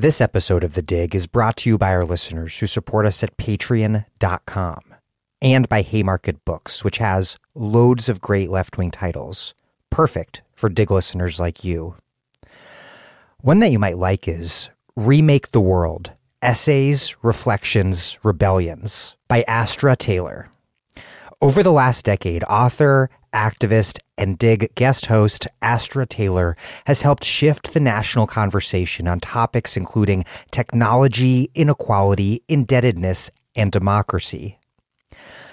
This episode of The Dig is brought to you by our listeners who support us at patreon.com and by Haymarket Books, which has loads of great left wing titles, perfect for Dig listeners like you. One that you might like is Remake the World Essays, Reflections, Rebellions by Astra Taylor. Over the last decade, author, activist, and Dig guest host Astra Taylor has helped shift the national conversation on topics including technology, inequality, indebtedness, and democracy.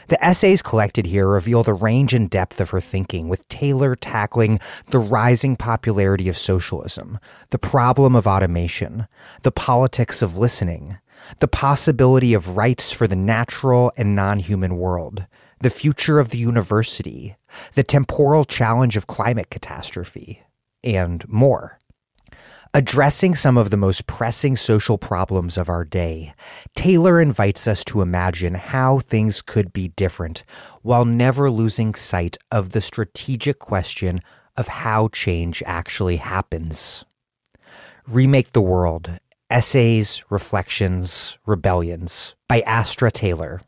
The essays collected here reveal the range and depth of her thinking, with Taylor tackling the rising popularity of socialism, the problem of automation, the politics of listening, the possibility of rights for the natural and non human world, the future of the university, the temporal challenge of climate catastrophe, and more. Addressing some of the most pressing social problems of our day, Taylor invites us to imagine how things could be different while never losing sight of the strategic question of how change actually happens. Remake the World Essays, Reflections, Rebellions by Astra Taylor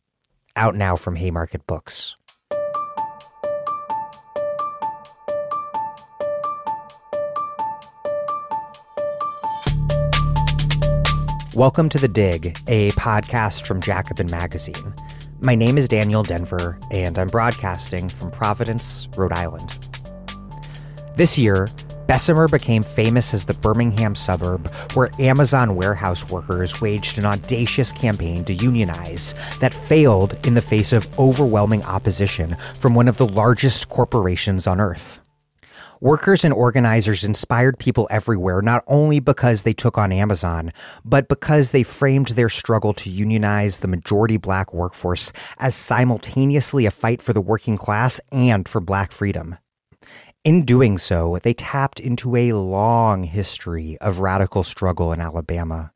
out now from Haymarket Books. Welcome to The Dig, a podcast from Jacobin Magazine. My name is Daniel Denvir, and I'm broadcasting from Providence, Rhode Island. This year, Bessemer became famous as the Birmingham suburb where Amazon warehouse workers waged an audacious campaign to unionize that failed in the face of overwhelming opposition from one of the largest corporations on earth. Workers and organizers inspired people everywhere, not only because they took on Amazon, but because they framed their struggle to unionize the majority black workforce as simultaneously a fight for the working class and for black freedom. In doing so, they tapped into a long history of radical struggle in Alabama,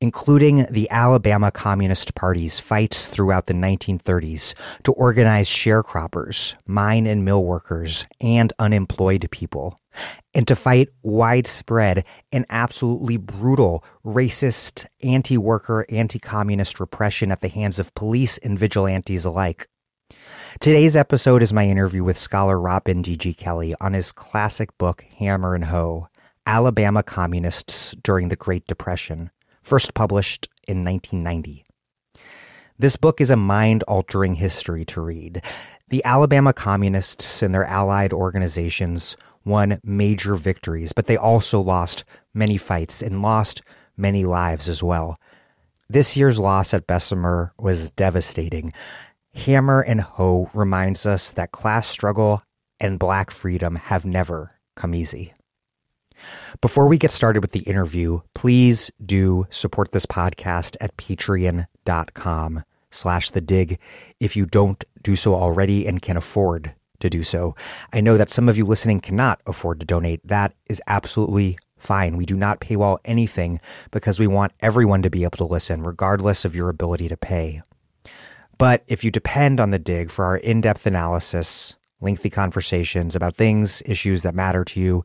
including the Alabama Communist Party's fights throughout the 1930s to organize sharecroppers, mine and mill workers, and unemployed people, and to fight widespread and absolutely brutal racist, anti worker, anti communist repression at the hands of police and vigilantes alike. Today's episode is my interview with scholar Robin D.G. Kelley on his classic book, Hammer and Hoe Alabama Communists During the Great Depression, first published in 1990. This book is a mind altering history to read. The Alabama Communists and their allied organizations won major victories, but they also lost many fights and lost many lives as well. This year's loss at Bessemer was devastating. Hammer and Hoe reminds us that class struggle and black freedom have never come easy. Before we get started with the interview, please do support this podcast at patreon.com slash the dig if you don't do so already and can afford to do so. I know that some of you listening cannot afford to donate. That is absolutely fine. We do not paywall anything because we want everyone to be able to listen, regardless of your ability to pay. But if you depend on the dig for our in depth analysis, lengthy conversations about things, issues that matter to you,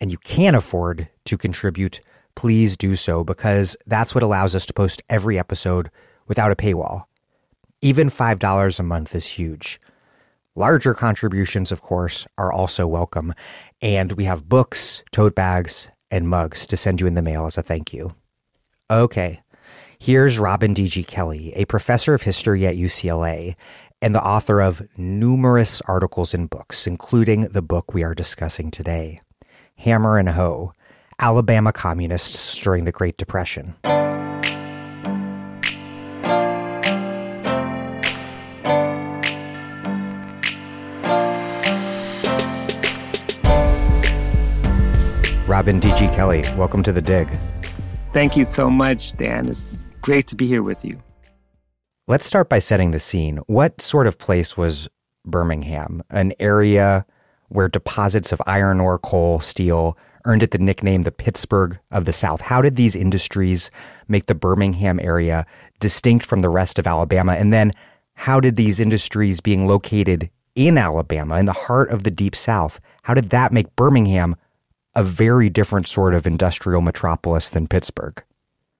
and you can afford to contribute, please do so because that's what allows us to post every episode without a paywall. Even $5 a month is huge. Larger contributions, of course, are also welcome. And we have books, tote bags, and mugs to send you in the mail as a thank you. Okay, Here's Robin D.G. Kelley, a professor of history at UCLA and the author of numerous articles and books, including the book we are discussing today Hammer and Hoe Alabama Communists During the Great Depression. Robin D.G. Kelley, welcome to the dig. Thank you so much, Dan. It's Great to be here with you. Let's start by setting the scene. What sort of place was Birmingham? An area where deposits of iron ore, coal, steel earned it the nickname the Pittsburgh of the South. How did these industries make the Birmingham area distinct from the rest of Alabama? And then how did these industries being located in Alabama, in the heart of the Deep South, how did that make Birmingham a very different sort of industrial metropolis than Pittsburgh?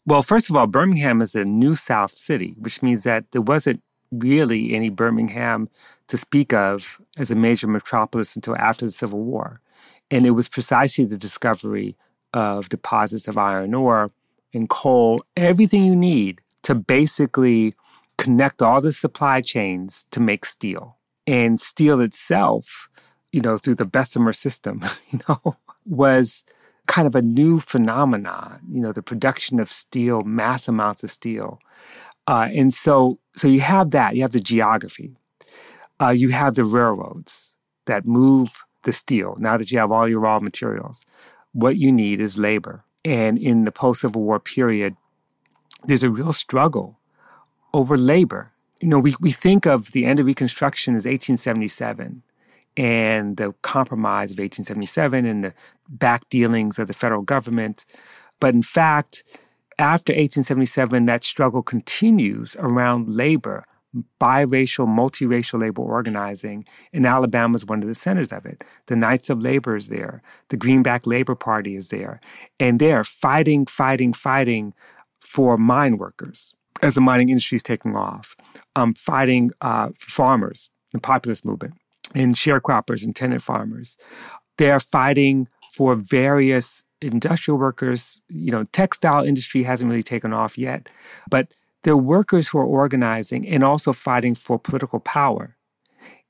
Well, first of all, Birmingham is a new South city, which means that there wasn't really any Birmingham to speak of as a major metropolis until after the Civil War. And it was precisely the discovery of deposits of iron ore and coal, everything you need to basically connect all the supply chains to make steel. And steel itself, you know, through the Bessemer system, you know, was kind of a new phenomenon, you know, the production of steel, mass amounts of steel. Uh, and so, so you have that, you have the geography, uh, you have the railroads that move the steel. Now that you have all your raw materials, what you need is labor. And in the post Civil War period, there's a real struggle over labor. You know, we, we think of the end of Reconstruction as 1877 and the compromise of 1877 and the back dealings of the federal government. But in fact, after 1877, that struggle continues around labor, biracial, multiracial labor organizing, and Alabama is one of the centers of it. The Knights of Labor is there. The Greenback Labor Party is there. And they're fighting, fighting, fighting for mine workers as the mining industry is taking off, um, fighting uh, farmers, the populist movement and sharecroppers and tenant farmers. They're fighting for various industrial workers. You know, textile industry hasn't really taken off yet, but they're workers who are organizing and also fighting for political power.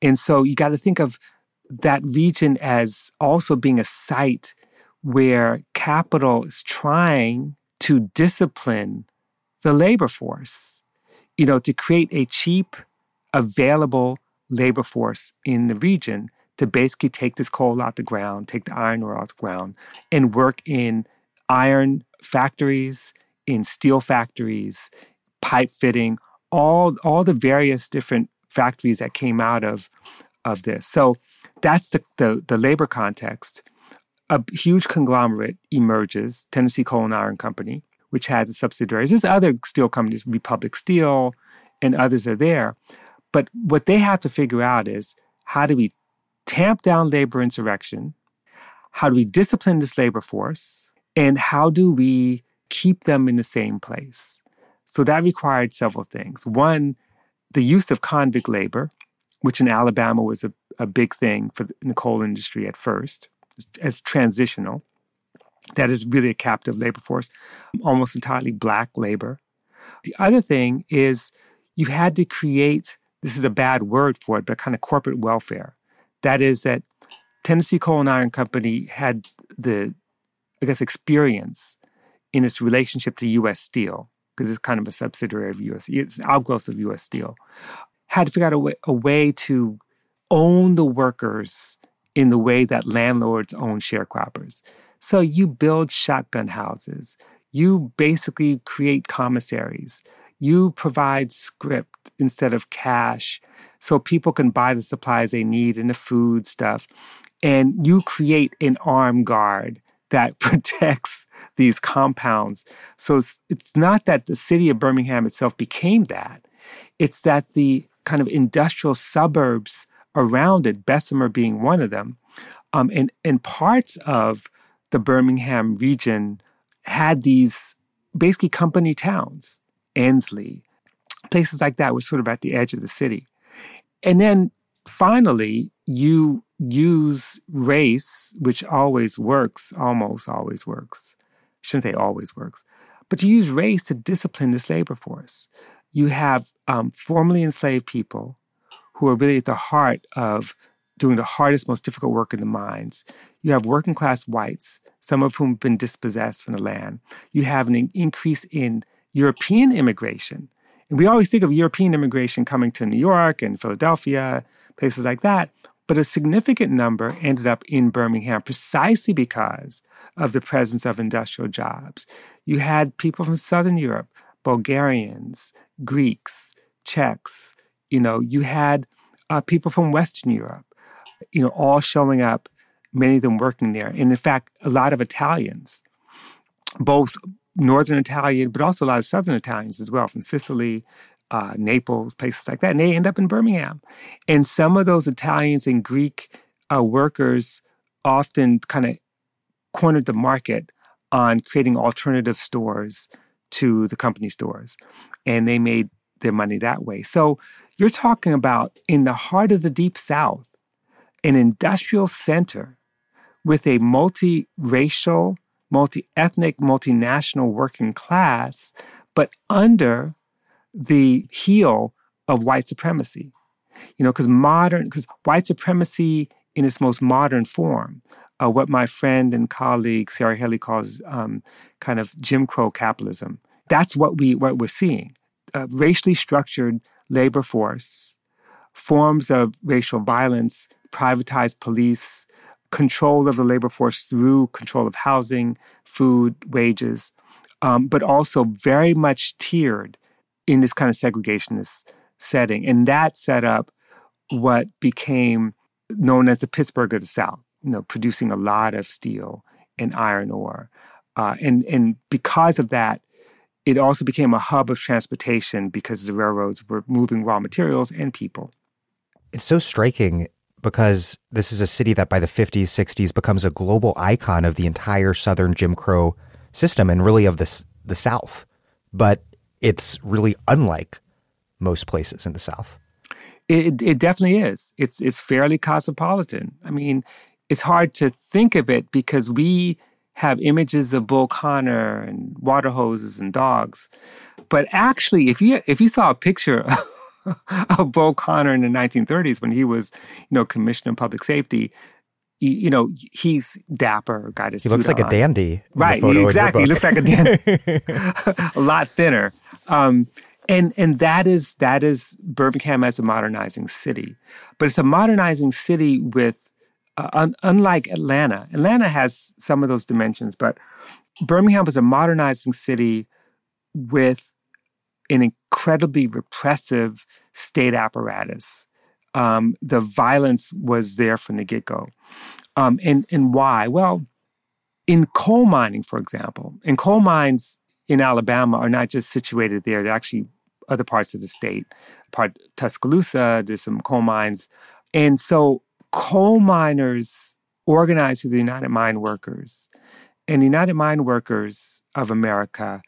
And so you got to think of that region as also being a site where capital is trying to discipline the labor force, you know, to create a cheap, available labor force in the region to basically take this coal out the ground, take the iron ore out the ground, and work in iron factories, in steel factories, pipe fitting, all all the various different factories that came out of of this. So that's the, the, the labor context. A huge conglomerate emerges, Tennessee Coal and Iron Company, which has subsidiaries. There's other steel companies, Republic Steel, and others are there. But what they have to figure out is how do we tamp down labor insurrection? How do we discipline this labor force? And how do we keep them in the same place? So that required several things. One, the use of convict labor, which in Alabama was a, a big thing for the coal industry at first, as transitional. That is really a captive labor force, almost entirely black labor. The other thing is you had to create this is a bad word for it, but kind of corporate welfare. That is that Tennessee Coal and Iron Company had the, I guess, experience in its relationship to U.S. Steel, because it's kind of a subsidiary of U.S. It's outgrowth of U.S. Steel. Had to figure out a way, a way to own the workers in the way that landlords own sharecroppers. So you build shotgun houses. You basically create commissaries you provide scrip instead of cash so people can buy the supplies they need and the food stuff. And you create an armed guard that protects these compounds. So it's, it's not that the city of Birmingham itself became that, it's that the kind of industrial suburbs around it, Bessemer being one of them, um, and, and parts of the Birmingham region had these basically company towns. Ensley, places like that were sort of at the edge of the city. And then finally, you use race, which always works, almost always works. I shouldn't say always works, but you use race to discipline this labor force. You have um, formerly enslaved people who are really at the heart of doing the hardest, most difficult work in the mines. You have working class whites, some of whom have been dispossessed from the land. You have an increase in European immigration. And we always think of European immigration coming to New York and Philadelphia, places like that. But a significant number ended up in Birmingham precisely because of the presence of industrial jobs. You had people from Southern Europe, Bulgarians, Greeks, Czechs, you know, you had uh, people from Western Europe, you know, all showing up, many of them working there. And in fact, a lot of Italians, both Northern Italian, but also a lot of Southern Italians as well, from Sicily, uh, Naples, places like that. And they end up in Birmingham. And some of those Italians and Greek uh, workers often kind of cornered the market on creating alternative stores to the company stores. And they made their money that way. So you're talking about in the heart of the deep south, an industrial center with a multiracial, multi ethnic, multinational working class, but under the heel of white supremacy. You know, because modern, because white supremacy in its most modern form, uh, what my friend and colleague Sarah Haley calls um, kind of Jim Crow capitalism. That's what we what we're seeing: a racially structured labor force, forms of racial violence, privatized police, control of the labor force through control of housing, food, wages, um, but also very much tiered in this kind of segregationist setting. And that set up what became known as the Pittsburgh of the South, you know, producing a lot of steel and iron ore. Uh, and, and because of that, it also became a hub of transportation because the railroads were moving raw materials and people. It's so striking because this is a city that by the 50s, 60s becomes a global icon of the entire Southern Jim Crow system and really of this, the South. But it's really unlike most places in the South. It, it definitely is. It's, it's fairly cosmopolitan. I mean, it's hard to think of it because we have images of Bull Connor and water hoses and dogs. But actually, if you if you saw a picture of Bull Connor in the 1930s when he was, you know, commissioner of public safety, you, you know, he's dapper, got his He looks like on. a dandy. Right, exactly. He looks like a dandy. a lot thinner. Um, and and that is that is Birmingham as a modernizing city, but it's a modernizing city with uh, un- unlike Atlanta, Atlanta has some of those dimensions, but Birmingham was a modernizing city with an incredibly repressive state apparatus. Um, the violence was there from the get go. Um, and, and why? Well, in coal mining, for example, and coal mines in Alabama are not just situated there, they're actually other parts of the state. Part Tuscaloosa, there's some coal mines. And so coal miners organized through the United Mine Workers. And the United Mine Workers of America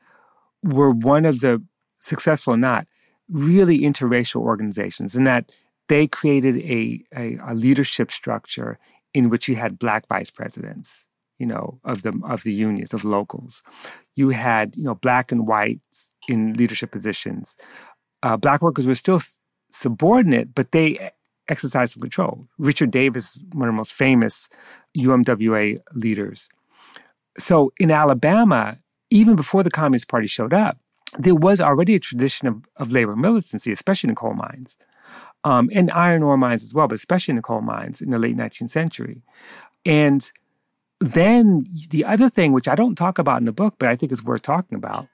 were one of the, successful or not, really interracial organizations in that they created a, a, a leadership structure in which you had black vice presidents you know, of the of the unions of locals. You had you know black and whites in leadership positions. Uh, black workers were still subordinate, but they exercised some control. Richard Davis, one of the most famous UMWA leaders. So in Alabama, even before the Communist Party showed up, there was already a tradition of, of labor militancy, especially in coal mines. Um, and iron ore mines as well, but especially in the coal mines in the late 19th century. And then the other thing, which I don't talk about in the book, but I think is worth talking about,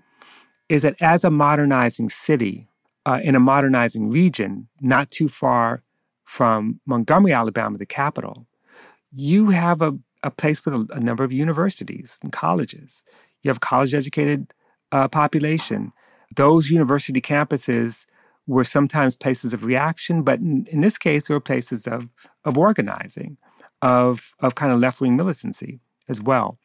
is that as a modernizing city uh, in a modernizing region, not too far from Montgomery, Alabama, the capital, you have a, a place with a, a number of universities and colleges. You have college educated uh, population. Those university campuses were sometimes places of reaction, but in, in this case, they were places of, of organizing, of, of kind of left wing militancy as well.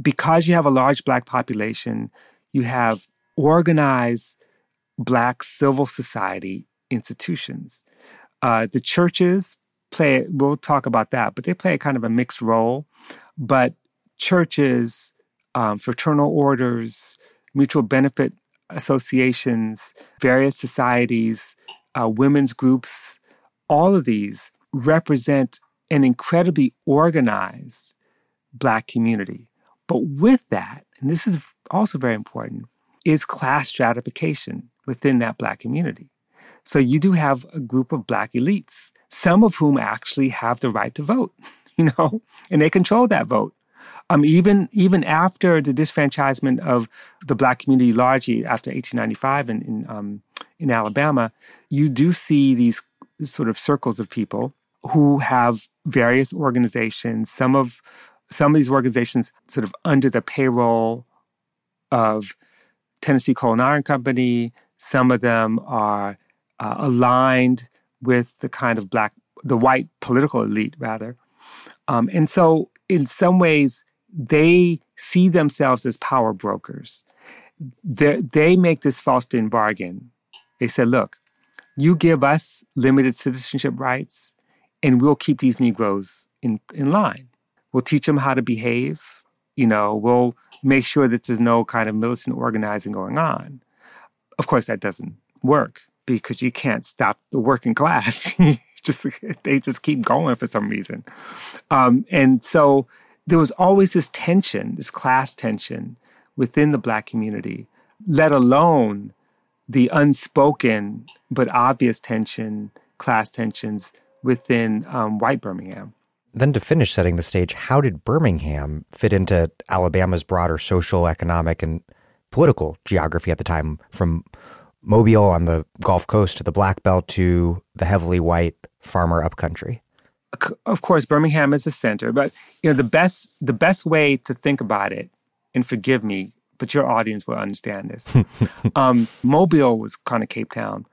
Because you have a large Black population, you have organized Black civil society institutions. Uh, the churches play, we'll talk about that, but they play kind of a mixed role. But churches, um, fraternal orders, mutual benefit associations, various societies, uh, women's groups, all of these represent an incredibly organized Black community. But with that, and this is also very important, is class stratification within that Black community. So you do have a group of black elites, some of whom actually have the right to vote, you know, and they control that vote. Um, even even after the disfranchisement of the black community largely after 1895 in in, um, in Alabama, you do see these sort of circles of people who have various organizations. Some of some of these organizations sort of under the payroll of Tennessee Coal and Iron Company. Some of them are uh, aligned with the kind of black, the white political elite, rather. Um, and so, in some ways, they see themselves as power brokers. They're, they make this Faustian bargain. They said, look, you give us limited citizenship rights, and we'll keep these Negroes in, in line. We'll teach them how to behave. You know, we'll make sure that there's no kind of militant organizing going on. Of course, that doesn't work because you can't stop the working class. just they just keep going for some reason. Um, and so there was always this tension, this class tension within the black community, let alone the unspoken but obvious tension, class tensions within um, white Birmingham. Then, to finish setting the stage, how did Birmingham fit into Alabama's broader social, economic, and political geography at the time, from Mobile on the Gulf Coast to the Black Belt to the heavily white farmer upcountry? Of course, Birmingham is a center, but you know the best the best way to think about it, and forgive me, but your audience will understand this. um, Mobile was kind of Cape Town.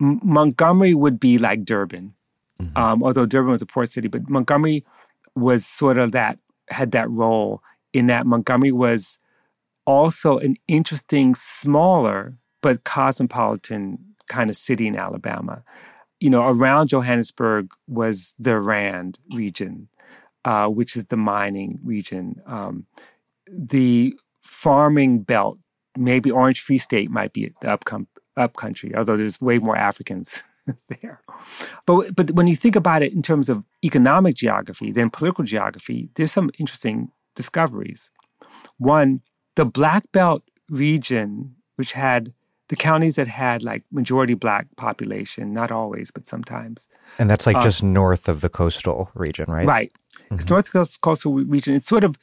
M- Montgomery would be like Durban, mm-hmm. um, although Durban was a port city, but Montgomery was sort of that had that role in that Montgomery was also an interesting, smaller but cosmopolitan kind of city in Alabama. You know, around Johannesburg was the Rand region, uh, which is the mining region. Um, the farming belt, maybe Orange Free State might be the upcom- upcountry, although there's way more Africans there. But but when you think about it in terms of economic geography, then political geography, there's some interesting discoveries. One, the Black Belt region, which had the counties that had like majority black population, not always, but sometimes. And that's like uh, just north of the coastal region, right? Right. Mm-hmm. It's north of the coastal region. It's sort of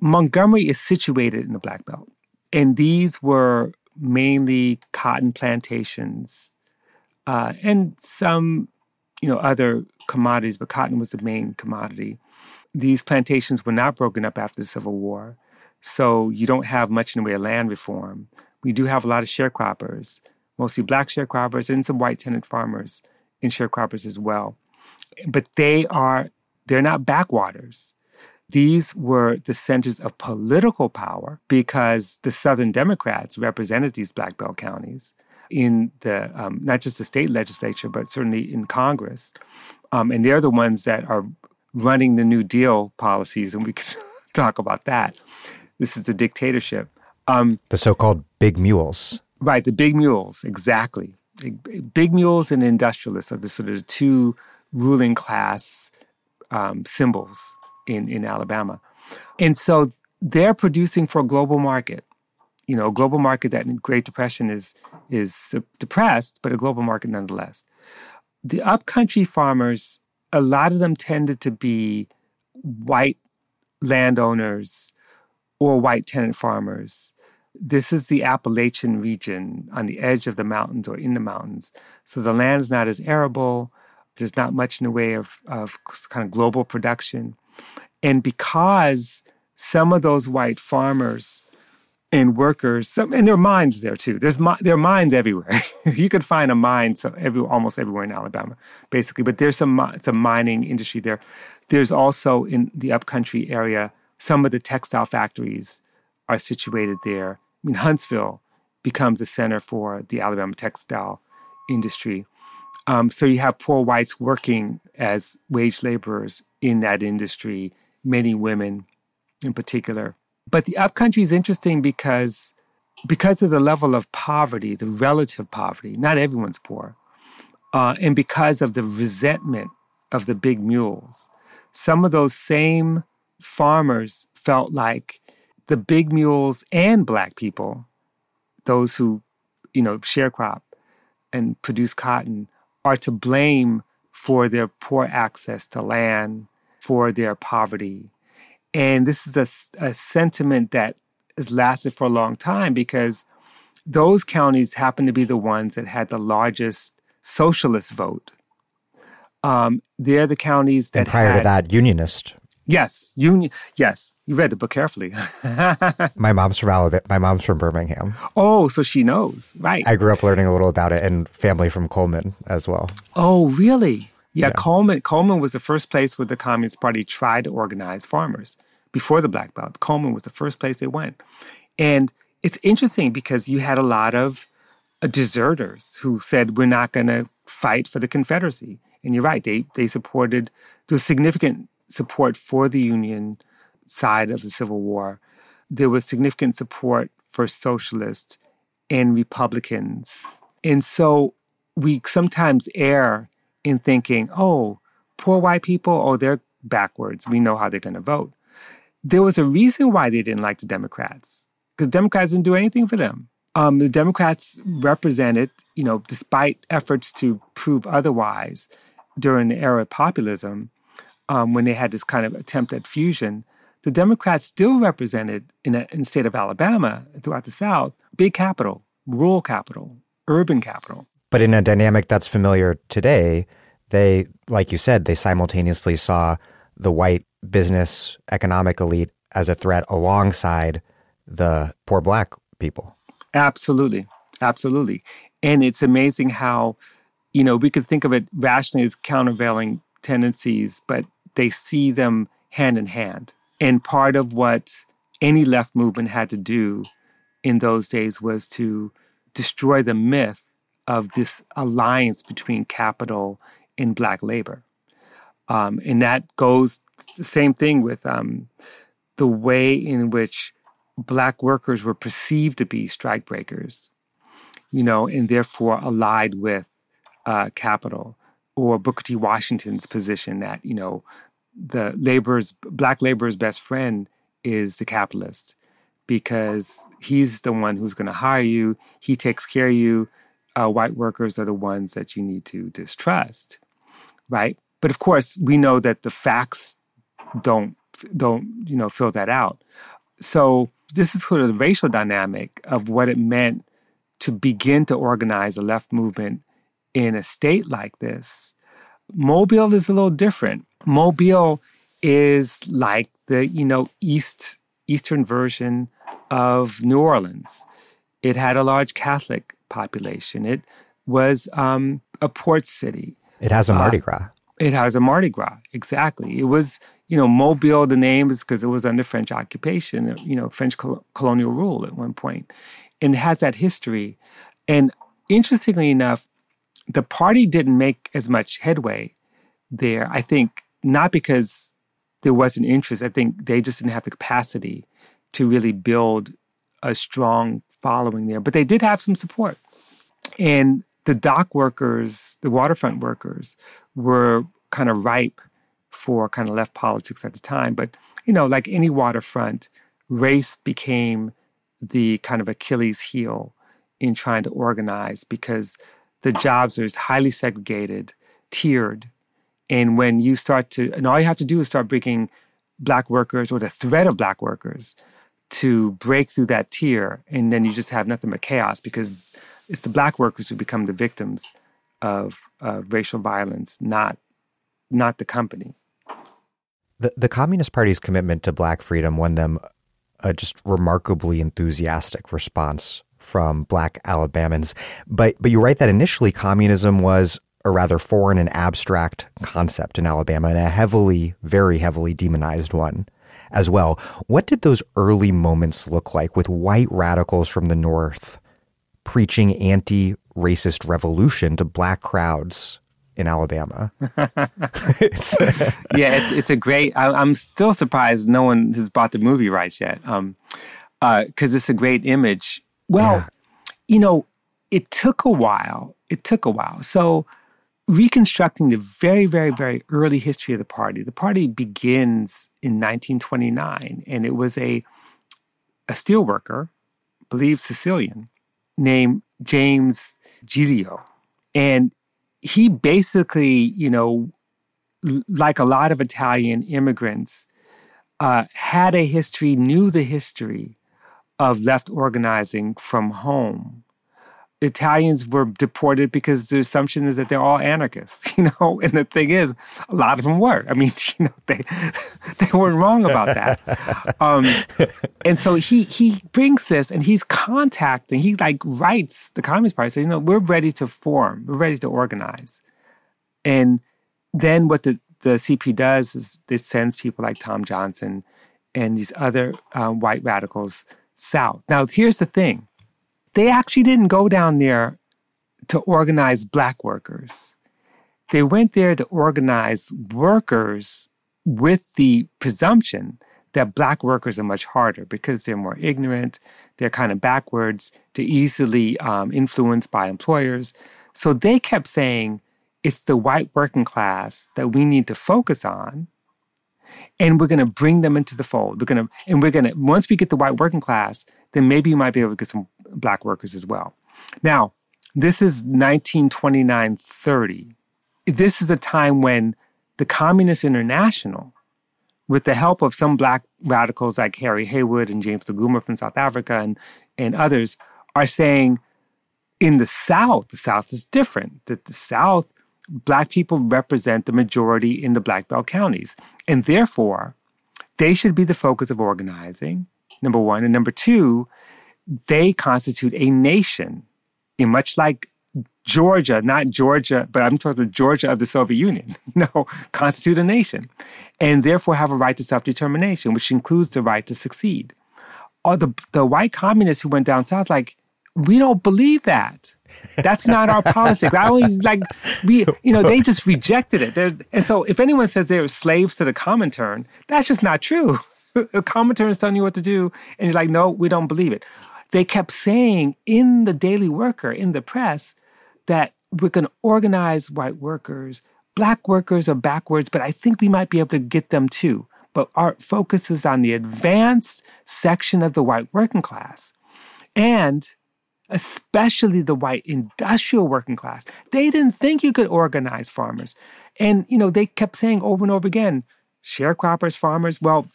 Montgomery is situated in the Black Belt. And these were mainly cotton plantations uh, and some, you know, other commodities, but cotton was the main commodity. These plantations were not broken up after the Civil War, so you don't have much in the way of land reform. We do have a lot of sharecroppers, mostly black sharecroppers and some white tenant farmers and sharecroppers as well. But they are, they're not backwaters. These were the centers of political power because the Southern Democrats represented these Black Belt counties in the um, not just the state legislature, but certainly in Congress. Um, and they're the ones that are running the New Deal policies, and we can talk about that. This is a dictatorship. Um, the so-called big mules. Right, the big mules, exactly. Big, big mules and industrialists are the sort of the two ruling class um, symbols in, in Alabama. And so they're producing for a global market. You know, a global market that in Great Depression is is depressed, but a global market nonetheless. The upcountry farmers, a lot of them tended to be white landowners or white tenant farmers this is the Appalachian region on the edge of the mountains or in the mountains. So the land is not as arable. There's not much in the way of, of kind of global production. And because some of those white farmers and workers, some, and there are mines there too. There's there are mines everywhere. you could find a mine so every, almost everywhere in Alabama, basically. But there's some some mining industry there. There's also in the upcountry area some of the textile factories are situated there mean, Huntsville becomes a center for the Alabama textile industry. Um, so you have poor whites working as wage laborers in that industry, many women in particular. But the upcountry is interesting because because of the level of poverty, the relative poverty, not everyone's poor, uh, and because of the resentment of the big mules, some of those same farmers felt like the big mules and black people, those who, you know, sharecrop and produce cotton, are to blame for their poor access to land, for their poverty. And this is a, a sentiment that has lasted for a long time because those counties happen to be the ones that had the largest socialist vote. Um, they're the counties that and prior had, to that unionist Yes, union. Yes, you read the book carefully. my mom's from Alabama. My mom's from Birmingham. Oh, so she knows, right? I grew up learning a little about it, and family from Cullman as well. Oh, really? Yeah, yeah. Cullman. Cullman was the first place where the Communist Party tried to organize farmers before the Black Belt. Cullman was the first place they went. And it's interesting because you had a lot of uh, deserters who said, we're not going to fight for the Confederacy. And you're right, they, they supported, the significant support for the Union side of the Civil War. There was significant support for socialists and Republicans. And so we sometimes err in thinking, oh, poor white people, oh, they're backwards. We know how they're going to vote. There was a reason why they didn't like the Democrats, because Democrats didn't do anything for them. Um, the Democrats represented, you know, despite efforts to prove otherwise during the era of populism, um, when they had this kind of attempt at fusion, the Democrats still represented in, a, in the state of Alabama, throughout the South, big capital, rural capital, urban capital. But in a dynamic that's familiar today, they, like you said, they simultaneously saw the white business economic elite as a threat alongside the poor black people. Absolutely. Absolutely. And it's amazing how, you know, we could think of it rationally as countervailing tendencies, but they see them hand in hand. And part of what any left movement had to do in those days was to destroy the myth of this alliance between capital and black labor. Um, and that goes the same thing with um, the way in which black workers were perceived to be strikebreakers, you know, and therefore allied with uh, capital, or Booker T. Washington's position that, you know, the labor's black labor's best friend is the capitalist because he's the one who's going to hire you. He takes care of you. Uh, white workers are the ones that you need to distrust, right? But of course, we know that the facts don't don't you know fill that out. So this is sort of the racial dynamic of what it meant to begin to organize a left movement in a state like this. Mobile is a little different. Mobile is like the you know east eastern version of New Orleans. It had a large Catholic population. It was um, a port city. It has a Mardi uh, Gras. It has a Mardi Gras, exactly. It was, you know, Mobile, the name is because it was under French occupation, you know, French col- colonial rule at one point. And it has that history. And interestingly enough, the party didn't make as much headway there. I think not because there wasn't interest. I think they just didn't have the capacity to really build a strong following there. But they did have some support. And the dock workers, the waterfront workers, were kind of ripe for kind of left politics at the time. But, you know, like any waterfront, race became the kind of Achilles heel in trying to organize because the jobs are highly segregated, tiered. And when you start to, and all you have to do is start bringing black workers or the threat of black workers to break through that tier. And then you just have nothing but chaos because it's the black workers who become the victims of uh, racial violence, not not the company. The the Communist Party's commitment to black freedom won them a just remarkably enthusiastic response from black Alabamans. But but you write that initially communism was a rather foreign and abstract concept in Alabama and a heavily, very heavily demonized one as well. What did those early moments look like with white radicals from the North preaching anti racist revolution to black crowds in Alabama. it's, yeah, it's it's a great. I, am still surprised no one has bought the movie rights yet, because um, uh, it's a great image. Well, yeah. you know, it took a while. It took a while. So reconstructing the very, very, very early history of the party. The party begins in 1929, and it was a a steelworker, believed Sicilian, named James Giglio. And he basically, you know, like a lot of Italian immigrants, uh, had a history, knew the history of left organizing from home. Italians were deported because the assumption is that they're all anarchists, you know. And the thing is, a lot of them were. I mean, you know, they they weren't wrong about that. Um, and so he he brings this, and he's contacting. He like writes the Communist Party, saying, you know, we're ready to form, we're ready to organize. And then what the the CP does is it sends people like Tom Johnson and these other um, white radicals south. Now, here's the thing they actually didn't go down there to organize black workers. They went there to organize workers with the presumption that black workers are much harder because they're more ignorant, they're kind of backwards, they're easily um, influenced by employers. So they kept saying it's the white working class that we need to focus on. And we're going to bring them into the fold. We're going to, and we're going to, once we get the white working class, then maybe you might be able to get some black workers as well. Now, this is 1929 30. This is a time when the Communist International with the help of some black radicals like Harry Haywood and James La Guma from South Africa and, and others, are saying in the South, the South is different, that the South, black people represent the majority in the Black Belt counties. And therefore, they should be the focus of organizing, number one. And number two, they constitute a nation, in much like Georgia, not Georgia, but I'm talking about Georgia of the Soviet Union, you know, constitute a nation and therefore have a right to self determination, which includes the right to succeed. Or the, the white communists who went down south, like, we don't believe that. That's not our politics. I always like we, you know, they just rejected it. They're, and so, if anyone says they're slaves to the Comintern, that's just not true. the Comintern is telling you what to do, and you're like, no, we don't believe it. They kept saying in the Daily Worker, in the press, that we're going to organize white workers. Black workers are backwards, but I think we might be able to get them too. But our focus is on the advanced section of the white working class and especially the white industrial working class. They didn't think you could organize farmers. And, you know, they kept saying over and over again, sharecroppers, farmers. Well,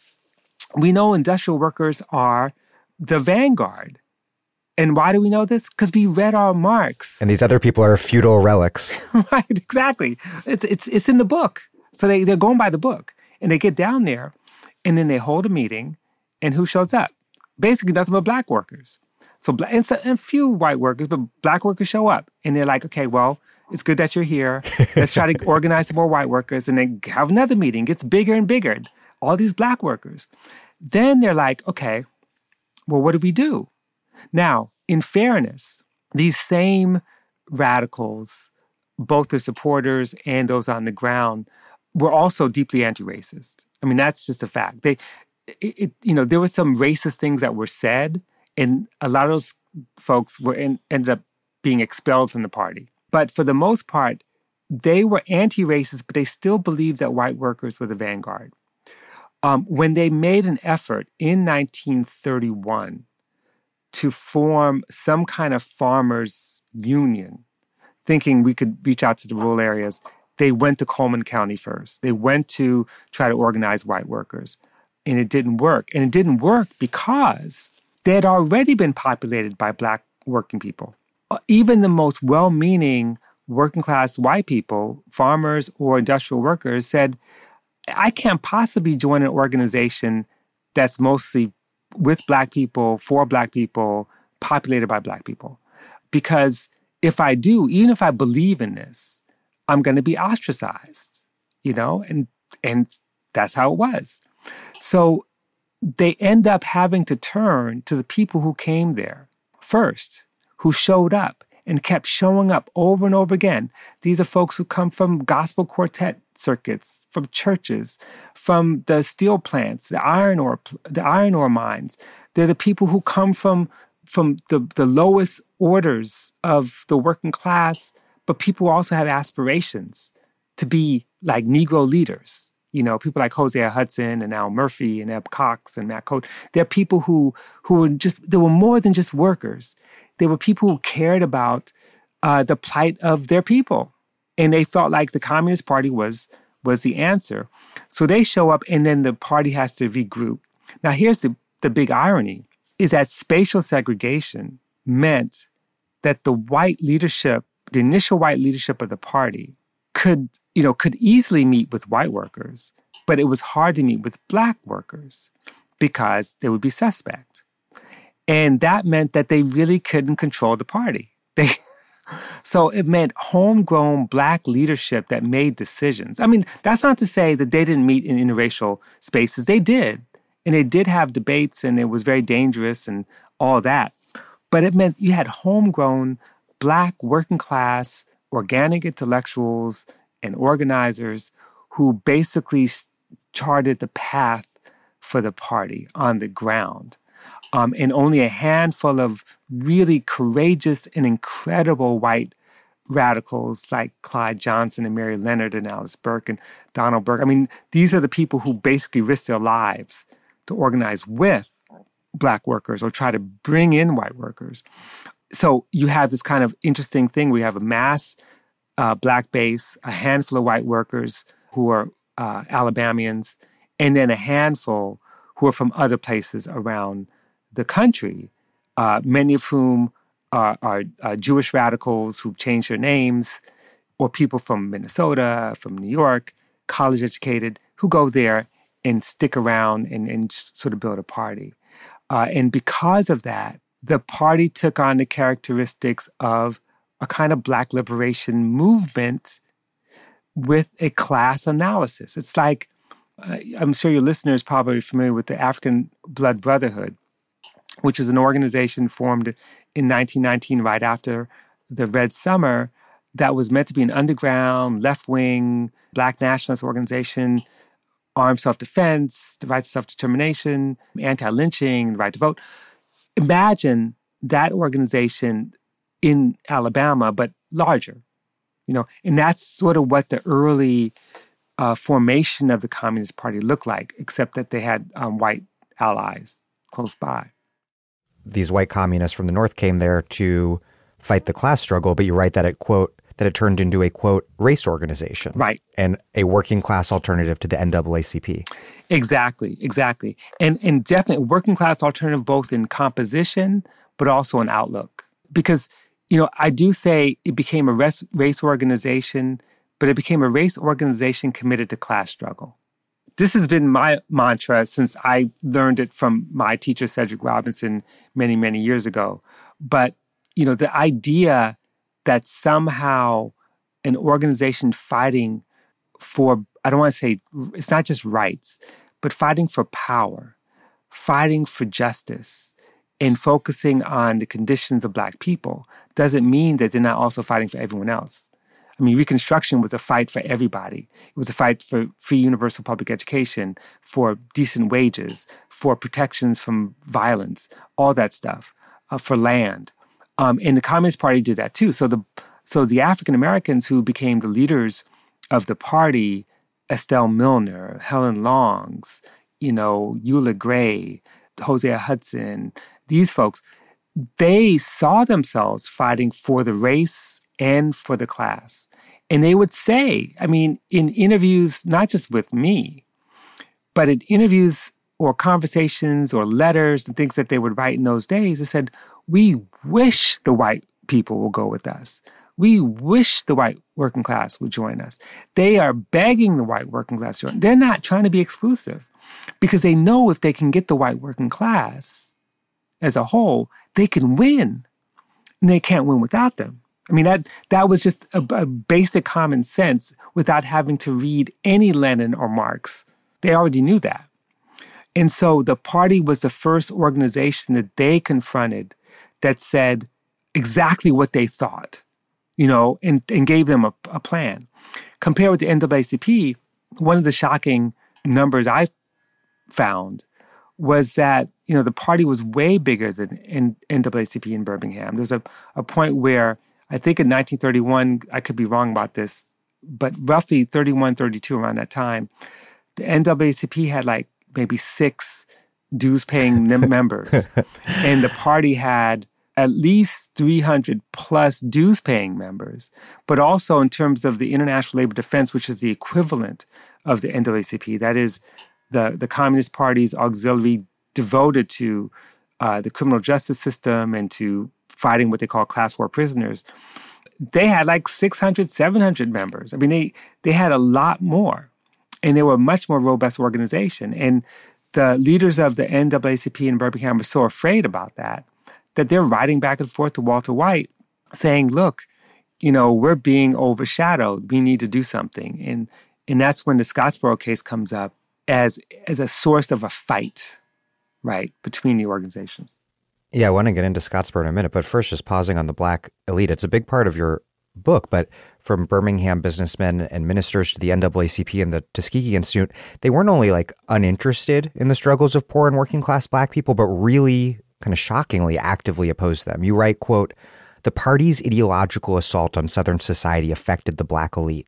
we know industrial workers are the vanguard. And why do we know this? Because we read our Marx. And these other people are feudal relics. right, exactly. It's, it's, it's in the book. So they, they're going by the book. And they get down there and then they hold a meeting. And who shows up? Basically, nothing but black workers. So, and, so, and few white workers, but black workers show up. And they're like, okay, well, it's good that you're here. Let's try to organize some more white workers. And then have another meeting. Gets bigger and bigger. All these black workers. Then they're like, okay, well, what do we do? Now, in fairness, these same radicals, both the supporters and those on the ground, were also deeply anti-racist. I mean, that's just a fact. They, it, it, you know, there were some racist things that were said, and a lot of those folks were in, ended up being expelled from the party. But for the most part, they were anti-racist, but they still believed that white workers were the vanguard. Um, when they made an effort in 1931 to form some kind of farmers union, thinking we could reach out to the rural areas, they went to Cullman County first. They went to try to organize white workers, and it didn't work. And it didn't work because they had already been populated by black working people. Uh, even the most well meaning working class white people, farmers or industrial workers, said, I can't possibly join an organization that's mostly with black people, for black people, populated by black people. Because if I do, even if I believe in this, I'm going to be ostracized, you know, and and that's how it was. So they end up having to turn to the people who came there first, who showed up and kept showing up over and over again. These are folks who come from gospel quartet circuits, from churches, from the steel plants, the iron ore, the iron ore mines. They're the people who come from from the, the lowest orders of the working class, but people also have aspirations to be like Negro leaders. You know, people like Hosea Hudson and Al Murphy and Eb Cox and Mack Coad. They're people who who were just they were more than just workers. They were people who cared about uh, the plight of their people and they felt like the Communist Party was was the answer. So they show up, and then the party has to regroup. Now, here's the, the big irony: is that spatial segregation meant that the white leadership, the initial white leadership of the party, could you know could easily meet with white workers, but it was hard to meet with black workers because they would be suspect. And that meant that they really couldn't control the party. They so it meant homegrown black leadership that made decisions. I mean, that's not to say that they didn't meet in interracial spaces. They did. And it did have debates and it was very dangerous and all that. But it meant you had homegrown black working class organic intellectuals and organizers who basically charted the path for the party on the ground. Um, and only a handful of really courageous and incredible white radicals like Clyde Johnson and Mary Leonard and Alice Burke and Donald Burke. I mean, these are the people who basically risked their lives to organize with black workers or try to bring in white workers. So you have this kind of interesting thing. We have a mass uh, black base, a handful of white workers who are uh, Alabamians, and then a handful who are from other places around the country, uh, many of whom are, are Jewish radicals who've changed their names, or people from Minnesota, from New York, college educated, who go there and stick around and, and sort of build a party. Uh, and because of that, the party took on the characteristics of a kind of Black liberation movement with a class analysis. It's like, uh, I'm sure your listeners probably familiar with the African Blood Brotherhood, which is an organization formed in 1919, right after the Red Summer, that was meant to be an underground, left wing, black nationalist organization, armed self defense, the right to self determination, anti lynching, the right to vote. Imagine that organization in Alabama, but larger, you know, and that's sort of what the early uh, formation of the Communist Party looked like, except that they had um, white allies close by. These white communists from the North came there to fight the class struggle, but you write that it quote that it turned into a quote race organization, right, and a working class alternative to the NAACP. Exactly, exactly, and and definitely working class alternative both in composition but also in outlook because you know, I do say it became a race, race organization, but it became a race organization committed to class struggle. This has been my mantra since I learned it from my teacher, Cedric Robinson, many, many years ago. But, you know, the idea that somehow an organization fighting for, I don't want to say, it's not just rights, but fighting for power, fighting for justice, and focusing on the conditions of Black people doesn't mean that they're not also fighting for everyone else. I mean, Reconstruction was a fight for everybody. It was a fight for free universal public education, for decent wages, for protections from violence, all that stuff, uh, for land. Um, and the Communist Party did that too. So the so the African Americans who became the leaders of the party, Estelle Milner, Helen Longs, you know, Eula Gray, Hosea Hudson, these folks, they saw themselves fighting for the race and for the class. And they would say, I mean, in interviews, not just with me, but in interviews or conversations or letters and things that they would write in those days, they said, We wish the white people will go with us. We wish the white working class would join us. They are begging the white working class to join. They're not trying to be exclusive because they know if they can get the white working class, as a whole, they can win. And they can't win without them. I mean, that, that was just a, a basic common sense without having to read any Lenin or Marx. They already knew that. And so the party was the first organization that they confronted that said exactly what they thought, you know, and, and gave them a, a plan. Compared with the NAACP, one of the shocking numbers I found was that you know the party was way bigger than in NAACP in Birmingham. There was a, a point where I think in 1931, I could be wrong about this, but roughly 31, 32 around that time, the NAACP had like maybe six dues paying members, and the party had at least 300 plus dues paying members. But also in terms of the International Labor Defense, which is the equivalent of the NAACP, that is the, the Communist Party's auxiliary devoted to uh, the criminal justice system and to fighting what they call class war prisoners, they had like 600, 700 members. I mean, they, they had a lot more and they were a much more robust organization. And the leaders of the NAACP in Birmingham were so afraid about that that they're writing back and forth to Walter White saying, look, you know, we're being overshadowed. We need to do something. And, and that's when the Scottsboro case comes up as as a source of a fight, right, between the organizations. Yeah, I want to get into Scottsboro in a minute, but first, just pausing on the black elite. It's a big part of your book, but from Birmingham businessmen and ministers to the NAACP and the Tuskegee Institute, they weren't only like uninterested in the struggles of poor and working class black people, but really kind of shockingly actively opposed them. You write, quote, the party's ideological assault on Southern society affected the black elite.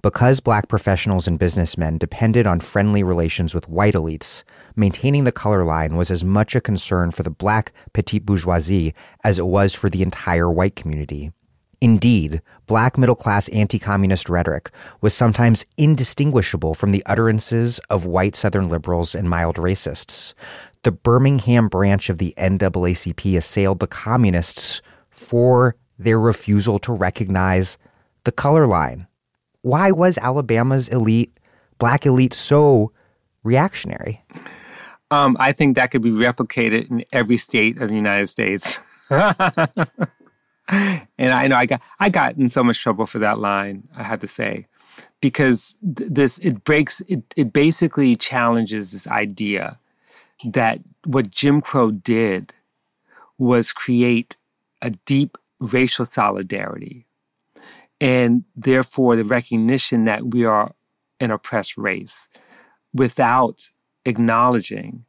Because black professionals and businessmen depended on friendly relations with white elites, maintaining the color line was as much a concern for the black petite bourgeoisie as it was for the entire white community. Indeed, black middle class anti communist rhetoric was sometimes indistinguishable from the utterances of white Southern liberals and mild racists. The Birmingham branch of the NAACP assailed the communists for their refusal to recognize the color line. Why was Alabama's elite, black elite, so reactionary? Um, I think that could be replicated in every state of the United States. and I know I got I got in so much trouble for that line. I have to say, because th- this it breaks it it basically challenges this idea that what Jim Crow did was create a deep racial solidarity, and therefore the recognition that we are an oppressed race, without acknowledging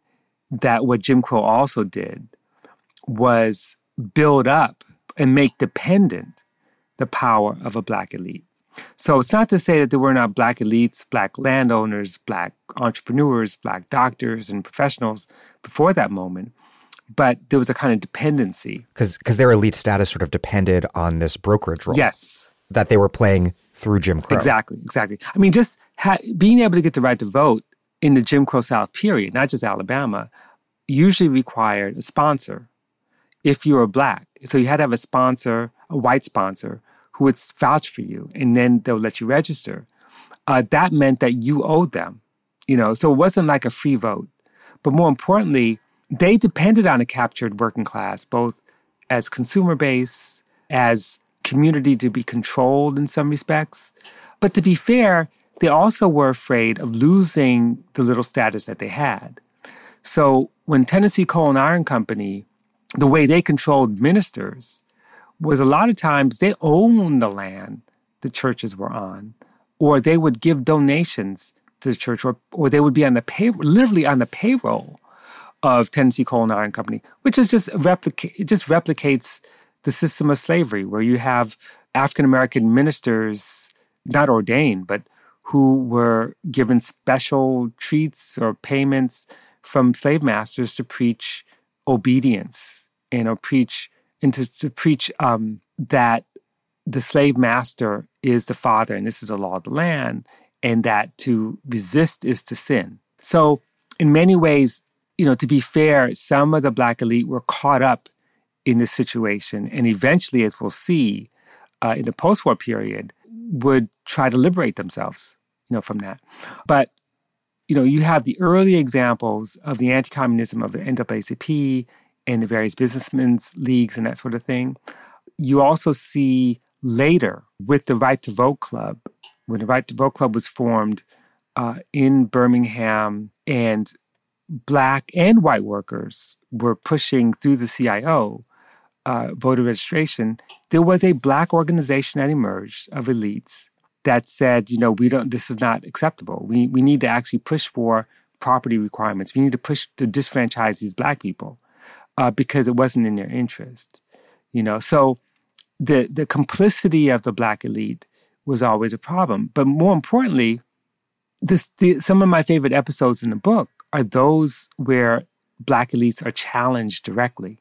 that what Jim Crow also did was build up and make dependent the power of a black elite. So it's not to say that there were not black elites, black landowners, black entrepreneurs, black doctors and professionals before that moment, but there was a kind of dependency. Because their elite status sort of depended on this brokerage role. Yes. That they were playing through Jim Crow. Exactly, exactly. I mean, just ha- being able to get the right to vote in the Jim Crow South period, not just Alabama, usually required a sponsor if you were black. So you had to have a sponsor, a white sponsor, who would vouch for you, and then they'll let you register. Uh, that meant that you owed them, you know. So it wasn't like a free vote, but more importantly, they depended on a captured working class, both as consumer base, as community to be controlled in some respects. But to be fair, they also were afraid of losing the little status that they had. So when Tennessee Coal and Iron Company the way they controlled ministers was a lot of times they owned the land the churches were on, or they would give donations to the church, or, or they would be on the pay, literally on the payroll of Tennessee Coal and Iron Company, which is just replica- it just replicates the system of slavery, where you have African American ministers, not ordained, but who were given special treats or payments from slave masters to preach obedience you know, preach and to, to preach um, that the slave master is the father and this is the law of the land, and that to resist is to sin. So, in many ways, you know, to be fair, some of the black elite were caught up in this situation, and eventually, as we'll see uh, in the post-war period, would try to liberate themselves, you know, from that. But you know, you have the early examples of the anti-communism of the NAACP and the various businessmen's leagues and that sort of thing. You also see later with the Right to Vote Club, when the Right to Vote Club was formed uh, in Birmingham, and black and white workers were pushing through the CIO uh, voter registration, there was a black organization that emerged of elites that said, you know, we don't, this is not acceptable. We, we need to actually push for property requirements. We need to push to disfranchise these black people uh, because it wasn't in their interest. You know, so the the complicity of the black elite was always a problem. But more importantly, this the, some of my favorite episodes in the book are those where black elites are challenged directly.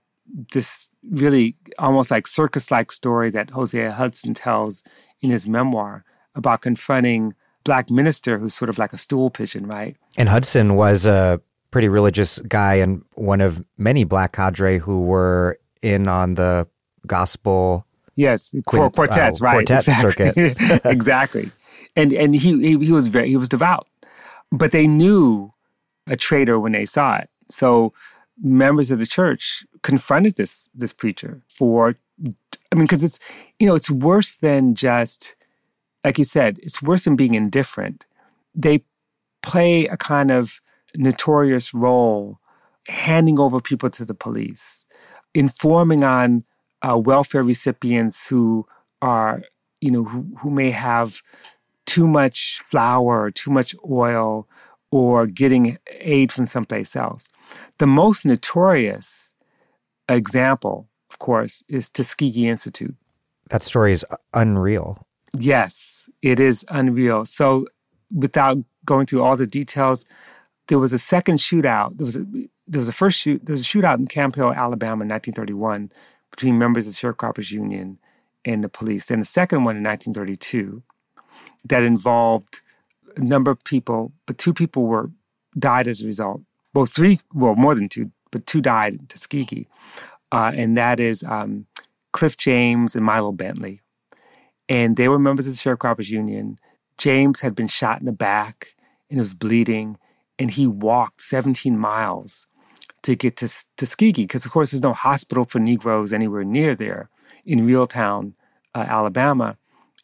This really almost like circus-like story that Hosea Hudson tells in his memoir about confronting black minister who's sort of like a stool pigeon, right? And Hudson was a pretty religious guy and one of many black cadre who were in on the gospel. Yes, quint, quartets, uh, right? Quartet exactly. circuit, exactly. And and he, he he was very he was devout, but they knew a traitor when they saw it. So members of the church confronted this this preacher for, I mean, because it's you know it's worse than just like you said, it's worse than being indifferent. They play a kind of notorious role handing over people to the police, informing on uh, welfare recipients who are, you know, who, who may have too much flour or too much oil or getting aid from someplace else. The most notorious example, of course, is Tuskegee Institute. That story is unreal. Yes, it is unreal. So, without going through all the details, there was a second shootout. There was a, there was a first shoot. There was a shootout in Camp Hill, Alabama, in 1931, between members of the Sharecroppers Union and the police. And a second one in 1932 that involved a number of people, but two people were died as a result. Well, three, well, more than two, but two died in Tuskegee, uh, and that is um, Cliff James and Milo Bentley, and they were members of the Sharecroppers Union. James had been shot in the back and was bleeding, and he walked 17 miles to get to Tuskegee because, of course, there's no hospital for Negroes anywhere near there in Reeltown, uh, Alabama.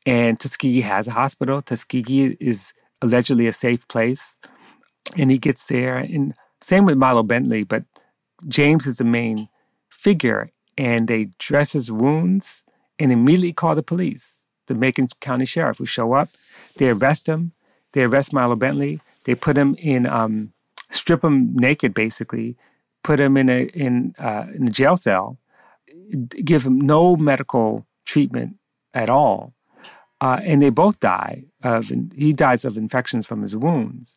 And Tuskegee has a hospital. Tuskegee is allegedly a safe place. And he gets there. And same with Milo Bentley, but James is the main figure. And they dress his wounds and immediately call the police, the Macon County Sheriff, who show up. They arrest him. They arrest Milo Bentley. They put him in, um, strip him naked, basically, put him in a in uh, in a jail cell, give him no medical treatment at all, uh, and they both die of. He dies of infections from his wounds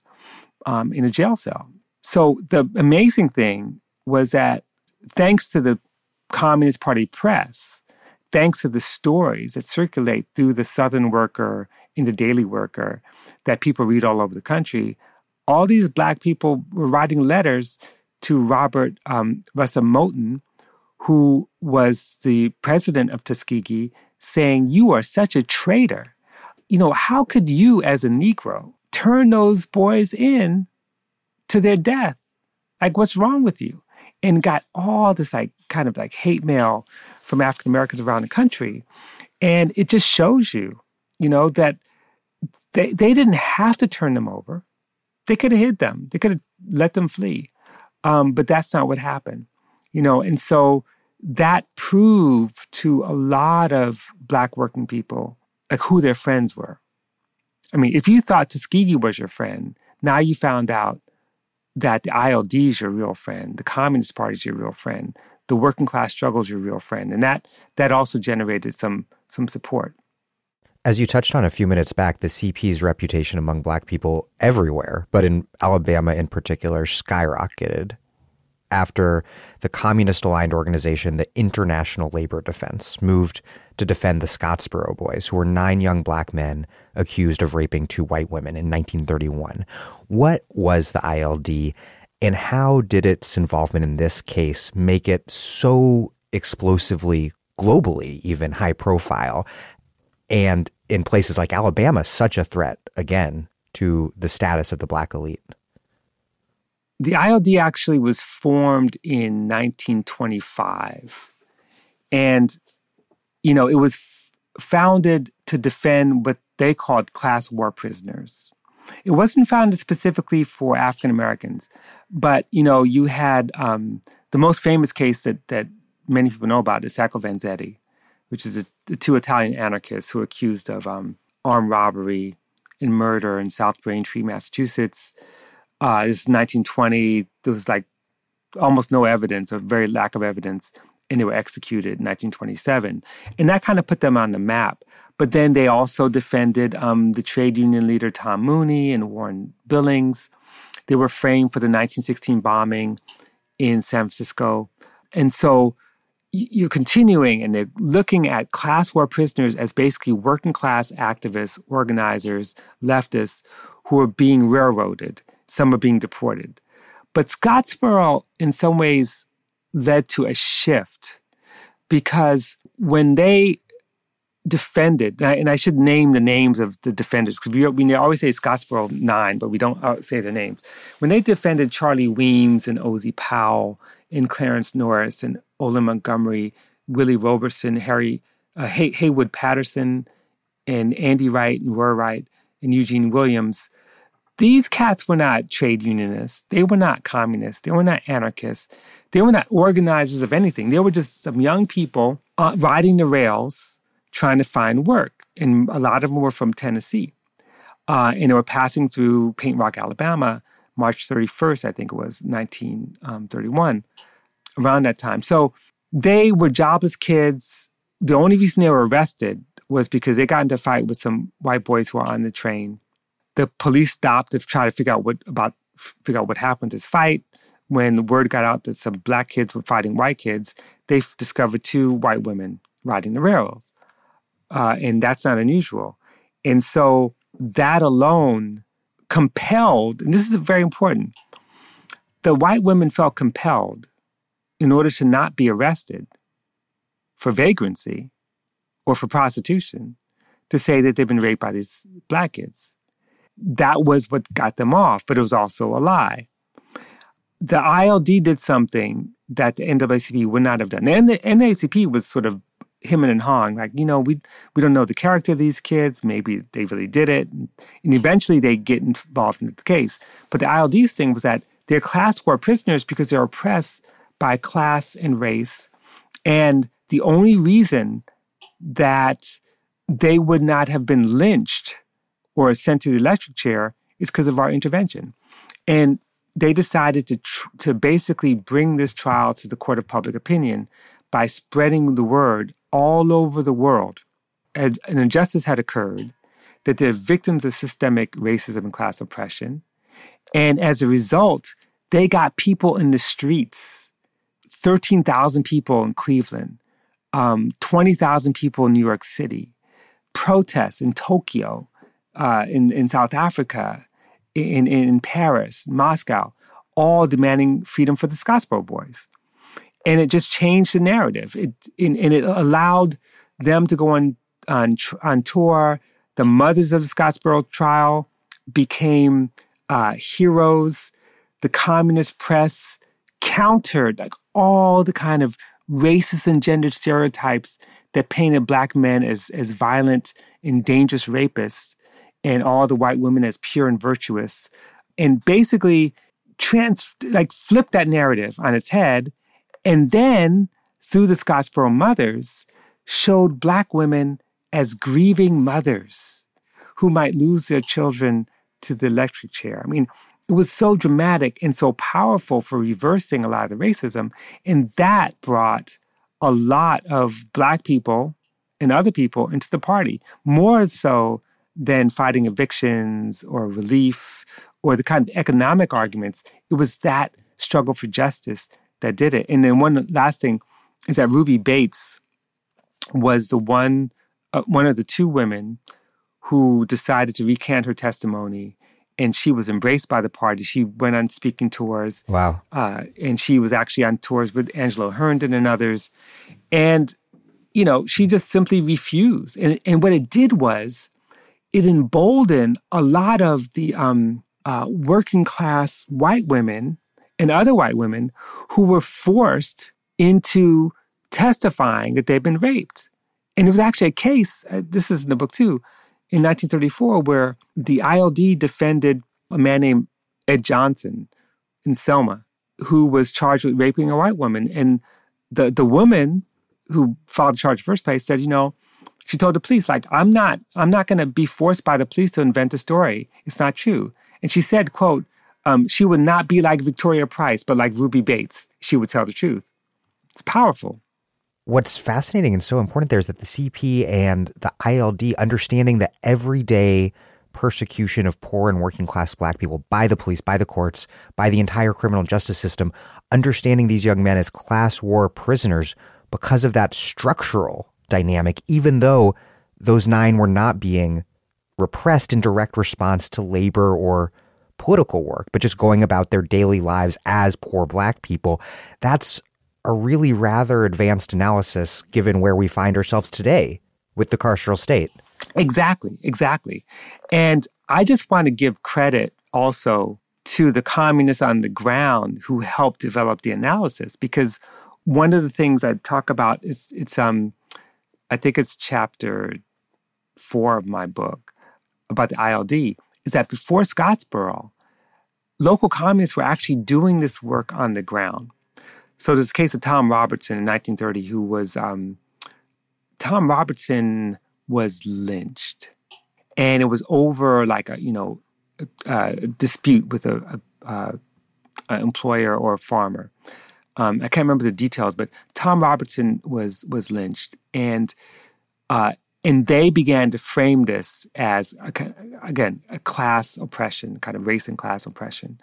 um, in a jail cell. So the amazing thing was that thanks to the Communist Party press, thanks to the stories that circulate through the Southern Worker in the Daily Worker that people read all over the country, all these black people were writing letters to Robert um, Russa Moton, who was the president of Tuskegee, saying, You are such a traitor. You know, how could you, as a Negro, turn those boys in to their death? Like, what's wrong with you? And got all this, like, kind of like hate mail from African Americans around the country. And it just shows you, you know, that they, they didn't have to turn them over. They could have hid them, they could have let them flee. Um, but that's not what happened, you know. And so that proved to a lot of black working people like who their friends were. I mean, if you thought Tuskegee was your friend, now you found out that the ILD is your real friend, the Communist Party is your real friend, the working class struggle is your real friend, and that that also generated some some support. As you touched on a few minutes back, the CP's reputation among black people everywhere, but in Alabama in particular, skyrocketed after the communist aligned organization, the International Labor Defense, moved to defend the Scottsboro Boys, who were nine young black men accused of raping two white women in 1931. What was the ILD, and how did its involvement in this case make it so explosively, globally, even high profile, and in places like Alabama, such a threat, again, to the status of the black elite? The ILD actually was formed in 1925. And, you know, it was founded to defend what they called class war prisoners. It wasn't founded specifically for African Americans, but, you know, you had um, the most famous case that, that many people know about is Sacco Vanzetti, which is the two Italian anarchists who were accused of um, armed robbery and murder in South Braintree, Massachusetts. Uh, this is 1920. There was like almost no evidence or very lack of evidence, and they were executed in 1927. And that kind of put them on the map. But then they also defended um, the trade union leader Tom Mooney and Warren Billings. They were framed for the 1916 bombing in San Francisco. And so you're continuing and they're looking at class war prisoners as basically working class activists, organizers, leftists who are being railroaded some are being deported. But Scottsboro, in some ways, led to a shift because when they defended, and I, should name the names of the defenders because we, we always say Scottsboro 9, but we don't uh, say their names. When they defended Charlie Weems and Ozzie Powell and Clarence Norris and Olin Montgomery, Willie Roberson, Harry uh, Hay- Haywood Patterson, and Andy Wright and Roy Wright and Eugene Williams, these cats were not trade unionists. They were not communists. They were not anarchists. They were not organizers of anything. They were just some young people uh, riding the rails trying to find work. And a lot of them were from Tennessee. Uh, and they were passing through Paint Rock, Alabama, March 31st, I think it was 1931, um, around that time. So they were jobless kids. The only reason they were arrested was because they got into a fight with some white boys who were on the train the police stopped to try to figure out what about figure out what happened this fight. When the word got out that some black kids were fighting white kids, they discovered two white women riding the railroad, uh, and that's not unusual. And so that alone compelled, and this is very important. The white women felt compelled, in order to not be arrested for vagrancy or for prostitution, to say that they've been raped by these black kids that was what got them off, but it was also a lie. The ILD did something that the NAACP would not have done. And the NAACP was sort of him and hawing, like, you know, we we don't know the character of these kids. Maybe they really did it. And eventually they get involved in the case. But the ILD's thing was that they're class war prisoners because they're oppressed by class and race. And the only reason that they would not have been lynched or sent to the electric chair is because of our intervention. And they decided to, tr- to basically bring this trial to the court of public opinion by spreading the word all over the world. An injustice had occurred, that they're victims of systemic racism and class oppression. And as a result, they got people in the streets 13,000 people in Cleveland, um, 20,000 people in New York City, protests in Tokyo, uh, in, in South Africa, in, in Paris, Moscow, all demanding freedom for the Scottsboro boys. And it just changed the narrative. It, and, and it allowed them to go on, on, on tour. The mothers of the Scottsboro trial became uh, heroes. The communist press countered like all the kind of racist and gendered stereotypes that painted black men as, as violent and dangerous rapists and all the white women as pure and virtuous, and basically trans like flip that narrative on its head, and then through the Scottsboro mothers showed black women as grieving mothers who might lose their children to the electric chair. I mean, it was so dramatic and so powerful for reversing a lot of the racism. And that brought a lot of Black people and other people into the party, more so than fighting evictions or relief or the kind of economic arguments. It was that struggle for justice that did it. And then one last thing is that Ruby Bates was the one, uh, one of the two women who decided to recant her testimony. And she was embraced by the party. She went on speaking tours. Wow. Uh, and she was actually on tours with Angelo Herndon and others. And, you know, she just simply refused. And, and what it did was it emboldened a lot of the um, uh, working class white women and other white women who were forced into testifying that they'd been raped. And it was actually a case, uh, this is in the book too, in 1934, where the ILD defended a man named Ed Johnson in Selma, who was charged with raping a white woman. And the, the woman who filed the charge first place said, you know, she told the police, like, I'm not, I'm not going to be forced by the police to invent a story. It's not true. And she said, quote, um, she would not be like Victoria Price, but like Ruby Bates. She would tell the truth. It's powerful. What's fascinating and so important there is that the CP and the ILD understanding the everyday persecution of poor and working class black people by the police, by the courts, by the entire criminal justice system, understanding these young men as class war prisoners because of that structural dynamic, even though those nine were not being repressed in direct response to labor or political work, but just going about their daily lives as poor black people. That's a really rather advanced analysis given where we find ourselves today with the carceral state. Exactly, exactly. And I just want to give credit also to the communists on the ground who helped develop the analysis because one of the things I talk about is it's um I think it's chapter four of my book about the ILD. is that before Scottsboro, local communists were actually doing this work on the ground. So there's a case of Tom Robertson in 1930, who was um, Tom Robertson was lynched, and it was over like a you know a, a dispute with a, a, a, employer or a farmer. Um, I can't remember the details, but Tom Robertson was was lynched, and uh, and they began to frame this as again a class oppression, kind of race and class oppression,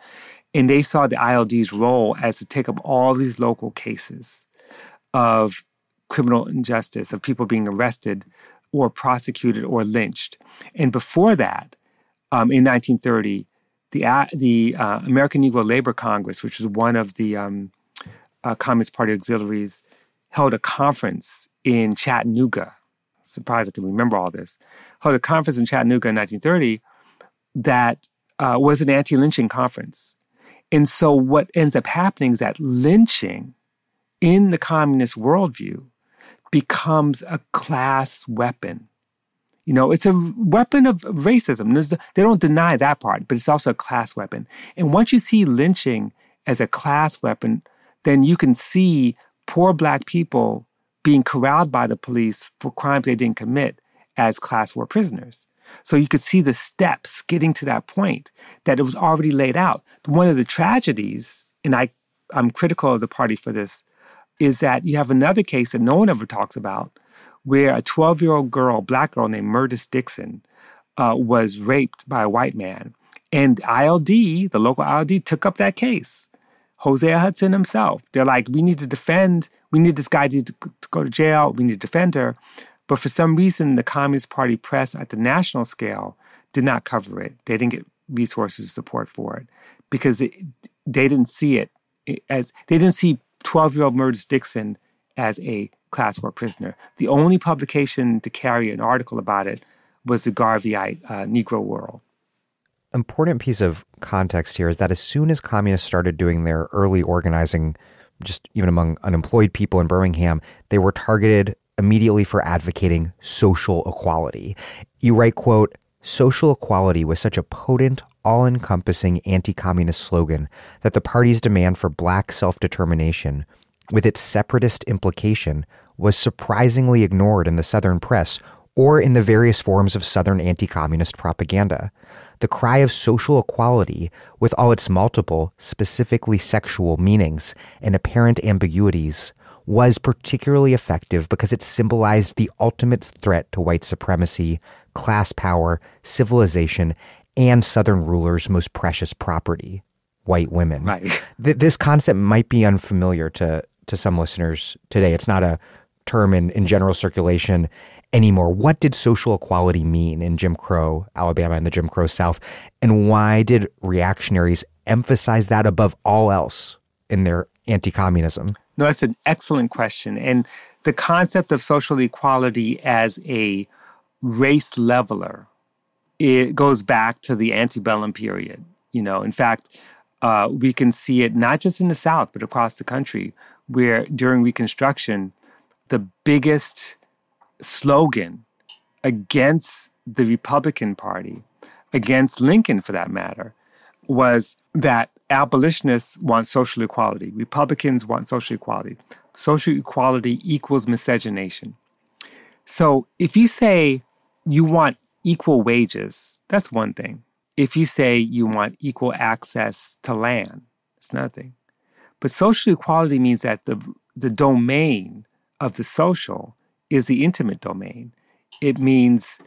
and they saw the ILD's role as to take up all these local cases of criminal injustice, of people being arrested or prosecuted or lynched. And before that, um, in 1930, the, uh, the uh, American Negro Labor Congress, which was one of the um, uh, Communist Party auxiliaries, held a conference in Chattanooga. Surprised I can remember all this. Held a conference in Chattanooga in 1930 that uh, was an anti lynching conference. And so, what ends up happening is that lynching in the communist worldview becomes a class weapon. You know, it's a weapon of racism. They don't deny that part, but it's also a class weapon. And once you see lynching as a class weapon, then you can see poor black people being corralled by the police for crimes they didn't commit as class war prisoners. So you could see the steps getting to that point that it was already laid out. One of the tragedies, and I, I'm critical of the party for this, is that you have another case that no one ever talks about where a 12 year old girl, black girl named Murdis Dixon, uh, was raped by a white man. And ILD, the local ILD, took up that case. Hosea Hudson himself. They're like, we need to defend, we need this guy to go to jail, we need to defend her. But for some reason, the Communist Party press at the national scale did not cover it. They didn't get resources support for it because it, they didn't see it as, they didn't see 12 year old Murdis Dixon as a class war prisoner. The only publication to carry an article about it was the Garveyite uh, Negro World. Important piece of context here is that as soon as communists started doing their early organizing, just even among unemployed people in Birmingham, they were targeted immediately for advocating social equality. You write, quote, social equality was such a potent, all encompassing anti communist slogan that the party's demand for black self determination, with its separatist implication, was surprisingly ignored in the Southern press or in the various forms of Southern anti communist propaganda. The cry of social equality, with all its multiple, specifically sexual meanings and apparent ambiguities, was particularly effective because it symbolized the ultimate threat to white supremacy, class power, civilization, and Southern rulers' most precious property, white women. Right. Th- this concept might be unfamiliar to, to some listeners today. It's not a term in, in general circulation anymore. What did social equality mean in Jim Crow, Alabama, and the Jim Crow South? And why did reactionaries emphasize that above all else in their anti communism? No, that's an excellent question. And the concept of social equality as a race leveler it goes back to the antebellum period. You know, in fact, uh, we can see it not just in the South, but across the country, where during Reconstruction, the biggest slogan against the Republican Party, against Lincoln for that matter, was that abolitionists want social equality, Republicans want social equality. Social equality equals miscegenation. So if you say you want equal wages, that's one thing. If you say you want equal access to land, it's nothing. But social equality means that the, the domain of the social is the intimate domain. It means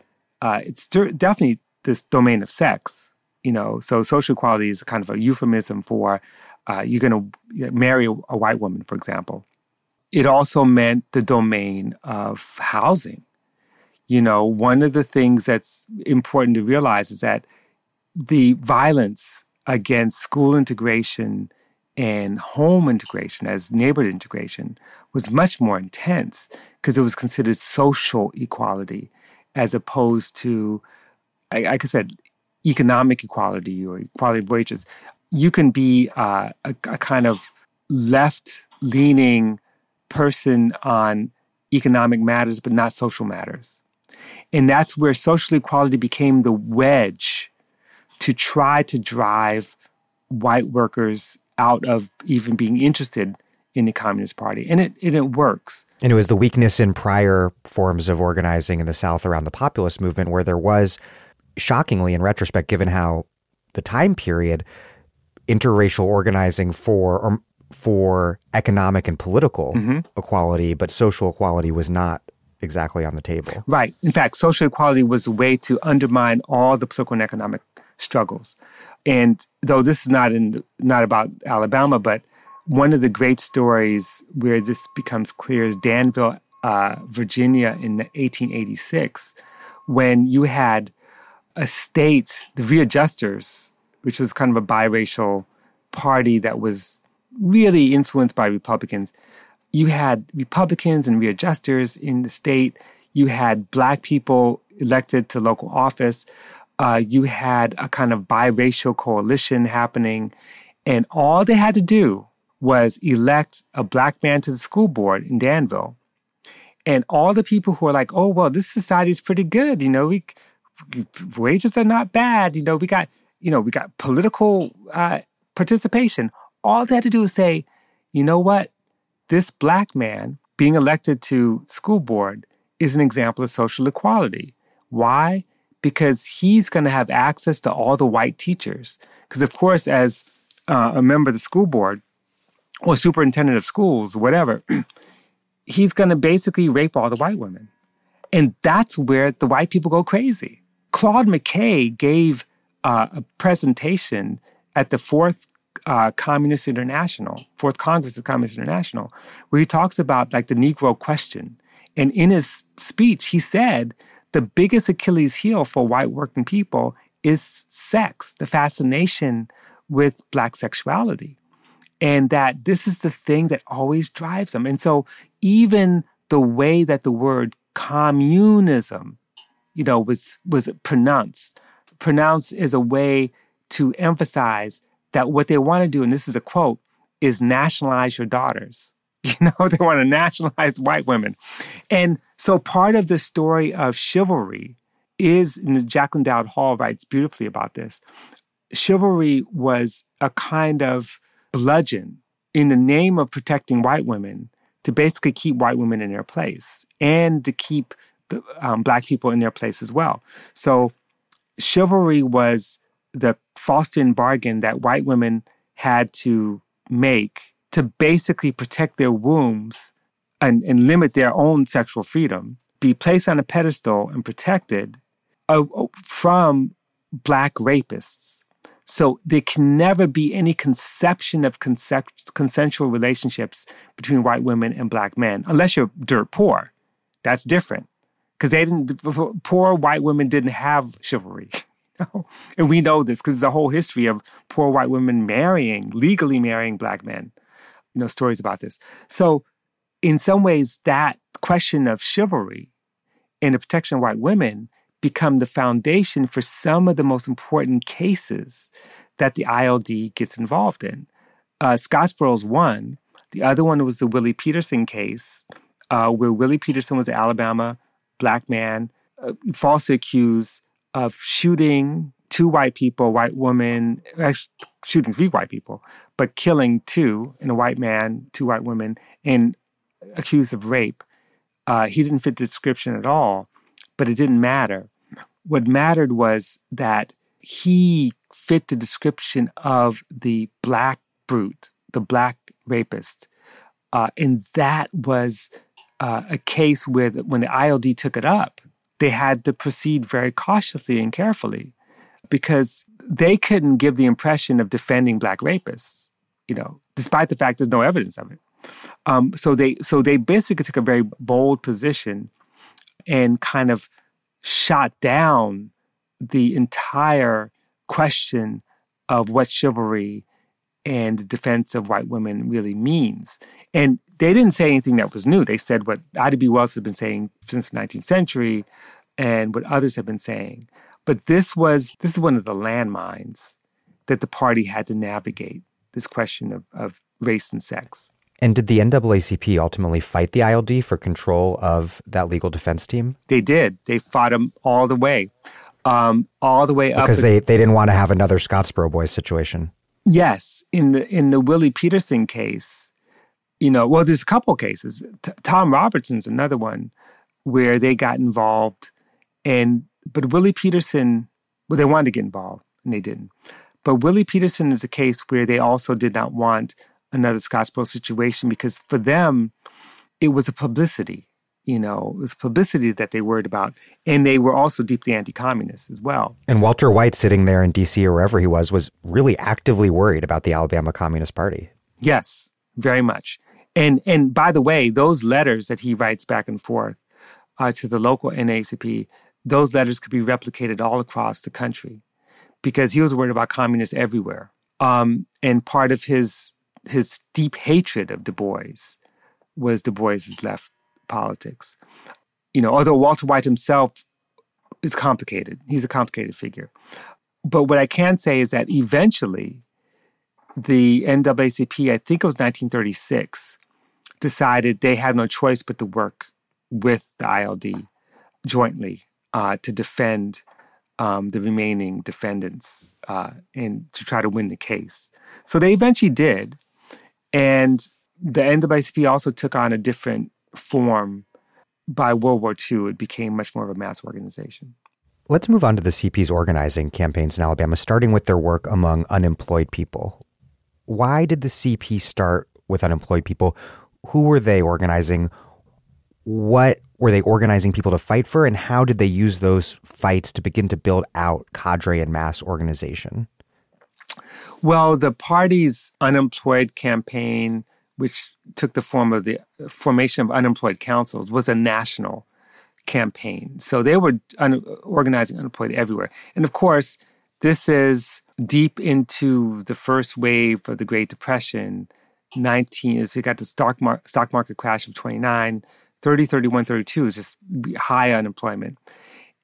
uh, it's definitely this domain of sex, you know. So social equality is kind of a euphemism for uh, you're going to marry a, a white woman, for example. It also meant the domain of housing you know, one of the things that's important to realize is that the violence against school integration and home integration as neighborhood integration was much more intense because it was considered social equality as opposed to, like I said, economic equality or equality of wages. You can be uh, a, a kind of left leaning person on economic matters, but not social matters. And that's where social equality became the wedge to try to drive white workers out of even being interested in the Communist Party. And it, and it works. And it was the weakness in prior forms of organizing in the South around the populist movement where there was, shockingly in retrospect, given how the time period, interracial organizing for or for economic and political mm-hmm. equality, but social equality was not exactly on the table. Right. In fact, social equality was a way to undermine all the political and economic struggles. And though this is not in not about Alabama, but one of the great stories where this becomes clear is Danville, uh, Virginia, in 1886, when you had a state, the Readjusters, which was kind of a biracial party that was really influenced by Republicans. You had Republicans and Readjusters in the state. You had black people elected to local office. Uh, you had a kind of biracial coalition happening. And all they had to do was elect a black man to the school board in Danville. And all the people who are like, oh, well, this society is pretty good. You know, we, wages are not bad. You know, we got, you know, we got political uh, participation. All they had to do was say, you know what? This black man being elected to school board is an example of social equality. Why? Because he's going to have access to all the white teachers. Because, of course, as uh, a member of the school board, or superintendent of schools, whatever, he's going to basically rape all the white women. And that's where the white people go crazy. Claude McKay gave uh, a presentation at the fourth uh, Communist International, fourth Congress of Communist International, where he talks about like the Negro question. And in his speech, he said the biggest Achilles heel for white working people is sex, the fascination with black sexuality and that this is the thing that always drives them. And so even the way that the word communism, you know, was was pronounced, pronounced as a way to emphasize that what they want to do, and this is a quote, is nationalize your daughters. You know, they want to nationalize white women. And so part of the story of chivalry is, Jacquelyn Dowd Hall writes beautifully about this. Chivalry was a kind of bludgeon in the name of protecting white women to basically keep white women in their place and to keep the, um, black people in their place as well. So chivalry was the Faustian bargain that white women had to make to basically protect their wombs and, and limit their own sexual freedom, be placed on a pedestal and protected uh, from black rapists. So there can never be any conception of consensual relationships between white women and black men, unless you're dirt poor. That's different. Because they didn't, poor white women didn't have chivalry. and we know this because there's a whole history of poor white women marrying, legally marrying black men. You know, stories about this. So, in some ways, that question of chivalry and the protection of white women become the foundation for some of the most important cases that the ILD gets involved in. Uh, Scottsboro's one. The other one was the Willie Peterson case, uh, where Willie Peterson was an Alabama black man uh, falsely accused of shooting two white people, white woman, shooting three white people, but killing two, and a white man, two white women, and accused of rape. Uh, he didn't fit the description at all but it didn't matter. What mattered was that he fit the description of the black brute, the black rapist. Uh, and that was uh, a case where when the ILD took it up, they had to proceed very cautiously and carefully because they couldn't give the impression of defending black rapists, you know, despite the fact there's no evidence of it. Um, so they so they basically took a very bold position and kind of shot down the entire question of what chivalry and the defense of white women really means. And they didn't say anything that was new. They said what Ida B. Wells has been saying since the 19th century and what others have been saying. But this was this is one of the landmines that the party had to navigate, this question of, of race and sex. And did the NAACP ultimately fight the ILD for control of that legal defense team? They did. They fought them all the way. um, all the way up because they, they didn't want to have another Scottsboro Boys situation. Yes, in the in the Willie Peterson case, you know, well, there's a couple cases. T- Tom Robertson's another one where they got involved, and but Willie Peterson, well, they wanted to get involved and they didn't. But Willie Peterson is a case where they also did not want another Scottsboro situation because for them, it was a publicity. You know, it was publicity that they worried about. And they were also deeply anti communist as well. And Walter White, sitting there in D.C. or wherever he was, was really actively worried about the Alabama Communist Party. Yes, very much. And, and by the way, those letters that he writes back and forth uh, to the local NAACP, those letters could be replicated all across the country because he was worried about communists everywhere. Um, and part of his his deep hatred of Du Bois was Du Bois's left politics. You know, although Walter White himself is complicated, he's a complicated figure. But what I can say is that eventually, the NAACP, I think it was 1936, decided they had no choice but to work with the ILD jointly uh, to defend um, the remaining defendants uh, and to try to win the case. So they eventually did. And the NAACP also took on a different form by World War II. It became much more of a mass organization. Let's move on to the CP's organizing campaigns in Alabama, starting with their work among unemployed people. Why did the CP start with unemployed people? Who were they organizing? What were they organizing people to fight for, and how did they use those fights to begin to build out cadre and mass organization? Well, the party's unemployed campaign, which took the form of the formation of unemployed councils, was a national campaign. So they were un- organizing unemployed everywhere. And of course, this is deep into the first wave of the Great Depression. 19, so you got the stock, mar- stock market crash of 29, 30, 31, 32 is just high unemployment.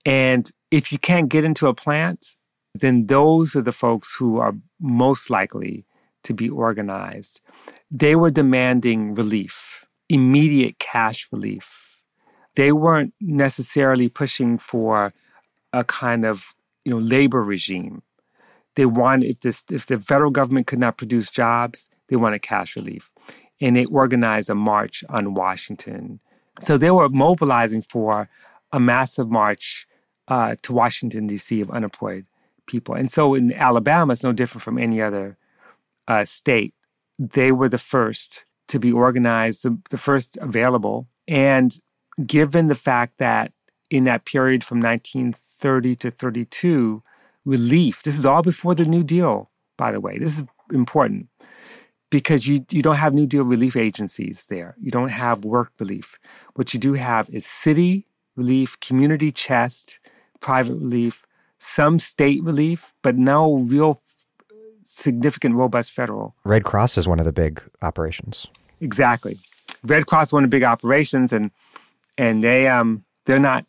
And if you can't get into a plant, then those are the folks who are most likely to be organized. They were demanding relief, immediate cash relief. They weren't necessarily pushing for a kind of you know labor regime. They wanted if this if the federal government could not produce jobs, they wanted cash relief. And they organized a march on Washington so they were mobilizing for a massive march uh, to Washington, D.C. of unemployed people. And so in Alabama, it's no different from any other uh, state. They were the first to be organized, the, the first available. And given the fact that in that period from 1930 to 32, relief, this is all before the New Deal, by the way, this is important because you, you don't have New Deal relief agencies there. You don't have work relief. What you do have is city relief, community chest, private relief, some state relief, but no real significant, robust federal. Red Cross is one of the big operations. Exactly. Red Cross is one of the big operations, and and they um they're not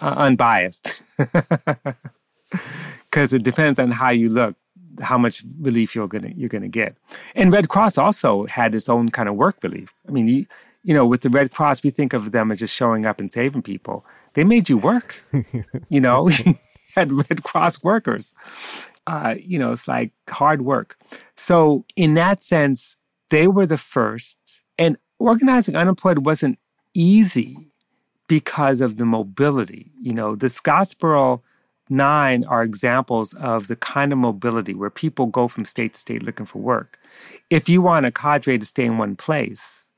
uh, unbiased because it depends on how you look how much relief you're gonna you're gonna get. And Red Cross also had its own kind of work relief. I mean, you you know, with the Red Cross, we think of them as just showing up and saving people. They made you work. you know, had Red Cross workers. Uh, you know, it's like hard work. So in that sense, they were the first. And organizing unemployed wasn't easy because of the mobility. You know, the Scottsboro nine are examples of the kind of mobility where people go from state to state looking for work. If you want a cadre to stay in one place,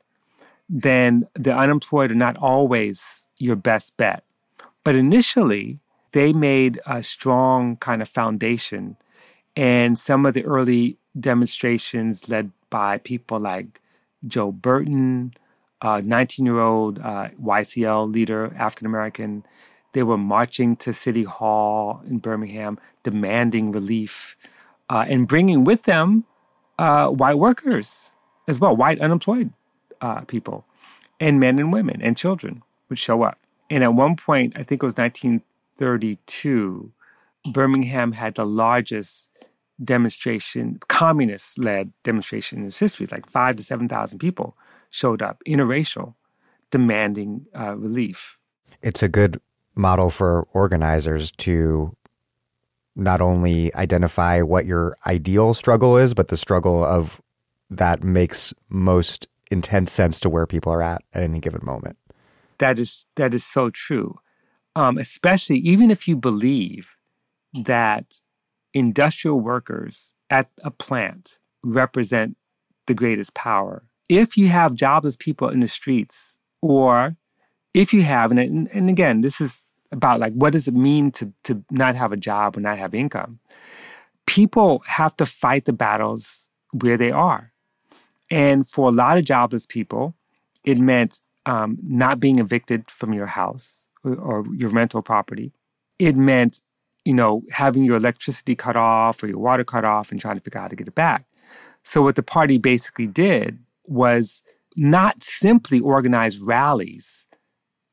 then the unemployed are not always your best bet. But initially, they made a strong kind of foundation. And some of the early demonstrations led by people like Joe Burton, a 19 year old uh, YCL leader, African American, they were marching to City Hall in Birmingham, demanding relief uh, and bringing with them uh, white workers as well, white unemployed uh, people, and men and women and children would show up. And at one point, I think it was 1932, Birmingham had the largest demonstration, communist led demonstration in its history, like five to 7,000 people showed up, interracial, demanding uh, relief. It's a good model for organizers to not only identify what your ideal struggle is, but the struggle of that makes most intense sense to where people are at at any given moment. That is that is so true. Um, especially even if you believe that industrial workers at a plant represent the greatest power. If you have jobless people in the streets, or if you have, and, and again, this is about like what does it mean to to not have a job or not have income. People have to fight the battles where they are, and for a lot of jobless people, it meant um, not being evicted from your house or, or your rental property. It meant you know having your electricity cut off or your water cut off and trying to figure out how to get it back. So what the party basically did was not simply organize rallies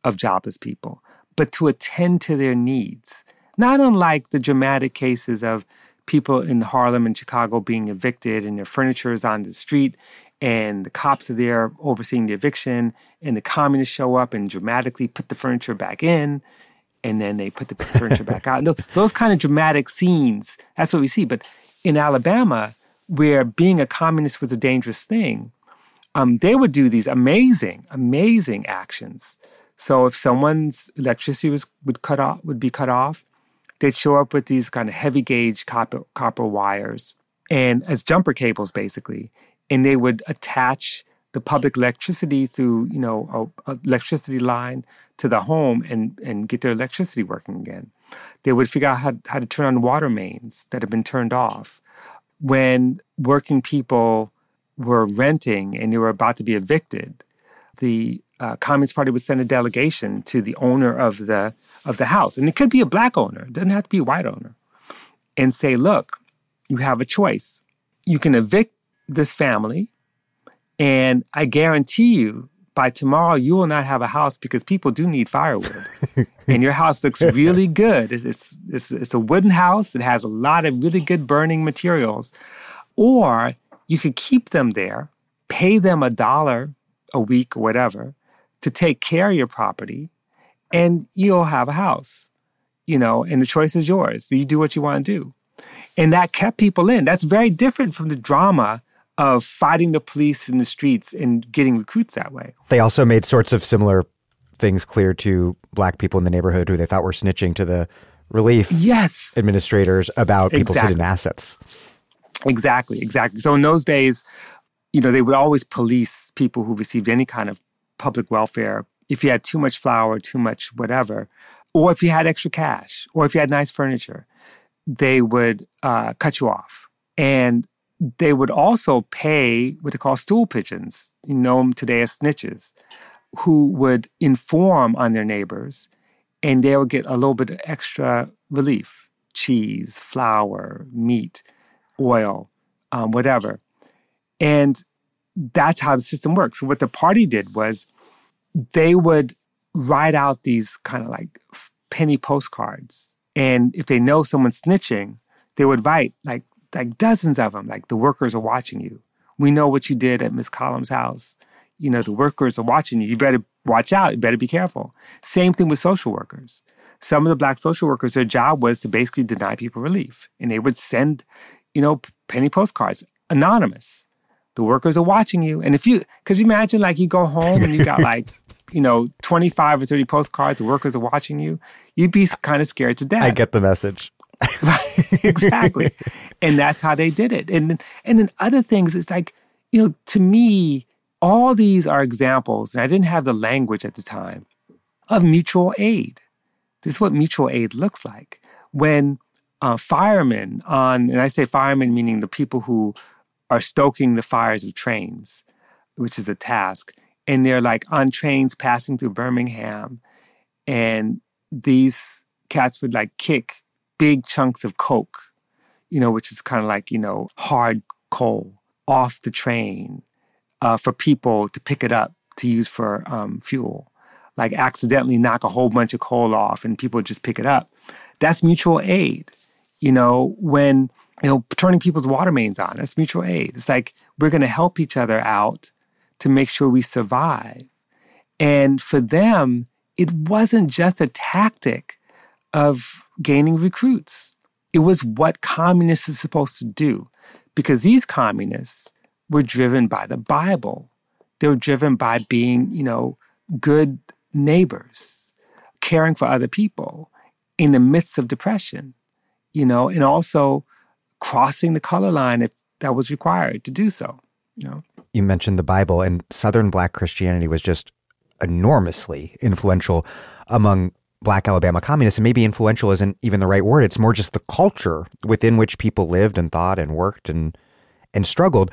of jobless people, but to attend to their needs. Not unlike the dramatic cases of people in Harlem and Chicago being evicted and their furniture is on the street and the cops are there overseeing the eviction and the communists show up and dramatically put the furniture back in and then they put the furniture back out. Those kind of dramatic scenes, that's what we see. But in Alabama, where being a communist was a dangerous thing, um, they would do these amazing, amazing actions so if someone's electricity was would cut off would be cut off, they'd show up with these kind of heavy gauge copper copper wires and as jumper cables basically, and they would attach the public electricity through you know a, a electricity line to the home and and get their electricity working again. They would figure out how, how to turn on water mains that had been turned off. When working people were renting and they were about to be evicted, the uh, Communist Party would send a delegation to the owner of the of the house, and it could be a black owner, it doesn't have to be a white owner, and say, "Look, you have a choice. You can evict this family, and I guarantee you." By tomorrow, you will not have a house because people do need firewood, and your house looks really good. It's, it's it's a wooden house. It has a lot of really good burning materials, or you could keep them there, pay them a dollar a week or whatever, to take care of your property and you'll have a house, you know, and the choice is yours. You do what you want to do. And that kept people in. That's very different from the drama of fighting the police in the streets and getting recruits that way. They also made sorts of similar things clear to black people in the neighborhood who they thought were snitching to the relief yes. administrators about people's exactly. hidden assets. Exactly, exactly. So in those days, you know, they would always police people who received any kind of public welfare if you had too much flour, too much whatever, or if you had extra cash, or if you had nice furniture, they would uh, cut you off. And they would also pay what they call stool pigeons, you know them today as snitches, who would inform on their neighbors and they would get a little bit of extra relief cheese, flour, meat, oil, um, whatever. And that's how the system works. What the party did was they would write out these kind of like penny postcards. And if they know someone's snitching, they would write like like dozens of them, like the workers are watching you. We know what you did at Miss Collins' house. You know, the workers are watching you. You better watch out. You better be careful. Same thing with social workers. Some of the black social workers, their job was to basically deny people relief. And they would send, you know, penny postcards, anonymous the workers are watching you. And if you, because you imagine like you go home and you got like, you know, 25 or 30 postcards, the workers are watching you, you'd be kind of scared to death. I get the message. exactly. and that's how they did it. And, and then other things, it's like, you know, to me, all these are examples, and I didn't have the language at the time, of mutual aid. This is what mutual aid looks like. When uh, firemen on, and I say firemen meaning the people who are stoking the fires of trains, which is a task. And they're like on trains passing through Birmingham. And these cats would like kick big chunks of coke, you know, which is kind of like, you know, hard coal off the train uh, for people to pick it up to use for um, fuel. Like accidentally knock a whole bunch of coal off and people just pick it up. That's mutual aid. You know, when you know, turning people's water mains on. That's mutual aid. It's like we're going to help each other out to make sure we survive. And for them, it wasn't just a tactic of gaining recruits. It was what communists are supposed to do because these communists were driven by the Bible. They were driven by being, you know, good neighbors, caring for other people in the midst of depression, you know, and also crossing the color line if that was required to do so, you know. You mentioned the Bible and Southern Black Christianity was just enormously influential among black Alabama communists, and maybe influential isn't even the right word. It's more just the culture within which people lived and thought and worked and and struggled.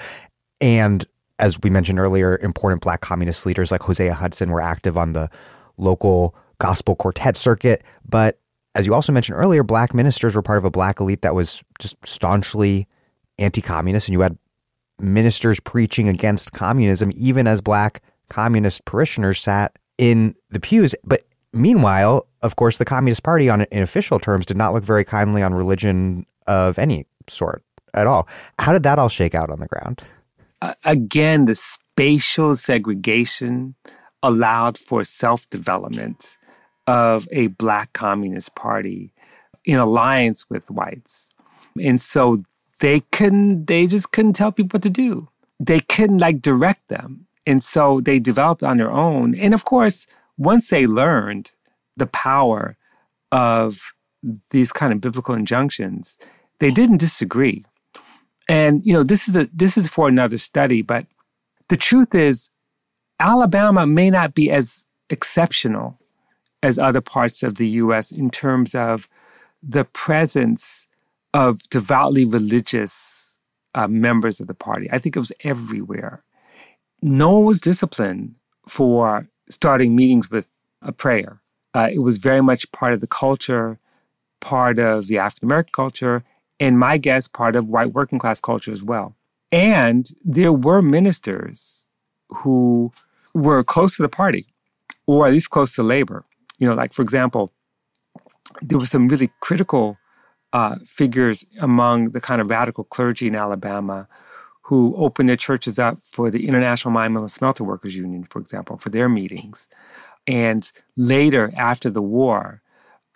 And as we mentioned earlier, important black communist leaders like Hosea Hudson were active on the local gospel quartet circuit. But as you also mentioned earlier, black ministers were part of a black elite that was just staunchly anti communist. And you had ministers preaching against communism, even as black communist parishioners sat in the pews. But meanwhile, of course, the Communist Party, on in official terms, did not look very kindly on religion of any sort at all. How did that all shake out on the ground? Uh, again, the spatial segregation allowed for self development of a black communist party in alliance with whites. And so they couldn't, they just couldn't tell people what to do. They couldn't like direct them. And so they developed on their own. And of course, once they learned the power of these kind of biblical injunctions, they didn't disagree. And you know, this is a this is for another study, but the truth is Alabama may not be as exceptional as other parts of the US in terms of the presence of devoutly religious uh, members of the party. I think it was everywhere. No one was disciplined for starting meetings with a prayer. Uh, it was very much part of the culture, part of the African American culture, and my guess, part of white working class culture as well. And there were ministers who were close to the party, or at least close to labor. You know, like for example, there were some really critical uh, figures among the kind of radical clergy in Alabama who opened their churches up for the International Mine Mill and Smelter Workers Union, for example, for their meetings. And later, after the war,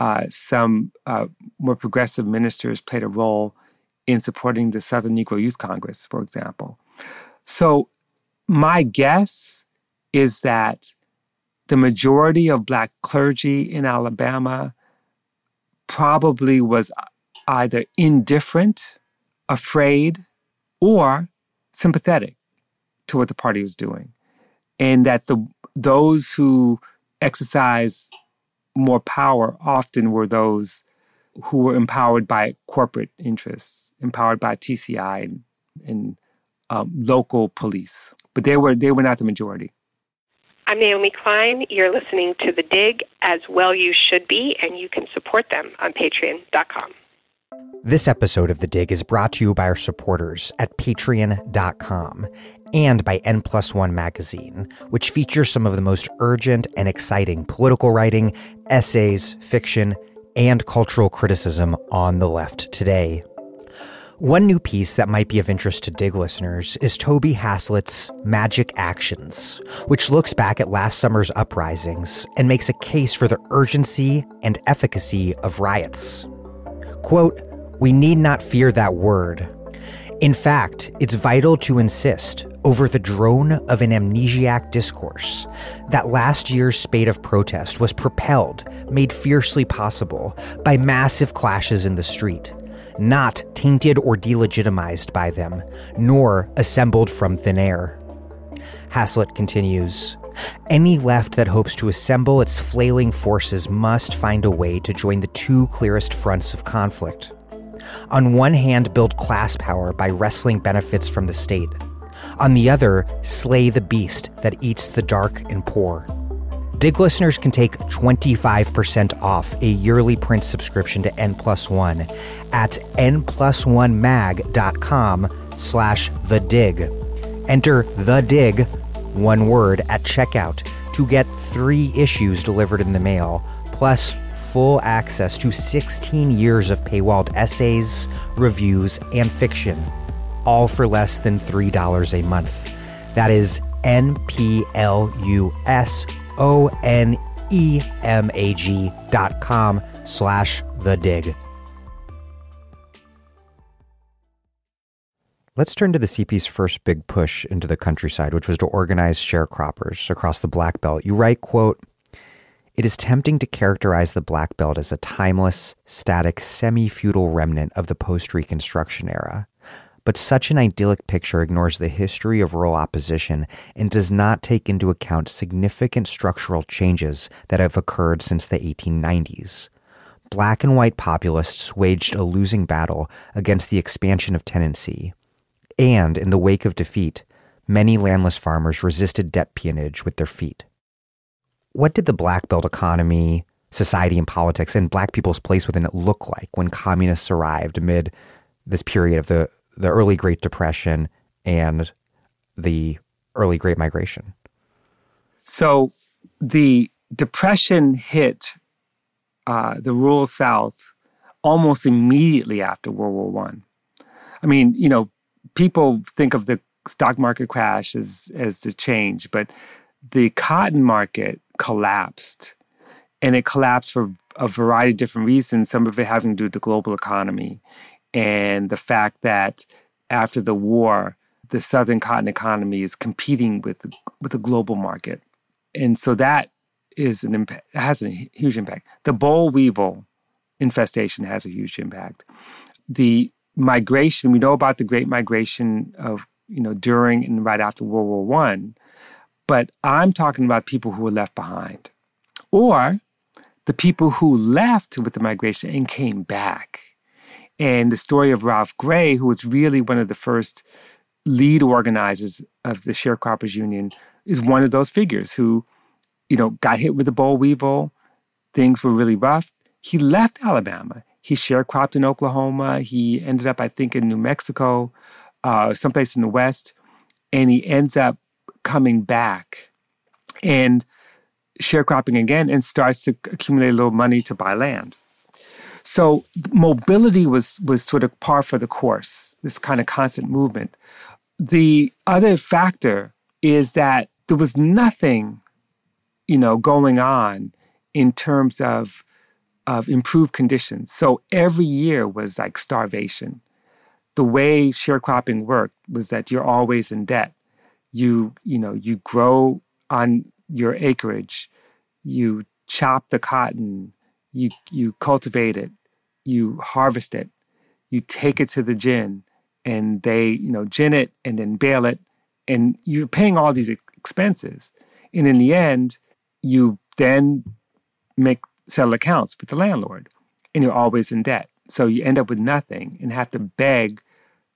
uh, some uh, more progressive ministers played a role in supporting the Southern Negro Youth Congress, for example. So, my guess is that the majority of Black clergy in Alabama probably was either indifferent, afraid, or sympathetic to what the party was doing. And that the those who exercise more power often were those who were empowered by corporate interests, empowered by TCI and, and um, local police. But they were they were not the majority. I'm Naomi Klein. You're listening to The Dig, as well you should be, and you can support them on patreon.com. This episode of The Dig is brought to you by our supporters at patreon.com and by N Plus One magazine, which features some of the most urgent and exciting political writing, essays, fiction, and cultural criticism on the left today. One new piece that might be of interest to Dig listeners is Tobi Haslett's Magic Actions, which looks back at last summer's uprisings and makes a case for the urgency and efficacy of riots. Quote, We need not fear that word. In fact, it's vital to insist over the drone of an amnesiac discourse. That last year's spate of protest was propelled, made fiercely possible, by massive clashes in the street, not tainted or delegitimized by them, nor assembled from thin air. Haslett continues Any left that hopes to assemble its flailing forces must find a way to join the two clearest fronts of conflict. On one hand, build class power by wresting benefits from the state on the other, slay the beast that eats the dark and poor. Dig listeners can take 25% off a yearly print subscription to N plus one at nplusonemag.com slash the dig. Enter the dig, one word, at checkout to get three issues delivered in the mail, plus full access to 16 years of paywalled essays, reviews, and fiction all for less than $3 a month. That is N P L U S O N E-M-A-G dot com slash the dig. Let's turn to the CP's first big push into the countryside, which was to organize sharecroppers across the Black Belt. You write, quote, it is tempting to characterize the Black Belt as a timeless, static, semi feudal remnant of the post Reconstruction era. But such an idyllic picture ignores the history of rural opposition and does not take into account significant structural changes that have occurred since the 1890s. Black and white populists waged a losing battle against the expansion of tenancy. And in the wake of defeat, many landless farmers resisted debt peonage with their feet what did the black belt economy, society, and politics, and black people's place within it look like when communists arrived amid this period of the, the early Great Depression and the early Great Migration? So the Depression hit uh, the rural South almost immediately after World War One. I. I mean, you know, people think of the stock market crash as as the change, but the cotton market collapsed. And it collapsed for a variety of different reasons, some of it having to do with the global economy and the fact that after the war, the southern cotton economy is competing with with the global market. And so that is an has a huge impact. The boll weevil infestation has a huge impact. The migration, we know about the great migration of, you know, during and right after World War One. But I'm talking about people who were left behind or the people who left with the migration and came back. And the story of Ralph Gray, who was really one of the first lead organizers of the Sharecroppers Union, is one of those figures who, you know, got hit with the boll weevil. Things were really rough. He left Alabama. He sharecropped in Oklahoma. He ended up, I think, in New Mexico, uh, someplace in the West. And he ends up coming back and sharecropping again and starts to accumulate a little money to buy land. So mobility was was sort of par for the course, this kind of constant movement. The other factor is that there was nothing, you know, going on in terms of of improved conditions. So every year was like starvation. The way sharecropping worked was that you're always in debt you you know you grow on your acreage you chop the cotton you you cultivate it. You harvest it. You take it to the gin and they you know gin it and then bale it and you're paying all these expenses. And in the end you then make settle accounts with the landlord and you're always in debt. So you end up with nothing and have to beg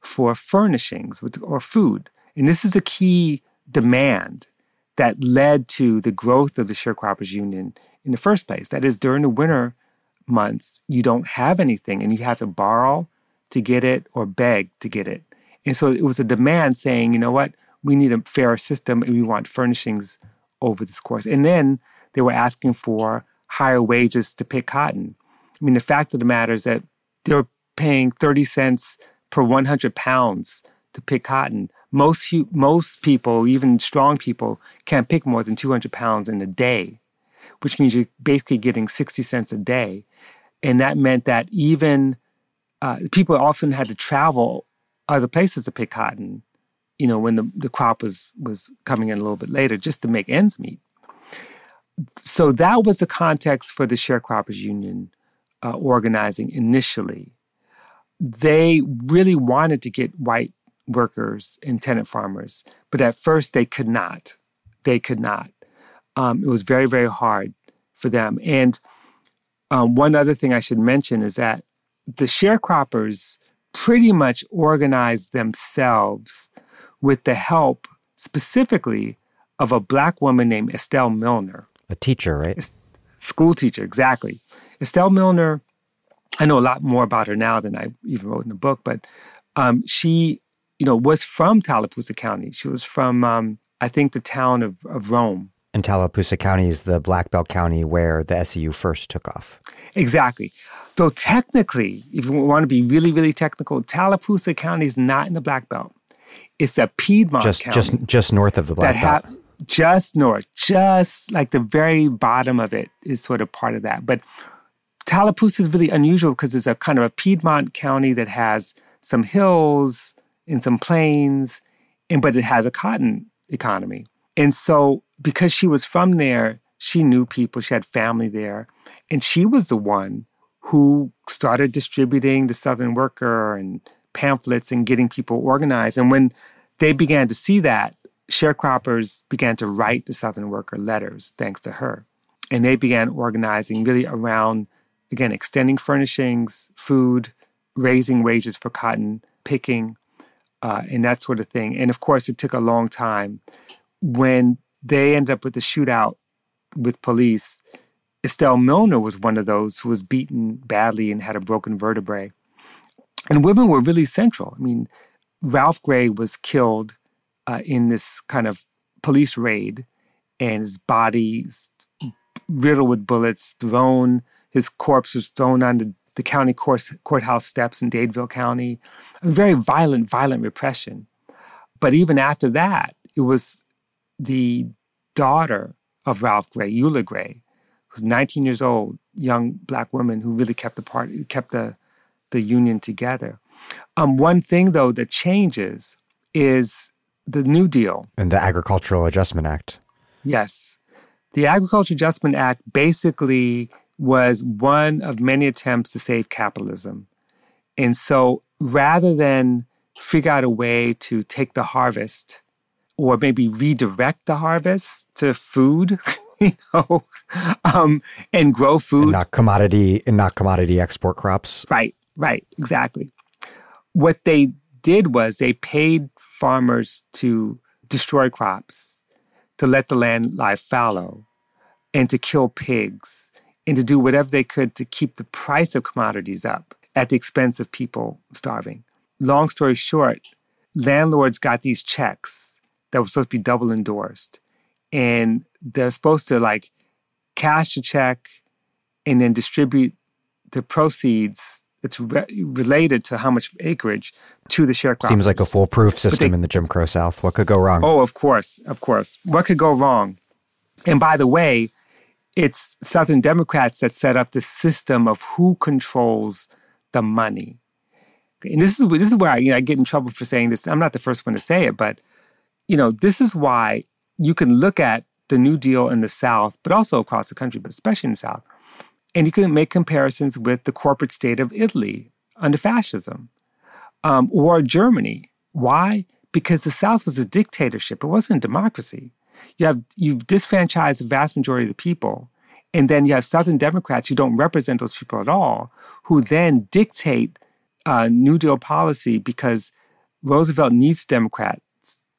for furnishings or food. And this is a key demand that led to the growth of the sharecroppers union in the first place. That is, during the winter months, you don't have anything and you have to borrow to get it or beg to get it. And so it was a demand saying, you know what, we need a fairer system and we want furnishings over this course. And then they were asking for higher wages to pick cotton. I mean, the fact of the matter is that they're paying 30 cents per 100 pounds to pick cotton. Most most people, even strong people, can't pick more than 200 pounds in a day, which means you're basically getting 60 cents a day, and that meant that even uh, people often had to travel other places to pick cotton. You know, when the, the crop was was coming in a little bit later, just to make ends meet. So that was the context for the sharecroppers union uh, organizing initially. They really wanted to get white workers and tenant farmers. But at first, they could not. They could not. Um, it was very, very hard for them. And um, one other thing I should mention is that the sharecroppers pretty much organized themselves with the help specifically of a black woman named Estelle Milner. A teacher, right? school teacher, exactly. Estelle Milner, I know a lot more about her now than I even wrote in the book, but um, she you know, was from Tallapoosa County. She was from, um, I think, the town of, of Rome. And Tallapoosa County is the Black Belt County where the SCU first took off. Exactly. Though technically, if you want to be really, really technical, Tallapoosa County is not in the Black Belt. It's a Piedmont just, County. Just, just north of the Black Belt. Ha- just north, just like the very bottom of it is sort of part of that. But Tallapoosa is really unusual because it's a kind of a Piedmont county that has some hills and some plains, and but it has a cotton economy. And so because she was from there, she knew people, she had family there, and she was the one who started distributing the Southern Worker and pamphlets and getting people organized. And when they began to see that, sharecroppers began to write the Southern Worker letters thanks to her. And they began organizing really around, again, extending furnishings, food, raising wages for cotton picking, uh, and that sort of thing. And of course, it took a long time. When they end up with the shootout with police, Estelle Milner was one of those who was beaten badly and had a broken vertebrae. And women were really central. I mean, Ralph Gray was killed uh, in this kind of police raid, and his body riddled with bullets, thrown. His corpse was thrown on the, the county court, courthouse steps in Dadeville County. A very violent, violent repression. But even after that, it was the daughter of Ralph Gray, Eula Gray, who's 19 years old, young black woman who really kept the party, kept the the union together. Um, one thing though that changes is the New Deal and the Agricultural Adjustment Act. Yes, the Agricultural Adjustment Act basically was one of many attempts to save capitalism, and so rather than figure out a way to take the harvest or maybe redirect the harvest to food. you know, um, and grow food. And not commodity and not commodity export crops. Right, right, exactly. What they did was they paid farmers to destroy crops, to let the land lie fallow, and to kill pigs, and to do whatever they could to keep the price of commodities up at the expense of people starving. Long story short, landlords got these checks that were supposed to be double endorsed and they're supposed to like cash a check and then distribute the proceeds that's re- related to how much acreage to the sharecroppers. Seems like a foolproof system they, in the Jim Crow South. What could go wrong? Oh, of course, of course. What could go wrong? And by the way, it's Southern Democrats that set up the system of who controls the money. And this is this is where I, you know, I get in trouble for saying this. I'm not the first one to say it, but you know, this is why you can look at the New Deal in the South, but also across the country, but especially in the South, and you can make comparisons with the corporate state of Italy under fascism um, or Germany. Why? Because the South was a dictatorship; it wasn't a democracy. You have you've disfranchised the vast majority of the people, and then you have Southern Democrats who don't represent those people at all, who then dictate uh, New Deal policy because Roosevelt needs a Democrat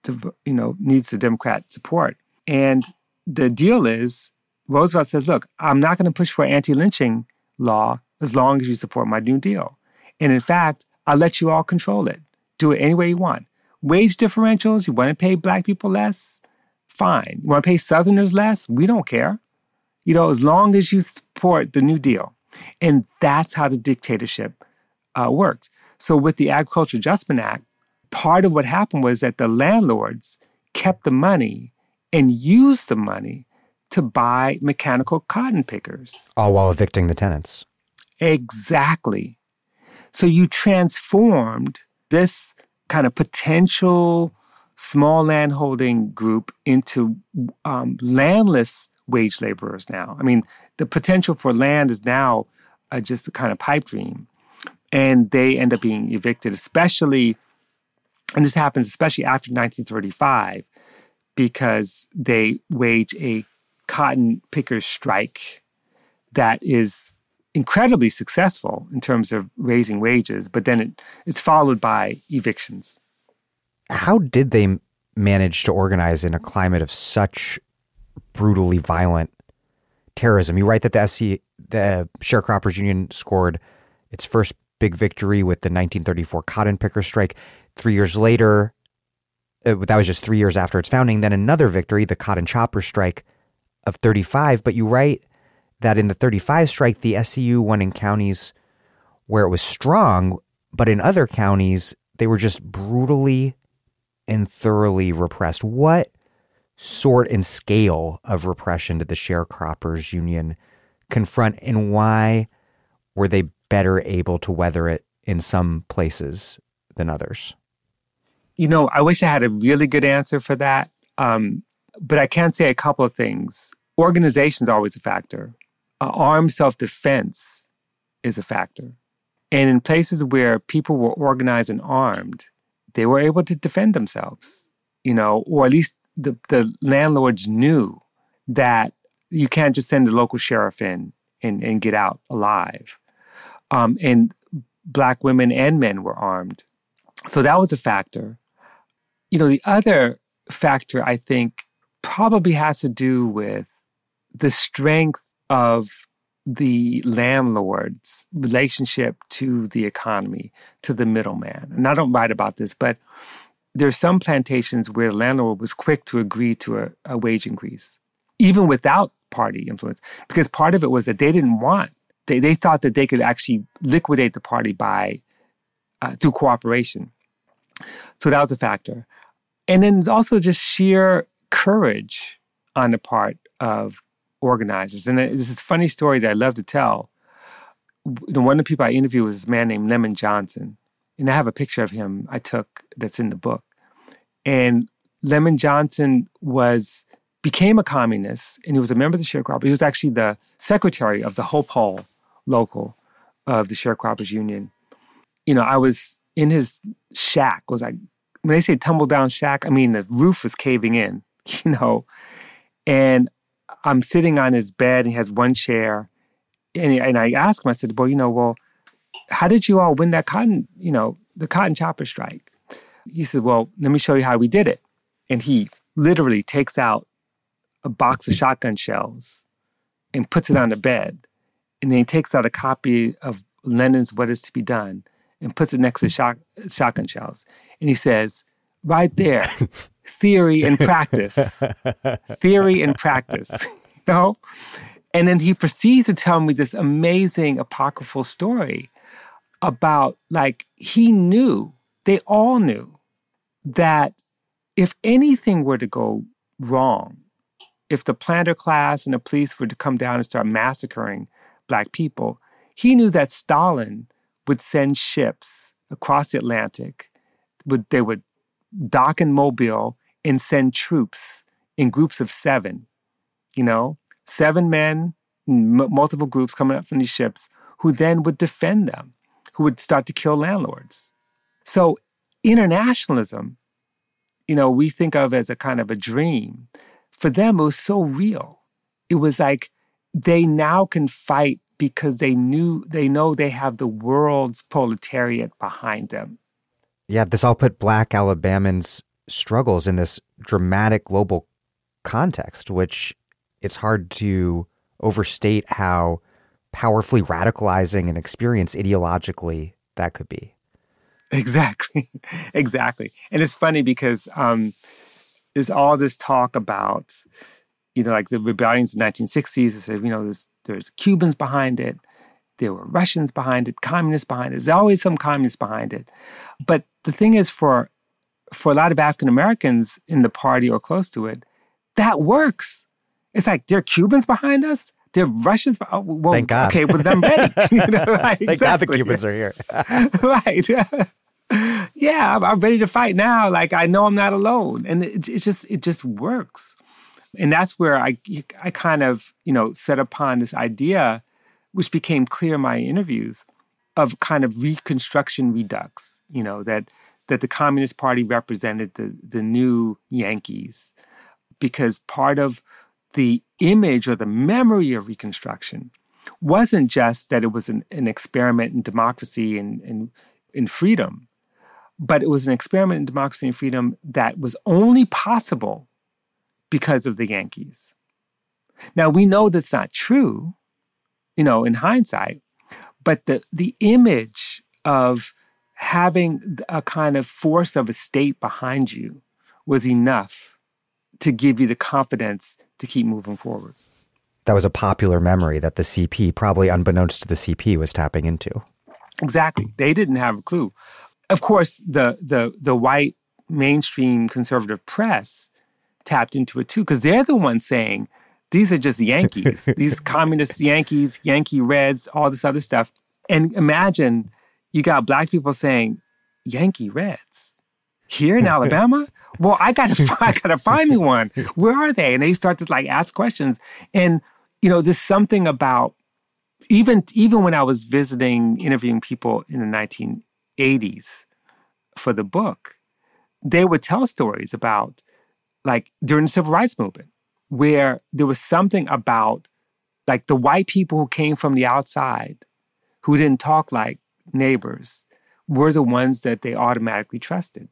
to, you know, needs the Democrat support. And the deal is Roosevelt says, look, I'm not going to push for anti lynching law as long as you support my New Deal. And in fact, I'll let you all control it. Do it any way you want. Wage differentials, you want to pay black people less? Fine. You want to pay Southerners less? We don't care. You know, as long as you support the New Deal. And that's how the dictatorship uh, works. So with the Agriculture Adjustment Act, part of what happened was that the landlords kept the money and used the money to buy mechanical cotton pickers. All while evicting the tenants. Exactly. So you transformed this kind of potential small landholding group into um, landless wage laborers now. I mean, the potential for land is now uh, just a kind of pipe dream. And they end up being evicted, especially and this happens especially after 1935 because they wage a cotton pickers strike that is incredibly successful in terms of raising wages, but then it, it's followed by evictions. How did they manage to organize in a climate of such brutally violent terrorism? You write that the SC, the Sharecroppers Union scored its first big victory with the 1934 cotton picker strike. Three years later, uh, that was just three years after its founding. Then another victory, the cotton chopper strike of 35. But you write that in the 35 strike, the SCU won in counties where it was strong, but in other counties, they were just brutally and thoroughly repressed. What sort and scale of repression did the sharecroppers union confront and why were they better able to weather it in some places than others? You know, I wish I had a really good answer for that. Um, but I can say a couple of things. Organization is always a factor. Uh, armed self defense is a factor. And in places where people were organized and armed, they were able to defend themselves, you know, or at least the, the landlords knew that you can't just send the local sheriff in and, and get out alive. Um, and black women and men were armed. So that was a factor. You know, the other factor I think probably has to do with the strength of the landlord's relationship to the economy, to the middleman. And I don't write about this, but there are some plantations where the landlord was quick to agree to a, a wage increase, even without party influence, because part of it was that they didn't want, they, they thought that they could actually liquidate the party by, uh, through cooperation. So that was a factor. And then also just sheer courage on the part of organizers. And this is a funny story that I love to tell. One of the people I interviewed was a man named Lemon Johnson. And I have a picture of him I took that's in the book. And Lemon Johnson was became a communist and he was a member of the sharecroppers. He was actually the secretary of the Hope Hull local of the sharecroppers union. You know, I was in his shack. Was like when they say tumble down shack, I mean the roof was caving in, you know. And I'm sitting on his bed and he has one chair. And, and I asked him, I said, well, you know, well, how did you all win that cotton, you know, the cotton chopper strike? He said, well, let me show you how we did it. And he literally takes out a box of shotgun shells and puts it on the bed. And then he takes out a copy of Lenin's What Is to Be Done and puts it next to shot, shotgun shells. And he says, right there, theory and practice. theory and practice. you know? And then he proceeds to tell me this amazing apocryphal story about like he knew, they all knew that if anything were to go wrong, if the planter class and the police were to come down and start massacring black people, he knew that Stalin would send ships across the Atlantic. Would they would dock in Mobile and send troops in groups of seven, you know, seven men, m- multiple groups coming up from these ships who then would defend them, who would start to kill landlords. So internationalism, you know, we think of as a kind of a dream. For them, it was so real. It was like they now can fight because they knew they know they have the world's proletariat behind them. Yeah, this all put black Alabamans struggles in this dramatic global context, which it's hard to overstate how powerfully radicalizing an experience ideologically that could be. Exactly, exactly. And it's funny because um, there's all this talk about, you know, like the rebellions in the 1960s. They said, you know, there's, there's Cubans behind it, there were Russians behind it, communists behind it. There's always some communists behind it. But the thing is, for for a lot of African Americans in the party or close to it, that works. It's like there are Cubans behind us. There are Russians. Oh, well, Thank God. Okay, well, then ready. you know, right, Thank exactly. God the Cubans are here. right. yeah, I'm, I'm, ready to fight now. Like I know I'm not alone, and it, it just it just works. And that's where I I kind of you know set upon this idea, which became clear in my interviews, of kind of Reconstruction Redux. You know that that the Communist Party represented the, the new Yankees because part of the image or the memory of Reconstruction wasn't just that it was an, an experiment in democracy and, and, and freedom, but it was an experiment in democracy and freedom that was only possible because of the Yankees. Now, we know that's not true, you know, in hindsight, but the, the image of having a kind of force of a state behind you was enough to give you the confidence to keep moving forward. That was a popular memory that the CP, probably unbeknownst to the CP, was tapping into. Exactly. They didn't have a clue. Of course, the the the white mainstream conservative press tapped into it too, because they're the ones saying, these are just Yankees, these communist Yankees, Yankee Reds, all this other stuff. And imagine you got black people saying, Yankee Reds here in Alabama? Well, I gotta find, I gotta find me one. Where are they? And they start to like ask questions. And you know, there's something about even even when I was visiting, interviewing people in the 1980s for the book, they would tell stories about like during the civil rights movement, where there was something about like the white people who came from the outside, who didn't talk like neighbors, were the ones that they automatically trusted.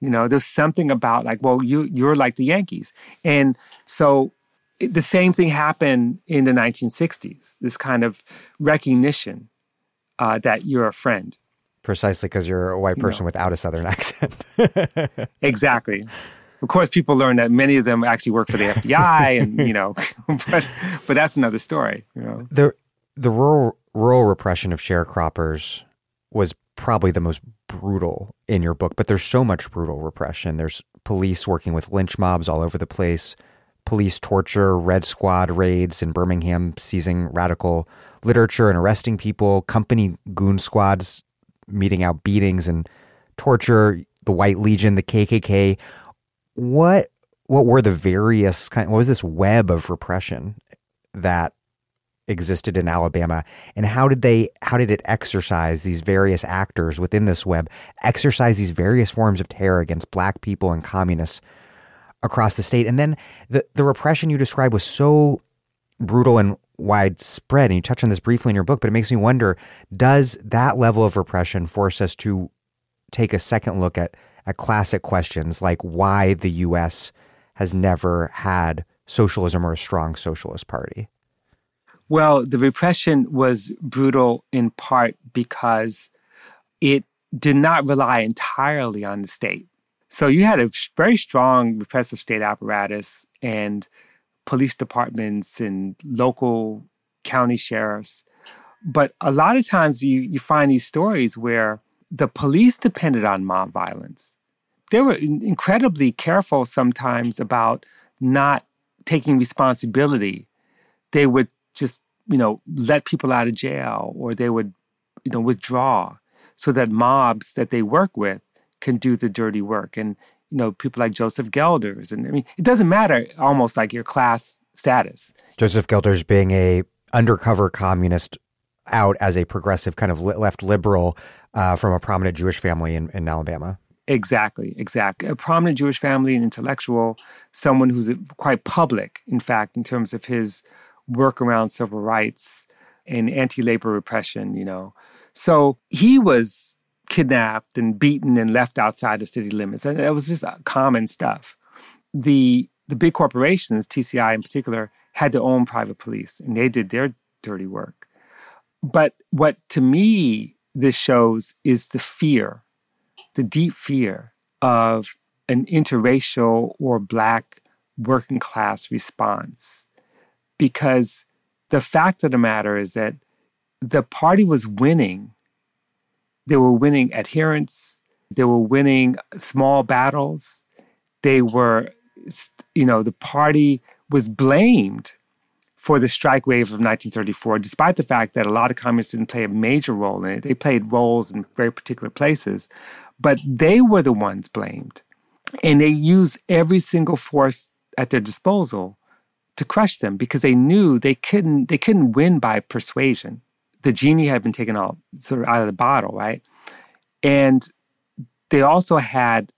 You know, there's something about like, well, you you're like the Yankees, and so the same thing happened in the 1960s. This kind of recognition uh, that you're a friend. Precisely because you're a white person you know. without a Southern accent. exactly. Of course, people learn that many of them actually work for the FBI, and you know, but but that's another story. You know, the the rural rural repression of sharecroppers was probably the most brutal in your book. But there's so much brutal repression. There's police working with lynch mobs all over the place police torture, Red Squad raids in Birmingham, seizing radical literature and arresting people, company goon squads meting out beatings and torture, the White Legion, the KKK. What what were the various kind? What was this web of repression that existed in Alabama, and how did they how did it exercise these various actors within this web exercise these various forms of terror against Black people and communists across the state. And then the, the repression you described was so brutal and widespread. And you touch on this briefly in your book, but it makes me wonder does that level of repression force us to take a second look at, at classic questions like why the U.S. has never had socialism or a strong socialist party? Well, the repression was brutal in part because it did not rely entirely on the state. So you had a very strong repressive state apparatus and police departments and local county sheriffs. But a lot of times you, you find these stories where the police depended on mob violence. They were incredibly careful sometimes about not taking responsibility. They would just, you know, let people out of jail or they would, you know, withdraw so that mobs that they work with can do the dirty work. And, you know, people like Joseph Gelders. And I mean, it doesn't matter almost like your class status. Joseph Gelders being a undercover communist out as a progressive kind of left liberal uh, from a prominent Jewish family in, in Alabama. Exactly, exactly. A prominent Jewish family, an intellectual, someone who's quite public, in fact, in terms of his work around civil rights and anti labor repression, you know. So he was kidnapped and beaten and left outside the city limits. And it was just common stuff. The the big corporations, TCI in particular, had their own private police and they did their dirty work. But what to me this shows is the fear, the deep fear of an interracial or black working class response. Because the fact of the matter is that the party was winning they were winning adherents. They were winning small battles. They were, you know, the party was blamed for the strike wave of 1934, despite the fact that a lot of communists didn't play a major role in it. They played roles in very particular places, but they were the ones blamed. And they used every single force at their disposal to crush them because they knew they couldn't they couldn't win by persuasion the genie had been taken out sort of out of the bottle, right? And they also had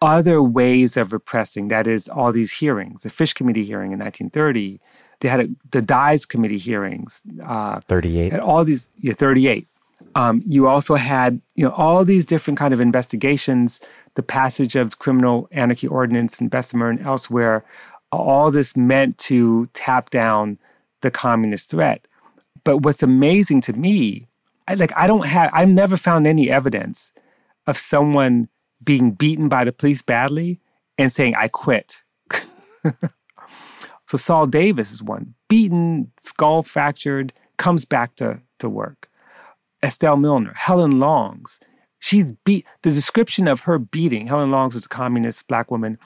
other ways of repressing. That is, all these hearings, the Fish Committee hearing in 1930. They had a, the Dies Committee hearings. Uh, 38. all these, yeah, 38. Um, you also had, you know, all these different kind of investigations, the passage of criminal anarchy ordinance in Bessemer and elsewhere. All this meant to tap down the communist threat. But what's amazing to me, I, like I don't have, I've never found any evidence of someone being beaten by the police badly and saying, I quit. so Saul Davis is one, beaten, skull fractured, comes back to, to work. Estelle Milner, Helen Longs, she's beat, the description of her beating, Helen Longs is a communist black woman,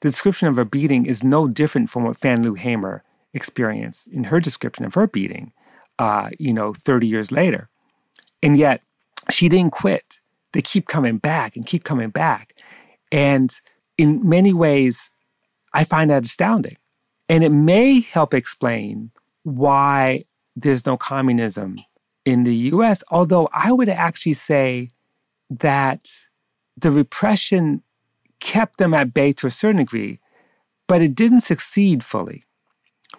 the description of her beating is no different from what Fannie Lou Hamer experienced in her description of her beating, uh, you know, 30 years later. And yet she didn't quit. They keep coming back and keep coming back. And in many ways, I find that astounding. And it may help explain why there's no communism in the US, although I would actually say that the repression kept them at bay to a certain degree, but it didn't succeed fully.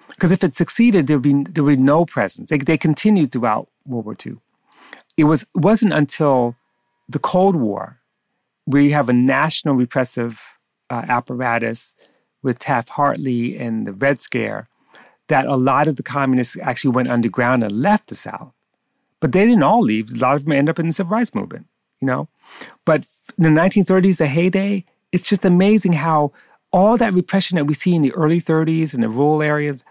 Because if it succeeded, there would be, there would be no presence. They, they continued throughout World War II. It was, wasn't until the Cold War, where you have a national repressive uh, apparatus with Taft Hartley and the Red Scare, that a lot of the communists actually went underground and left the South. But they didn't all leave. A lot of them ended up in the civil rights movement, you know? But the 1930s, the heyday, it's just amazing how all that repression that we see in the early 30s in the rural areas,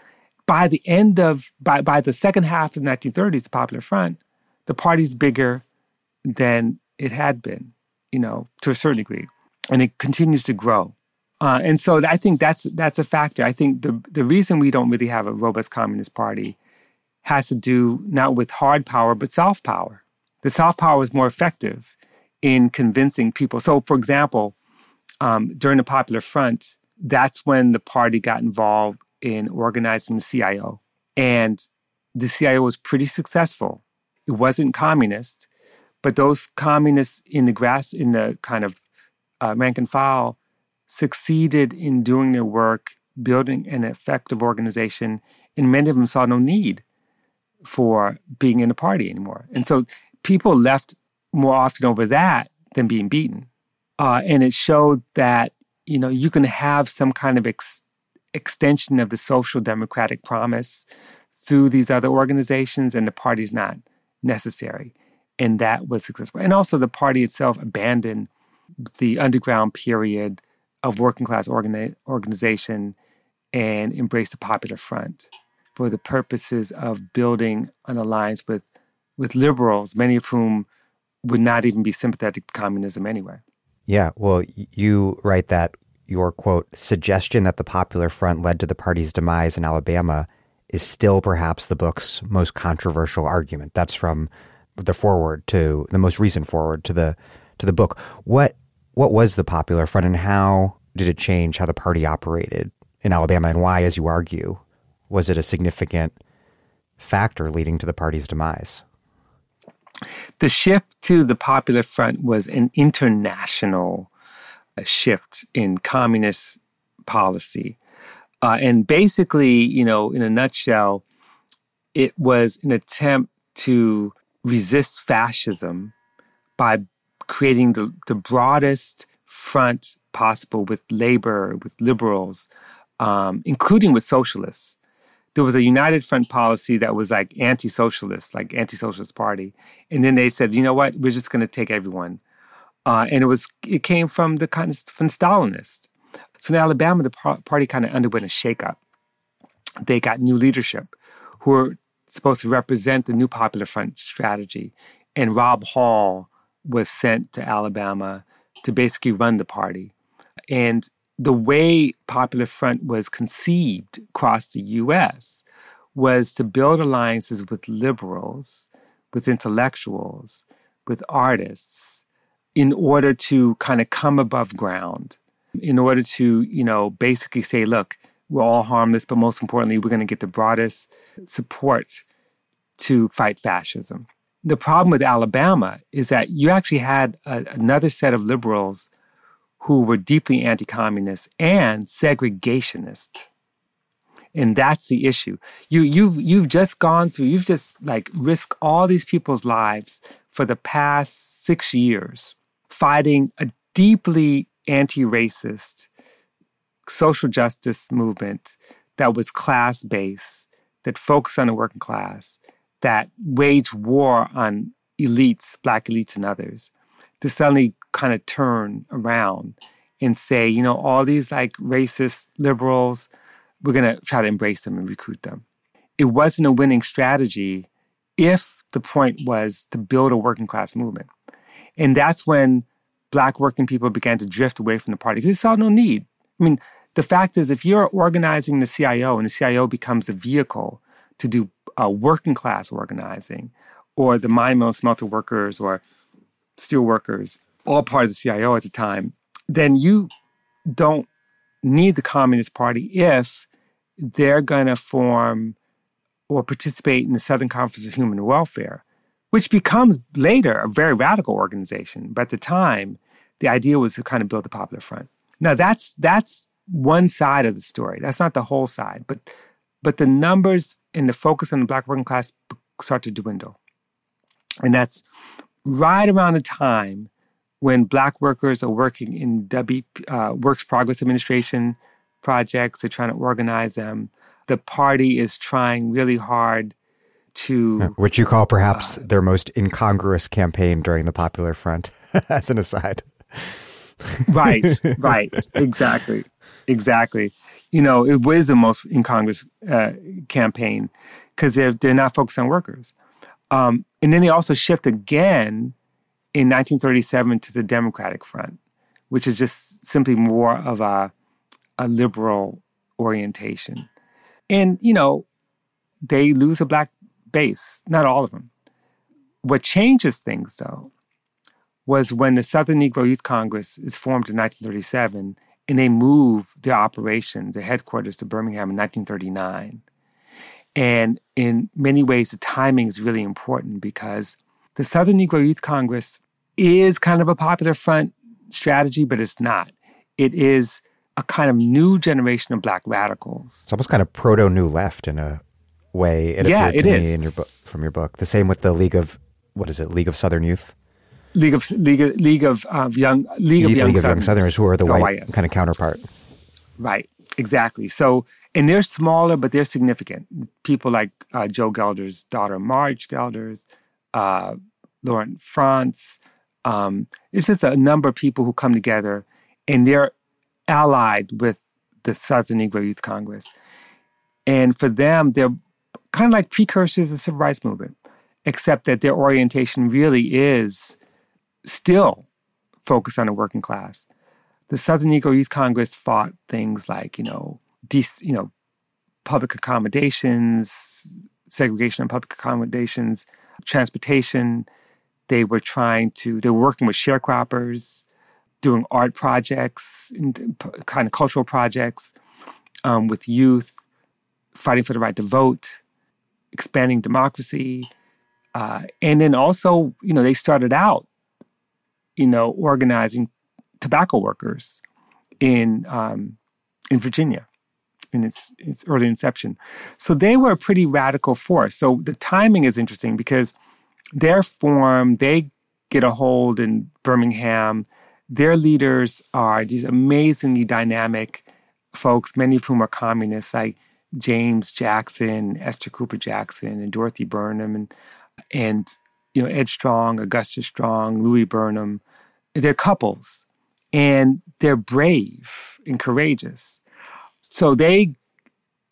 by the end of, by, by the second half of the 1930s, the Popular Front, the party's bigger than it had been, you know, to a certain degree. And it continues to grow. Uh, and so I think that's that's a factor. I think the the reason we don't really have a robust communist party has to do not with hard power but soft power. The soft power is more effective in convincing people. So, for example, um, during the Popular Front, that's when the party got involved in organizing the CIO. And the CIO was pretty successful. It wasn't communist, but those communists in the grass, in the kind of uh, rank and file, succeeded in doing their work, building an effective organization, and many of them saw no need for being in the party anymore. And so people left more often over that than being beaten. Uh, and it showed that, you know, you can have some kind of ex- extension of the social democratic promise through these other organizations, and the party's not necessary. And that was successful. And also, the party itself abandoned the underground period of working class organi- organization and embraced the Popular Front for the purposes of building an alliance with, with liberals, many of whom would not even be sympathetic to communism anyway. Yeah, well, you write that your quote suggestion that the Popular Front led to the party's demise in Alabama is still perhaps the book's most controversial argument. That's from the foreword to the most recent foreword to the to the book. What what was the Popular Front and how did it change how the party operated in Alabama and why, as you argue, was it a significant factor leading to the party's demise? The shift to the Popular Front was an international uh, shift in communist policy. Uh, and basically, you know, in a nutshell, it was an attempt to resist fascism by creating the, the broadest front possible with labor, with liberals, um, including with socialists. There was a united front policy that was like anti-socialist, like anti-socialist party, and then they said, you know what, we're just going to take everyone, uh, and it was it came from the kind of from Stalinists. So in Alabama, the party kind of underwent a shakeup. They got new leadership, who were supposed to represent the new Popular Front strategy, and Rob Hall was sent to Alabama to basically run the party, and the way Popular Front was conceived across the US was to build alliances with liberals, with intellectuals, with artists, in order to kind of come above ground, in order to, you know, basically say, look, we're all harmless, but most importantly, we're going to get the broadest support to fight fascism. The problem with Alabama is that you actually had a, another set of liberals who were deeply anti communist and segregationist. And that's the issue. You, you've, you've just gone through, you've just like risked all these people's lives for the past six years fighting a deeply anti racist social justice movement that was class based, that focused on the working class, that waged war on elites, black elites and others to suddenly kind of turn around and say, you know, all these like racist liberals, we're going to try to embrace them and recruit them. It wasn't a winning strategy if the point was to build a working class movement. And that's when black working people began to drift away from the party because they saw no need. I mean, the fact is, if you're organizing the CIO and the CIO becomes a vehicle to do uh, working class organizing, or the mine mill smelter workers or steel workers, all part of the CIO at the time, then you don't need the Communist Party if they're going to form or participate in the Southern Conference of Human Welfare, which becomes later a very radical organization. But at the time, the idea was to kind of build the Popular Front. Now that's that's one side of the story. That's not the whole side, but but the numbers and the focus on the black working class start to dwindle. And that's right around the time when black workers are working in W uh, Works Progress Administration projects, they're trying to organize them. The party is trying really hard to. Which you call perhaps uh, their most incongruous campaign during the Popular Front, as an aside. right, right. Exactly. Exactly. You know, it was the most incongruous uh, campaign because they're, they're not focused on workers. Um, and then they also shift again in 1937 to the Democratic Front, which is just simply more of a, a liberal orientation. And, you know, they lose a black base, not all of them. What changes things, though, was when the Southern Negro Youth Congress is formed in 1937 and they move their operations, their headquarters to Birmingham in 1939. And in many ways, the timing is really important because the Southern Negro Youth Congress is kind of a popular front strategy, but it's not. It is a kind of new generation of black radicals. It's almost kind of proto new left in a way. It yeah, it is. in your book from your book. The same with the League of what is it? League of Southern Youth. League of League of, League of um, Young League of, Young, League of Young Southerners, who are the white kind of counterpart. Right, exactly. So, and they're smaller, but they're significant. People like uh, Joe Gelder's daughter, Marge Gelders, uh, Laurent Frantz. Um, it's just a number of people who come together, and they're allied with the Southern Negro Youth Congress. And for them, they're kind of like precursors of the civil rights movement, except that their orientation really is still focused on the working class. The Southern Negro Youth Congress fought things like, you know, you know, public accommodations, segregation of public accommodations, transportation. They were trying to, they were working with sharecroppers, doing art projects, kind of cultural projects um, with youth, fighting for the right to vote, expanding democracy. Uh, and then also, you know, they started out you know, organizing tobacco workers in um, in Virginia in its its early inception. So they were a pretty radical force. So the timing is interesting because their form they get a hold in Birmingham. Their leaders are these amazingly dynamic folks, many of whom are communists, like James Jackson, Esther Cooper Jackson, and Dorothy Burnham, and and you know, Ed Strong, Augustus Strong, Louis Burnham, they're couples and they're brave and courageous. So they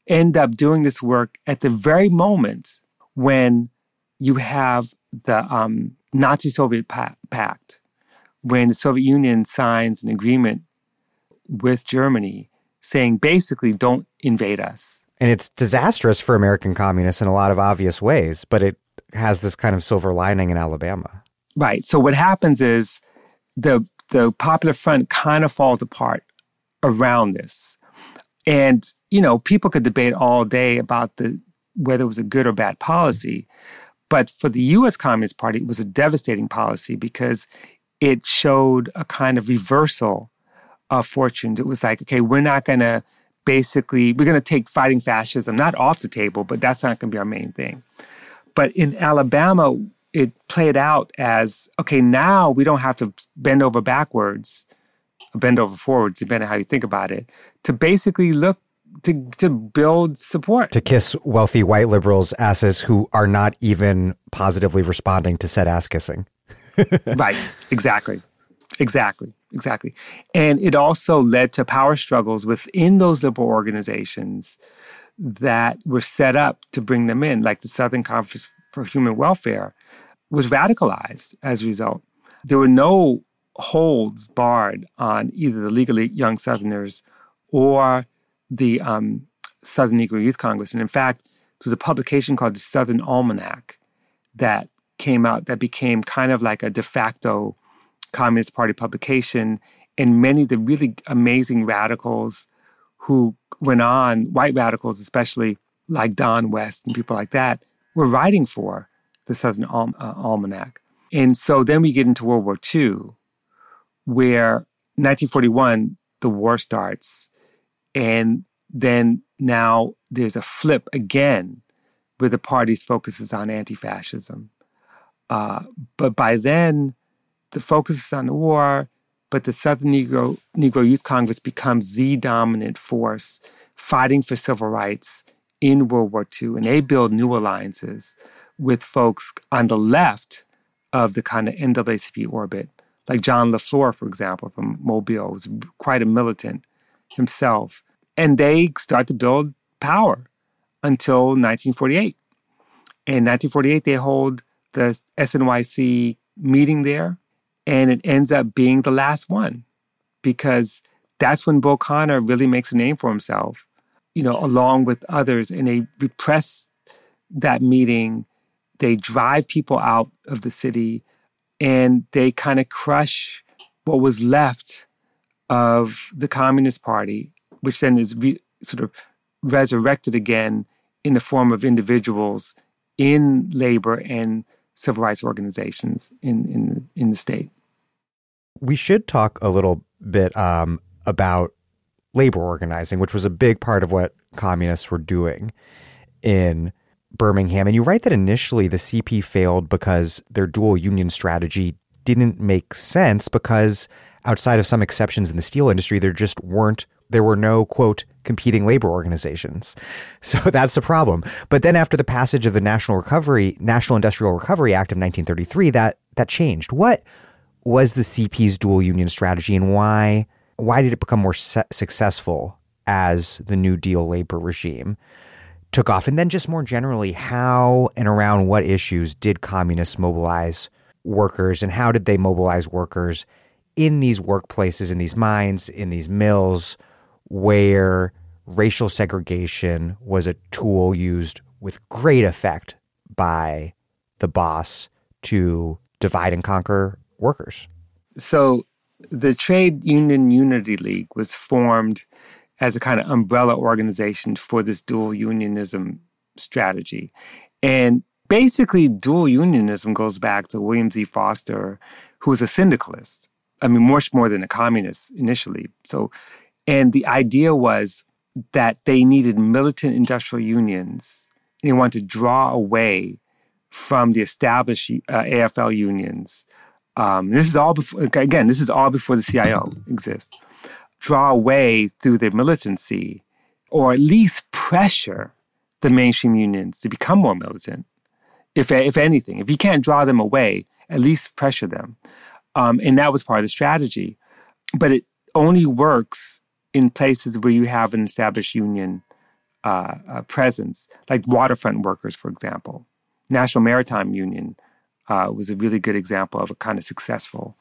end up doing this work at the very moment when you have the um, Nazi Soviet pact, when the Soviet Union signs an agreement with Germany saying basically, don't invade us. And it's disastrous for American communists in a lot of obvious ways, but it has this kind of silver lining in Alabama. Right. So what happens is the the Popular Front kind of falls apart around this. And, you know, people could debate all day about the whether it was a good or bad policy. But for the US Communist Party, it was a devastating policy because it showed a kind of reversal of fortunes. It was like, okay, we're not going to basically, we're going to take fighting fascism not off the table, but that's not going to be our main thing. But in Alabama, it played out as okay, now we don't have to bend over backwards, bend over forwards, depending on how you think about it, to basically look to to build support. To kiss wealthy white liberals' asses who are not even positively responding to said ass kissing. right. Exactly. Exactly. Exactly. And it also led to power struggles within those liberal organizations that were set up to bring them in, like the Southern Conference for Human Welfare, was radicalized as a result. There were no holds barred on either the League of Young Southerners or the um, Southern Negro Youth Congress. And in fact, there was a publication called the Southern Almanac that came out that became kind of like a de facto Communist Party publication. And many of the really amazing radicals who went on, white radicals especially, like Don West and people like that, were writing for the Southern Al- uh, Almanac. And so then we get into World War II, where 1941, the war starts. And then now there's a flip again where the party's focuses on anti-fascism. Uh, but by then, the focus is on the war, but the Southern Negro, Negro Youth Congress becomes the dominant force fighting for civil rights in World War II. And they build new alliances with folks on the left of the kind of NAACP orbit, like John LeFlore, for example, from Mobile, was quite a militant himself. And they start to build power until 1948. In 1948, they hold the SNYC meeting there, and it ends up being the last one because that's when Bull Connor really makes a name for himself, you know, along with others, and they repress that meeting. They drive people out of the city and they kind of crush what was left of the Communist Party, which then is re- sort of resurrected again in the form of individuals in labor and civil rights organizations in, in, in the state. We should talk a little bit um, about labor organizing, which was a big part of what communists were doing in Birmingham. And you write that initially the CP failed because their dual union strategy didn't make sense because outside of some exceptions in the steel industry, there just weren't, there were no, quote, competing labor organizations. So that's the problem. But then after the passage of the National Recovery, National Industrial Recovery Act of 1933, that, that changed. What was the CP's dual union strategy and why, why did it become more successful as the New Deal labor regime? took off? And then, just more generally, how and around what issues did communists mobilize workers, and how did they mobilize workers in these workplaces, in these mines, in these mills, where racial segregation was a tool used with great effect by the boss to divide and conquer workers? So, the Trade Union Unity League was formed as a kind of umbrella organization for this dual unionism strategy. And basically, dual unionism goes back to William Z. Foster, who was a syndicalist. I mean, much more than a communist initially. So, and the idea was that they needed militant industrial unions. They wanted to draw away from the established uh, AFL unions. Um, this is all before, again, this is all before the CIO exists draw away through their militancy or at least pressure the mainstream unions to become more militant. If, if anything, if you can't draw them away, at least pressure them. Um, and that was part of the strategy. But it only works in places where you have an established union uh, uh, presence, like waterfront workers, for example. National Maritime Union uh, was a really good example of a kind of successful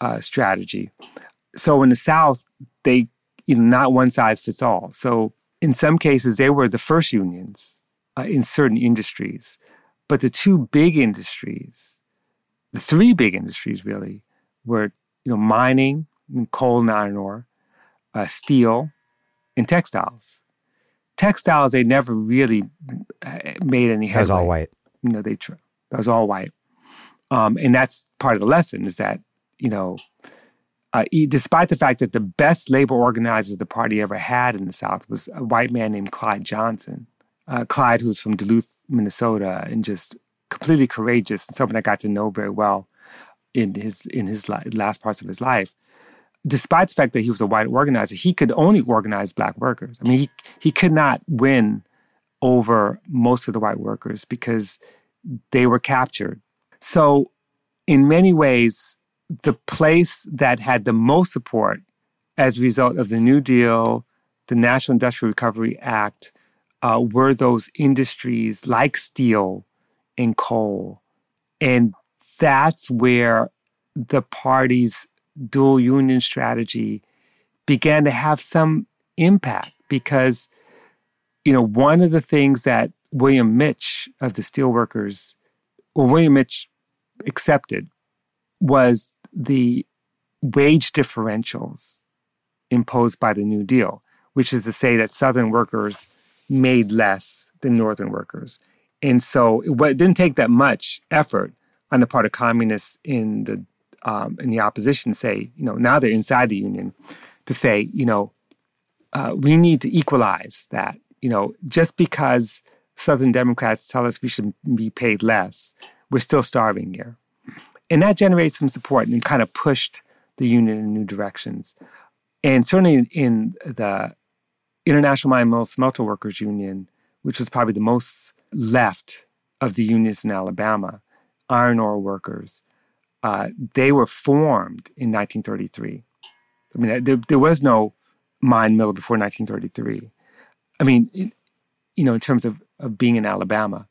uh, strategy. So in the South, they, you know, not one size fits all. So in some cases, they were the first unions uh, in certain industries. But the two big industries, the three big industries really, were, you know, mining, coal and iron ore, uh, steel, and textiles. Textiles, they never really uh, made any headway. That was all white. You know, they, that was all white. Um, and that's part of the lesson is that, you know, uh, despite the fact that the best labor organizer the party ever had in the South was a white man named Clyde Johnson. Uh, Clyde, who's from Duluth, Minnesota, and just completely courageous and someone I got to know very well in his in his last parts of his life. Despite the fact that he was a white organizer, he could only organize black workers. I mean, he he could not win over most of the white workers because they were captured. So, in many ways, the place that had the most support as a result of the New Deal, the National Industrial Recovery Act, uh, were those industries like steel and coal. And that's where the party's dual union strategy began to have some impact because, you know, one of the things that William Mitch of the Steelworkers, or William Mitch accepted was the wage differentials imposed by the New Deal, which is to say that Southern workers made less than Northern workers. And so it, it didn't take that much effort on the part of communists in the um, in the opposition say, you know, now they're inside the union, to say, you know, uh, we need to equalize that. You know, just because Southern Democrats tell us we should be paid less, we're still starving here. And that generated some support and kind of pushed the union in new directions. And certainly in the International Mine Mill Smelter Workers Union, which was probably the most left of the unions in Alabama, iron ore workers, uh, they were formed in 1933. I mean, there, there was no mine mill before 1933. I mean, you know, in terms of, of being in Alabama.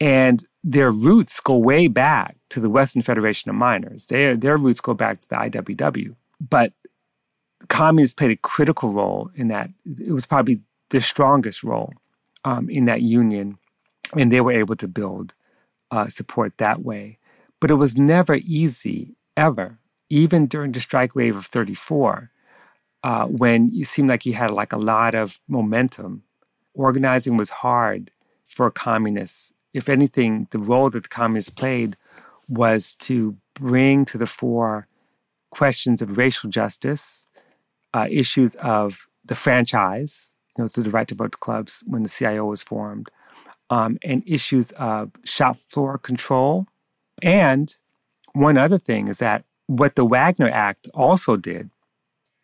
And their roots go way back to the Western Federation of Miners. Their, their roots go back to the IWW. But communists played a critical role in that. It was probably the strongest role um, in that union. And they were able to build uh, support that way. But it was never easy, ever, even during the strike wave of 34, uh, when you seemed like you had like a lot of momentum. Organizing was hard for communists. If anything, the role that the communists played was to bring to the fore questions of racial justice, uh, issues of the franchise, you know, through the right to vote clubs when the CIO was formed, um, and issues of shop floor control and one other thing is that what the Wagner Act also did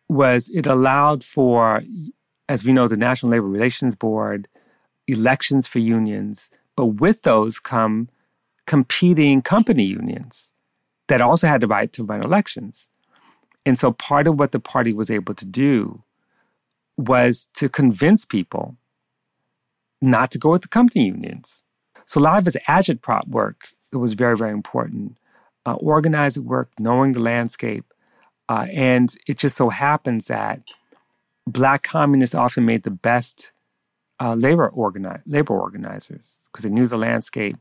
was it allowed for, as we know, the National Labor Relations Board, elections for unions, but with those come competing company unions that also had the right to run elections. And so part of what the party was able to do was to convince people not to go with the company unions. So a lot of his agitprop work it was very, very important. Uh, organizing work, knowing the landscape. Uh, and it just so happens that black communists often made the best uh, labor, labor organizers because they knew the landscape.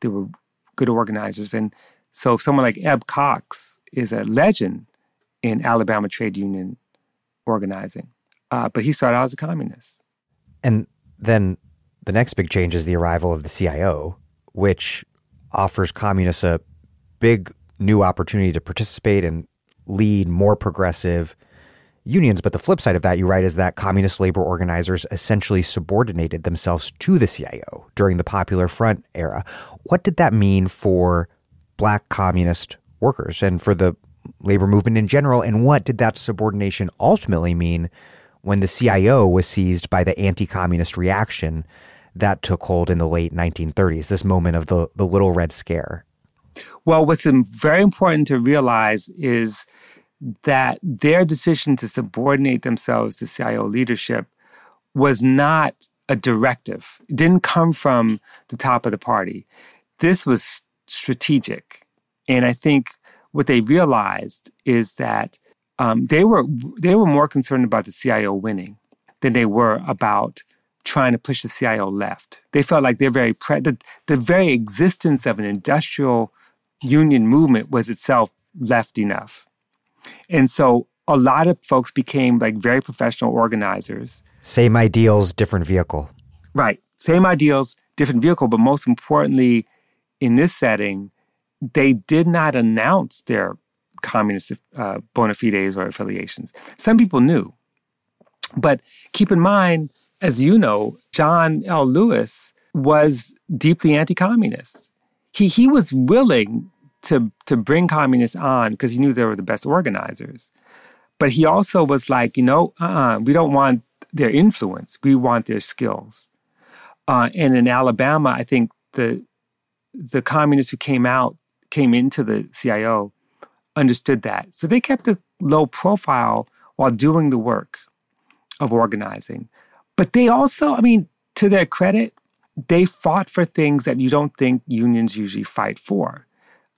They were good organizers. And so someone like Eb Cox is a legend in Alabama trade union organizing. Uh, but he started out as a communist. And then the next big change is the arrival of the CIO, which offers communists a big new opportunity to participate and lead more progressive unions. But the flip side of that, you write, is that communist labor organizers essentially subordinated themselves to the CIO during the Popular Front era. What did that mean for black communist workers and for the labor movement in general? And what did that subordination ultimately mean when the CIO was seized by the anti communist reaction that took hold in the late 1930s, this moment of the, the Little Red Scare? Well, what's very important to realize is that their decision to subordinate themselves to CIO leadership was not a directive. It didn't come from the top of the party. This was strategic. And I think what they realized is that um, they were they were more concerned about the CIO winning than they were about trying to push the CIO left. They felt like they're very pre- the, the very existence of an industrial union movement was itself left enough. And so a lot of folks became like very professional organizers. Same ideals, different vehicle. Right. Same ideals, different vehicle, but most importantly, in this setting, they did not announce their communist uh, bona fides or affiliations. Some people knew. But keep in mind, as you know, John L. Lewis was deeply anti-communist. He he was willing to to bring communists on because he knew they were the best organizers. But he also was like, you know, uh-uh, we don't want their influence. We want their skills. Uh, and in Alabama, I think the the communists who came out came into the CIO understood that. So they kept a low profile while doing the work of organizing. But they also, I mean, to their credit, they fought for things that you don't think unions usually fight for.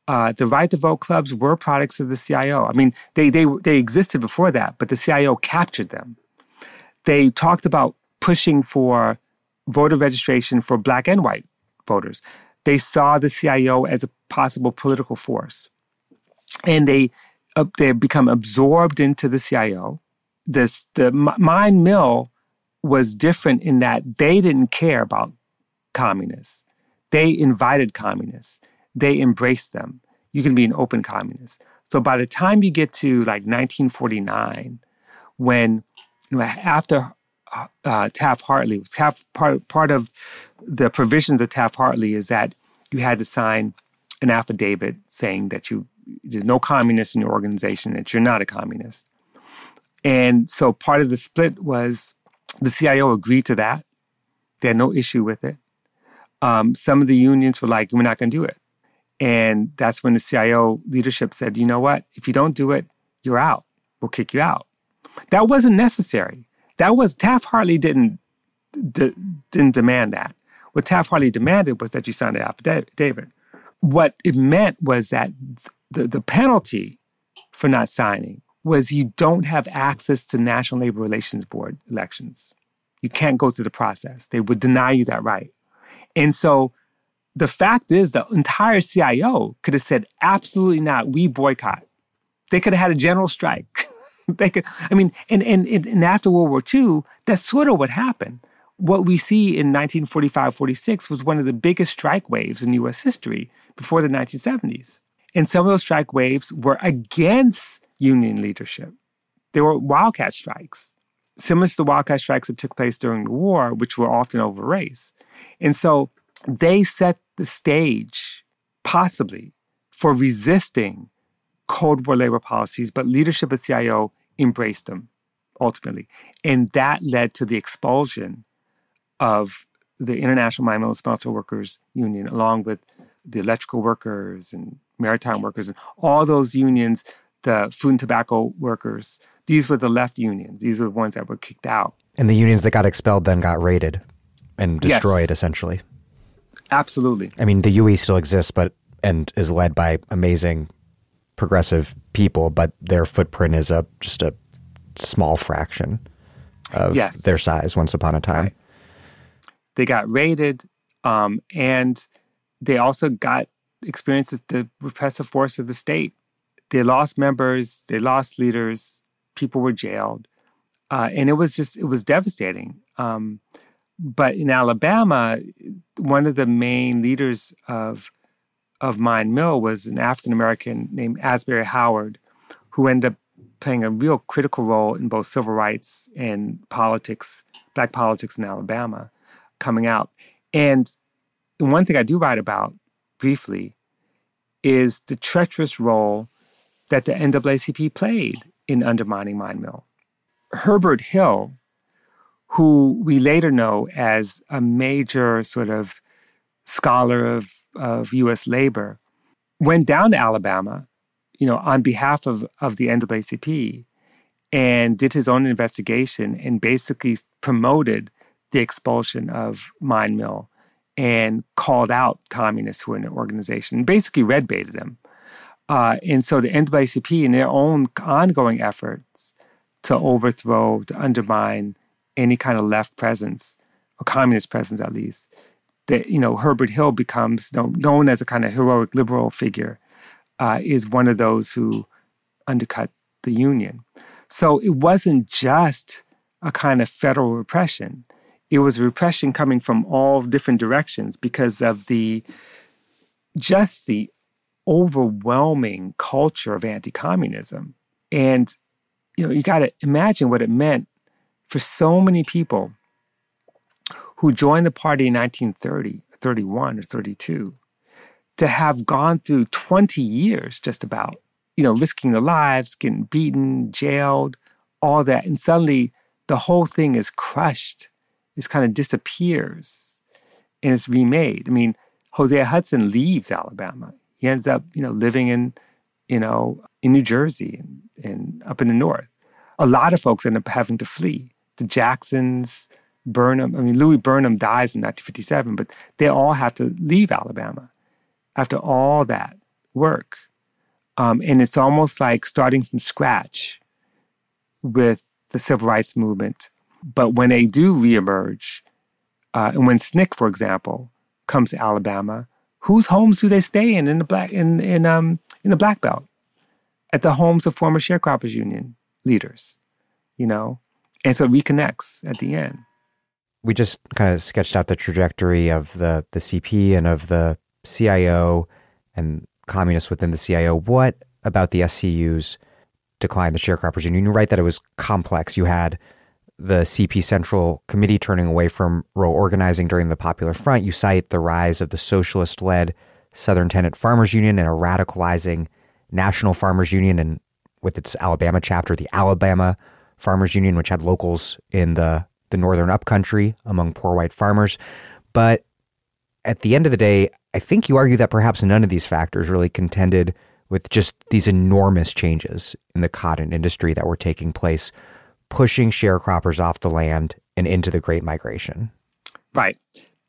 Uh, the right to vote clubs were products of the CIO. I mean, they, they, they existed before that, but the CIO captured them. They talked about pushing for voter registration for black and white voters. They saw the CIO as a possible political force. And they uh, they become absorbed into the CIO. This the Mine Mill was different in that they didn't care about communists. They invited communists. They embraced them. You can be an open communist. So by the time you get to like 1949, when after uh, Taft Hartley, Taft, part, part of the provisions of Taft Hartley is that you had to sign an affidavit saying that you there's no communists in your organization, that you're not a communist. And so part of the split was the CIO agreed to that. They had no issue with it. Um, some of the unions were like, we're not going to do it. And that's when the CIO leadership said, you know what? If you don't do it, you're out. We'll kick you out. That wasn't necessary. That was Taft Hartley didn't d- didn't demand that. What Taft Hartley demanded was that you sign an affidavit. What it meant was that the, the penalty for not signing was you don't have access to National Labor Relations Board elections. You can't go through the process. They would deny you that right. And so the fact is, the entire CIO could have said, absolutely not, we boycott. They could have had a general strike. they could, I mean, and, and, and after World War II, that's sort of what happened. What we see in 1945 46 was one of the biggest strike waves in US history before the 1970s. And some of those strike waves were against union leadership. There were wildcat strikes, similar to the wildcat strikes that took place during the war, which were often over race. And so they set the stage, possibly, for resisting Cold War labor policies, but leadership at CIO embraced them ultimately. And that led to the expulsion of the International Mine and Smelter Workers Union, along with the electrical workers and maritime workers and all those unions, the food and tobacco workers. These were the left unions. These were the ones that were kicked out. And the unions that got expelled then got raided and destroyed, yes. essentially. Absolutely. I mean, the UE still exists, but and is led by amazing progressive people, but their footprint is a just a small fraction of yes. their size once upon a time. Right. They got raided, um, and they also got experiences the repressive force of the state. They lost members, they lost leaders, people were jailed, uh, and it was just it was devastating. Um, but in Alabama, one of the main leaders of of Mine Mill was an African American named Asbury Howard, who ended up playing a real critical role in both civil rights and politics, black politics in Alabama, coming out. And one thing I do write about briefly is the treacherous role that the NAACP played in undermining Mine Mill. Herbert Hill, who we later know as a major sort of scholar of of U.S. labor, went down to Alabama, you know, on behalf of, of the NAACP and did his own investigation and basically promoted the expulsion of Mine Mill and called out communists who were in the organization, basically red baited them. Uh, and so the NAACP, in their own ongoing efforts to overthrow, to undermine any kind of left presence, or communist presence at least, that you know Herbert Hill becomes known as a kind of heroic liberal figure, uh, is one of those who undercut the Union. So it wasn't just a kind of federal repression; it was repression coming from all different directions because of the just the overwhelming culture of anti-communism, and you know you got to imagine what it meant for so many people who joined the party in 1930, 31, or 32, to have gone through 20 years just about, you know, risking their lives, getting beaten, jailed, all that. And suddenly the whole thing is crushed. It kind of disappears and it's remade. I mean, Hosea Hudson leaves Alabama. He ends up, you know, living in, you know, in New Jersey and, and up in the north. A lot of folks end up having to flee. The Jacksons, Burnham, I mean, Louis Burnham dies in 1957, but they all have to leave Alabama after all that work. Um, and it's almost like starting from scratch with the civil rights movement But when they do reemerge, uh, and when SNCC, for example, comes to Alabama, whose homes do they stay in in the black in in um in the Black Belt? At the homes of former sharecroppers union leaders, you know, and so it reconnects at the end. We just kind of sketched out the trajectory of the the CP and of the CIO and communists within the CIO. What about the SCU's decline, the sharecroppers union? You write that it was complex. You had the CP Central Committee turning away from rural organizing during the Popular Front. You cite the rise of the socialist led Southern Tenant Farmers Union and a radicalizing National Farmers Union, and with its Alabama chapter, the Alabama Farmers Union, which had locals in the, the northern upcountry among poor white farmers. But at the end of the day, I think you argue that perhaps none of these factors really contended with just these enormous changes in the cotton industry that were taking place pushing sharecroppers off the land and into the Great Migration. Right.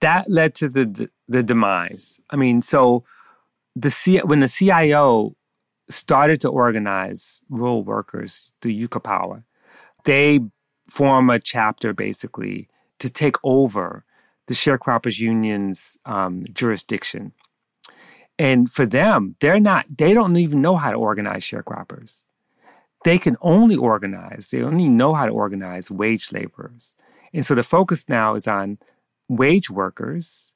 That led to the the demise. I mean, so the C, when the CIO started to organize rural workers through UCAPAWA, they form a chapter basically to take over the sharecroppers union's um, jurisdiction. And for them, they're not, they don't even know how to organize sharecroppers they can only organize, they only know how to organize wage laborers. And so the focus now is on wage workers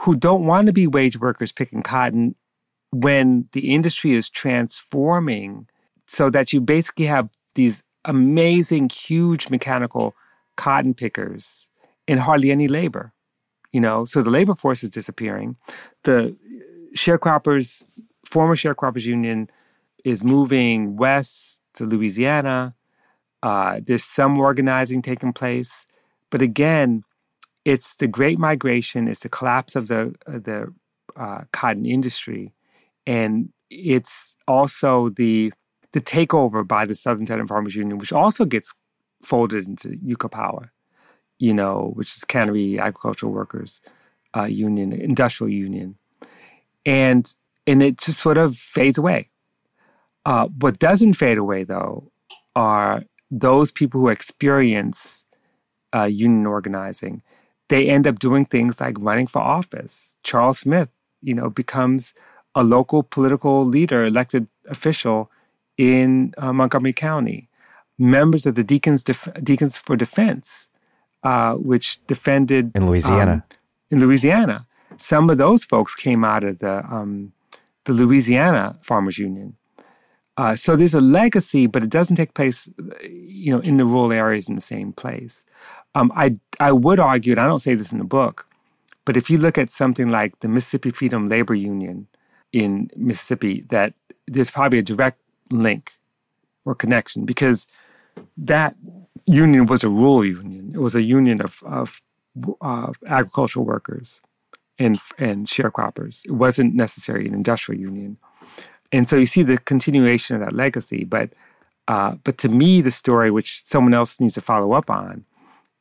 who don't want to be wage workers picking cotton when the industry is transforming so that you basically have these amazing, huge mechanical cotton pickers and hardly any labor. You know, so the labor force is disappearing. The sharecroppers, former sharecroppers union is moving west to Louisiana. Uh, there's some organizing taking place, but again, it's the Great Migration. It's the collapse of the the uh, cotton industry, and it's also the the takeover by the Southern Tenant Farmers Union, which also gets folded into UCAPAWA, you know, which is Cannery Agricultural Workers uh, Union, Industrial Union, and and it just sort of fades away. Uh, what doesn't fade away, though, are those people who experience uh, union organizing. They end up doing things like running for office. Charles Smith, you know, becomes a local political leader, elected official in uh, Montgomery County. Members of the Deacons, Def- Deacons for Defense, uh, which defended in Louisiana. Um, in Louisiana, some of those folks came out of the um, the Louisiana Farmers Union. Uh, so there's a legacy, but it doesn't take place, you know, in the rural areas in the same place. Um, I I would argue, and I don't say this in the book, but if you look at something like the Mississippi Freedom Labor Union in Mississippi, that there's probably a direct link or connection because that union was a rural union. It was a union of of uh, agricultural workers and and sharecroppers. It wasn't necessarily an industrial union and so you see the continuation of that legacy. But uh, but to me, the story which someone else needs to follow up on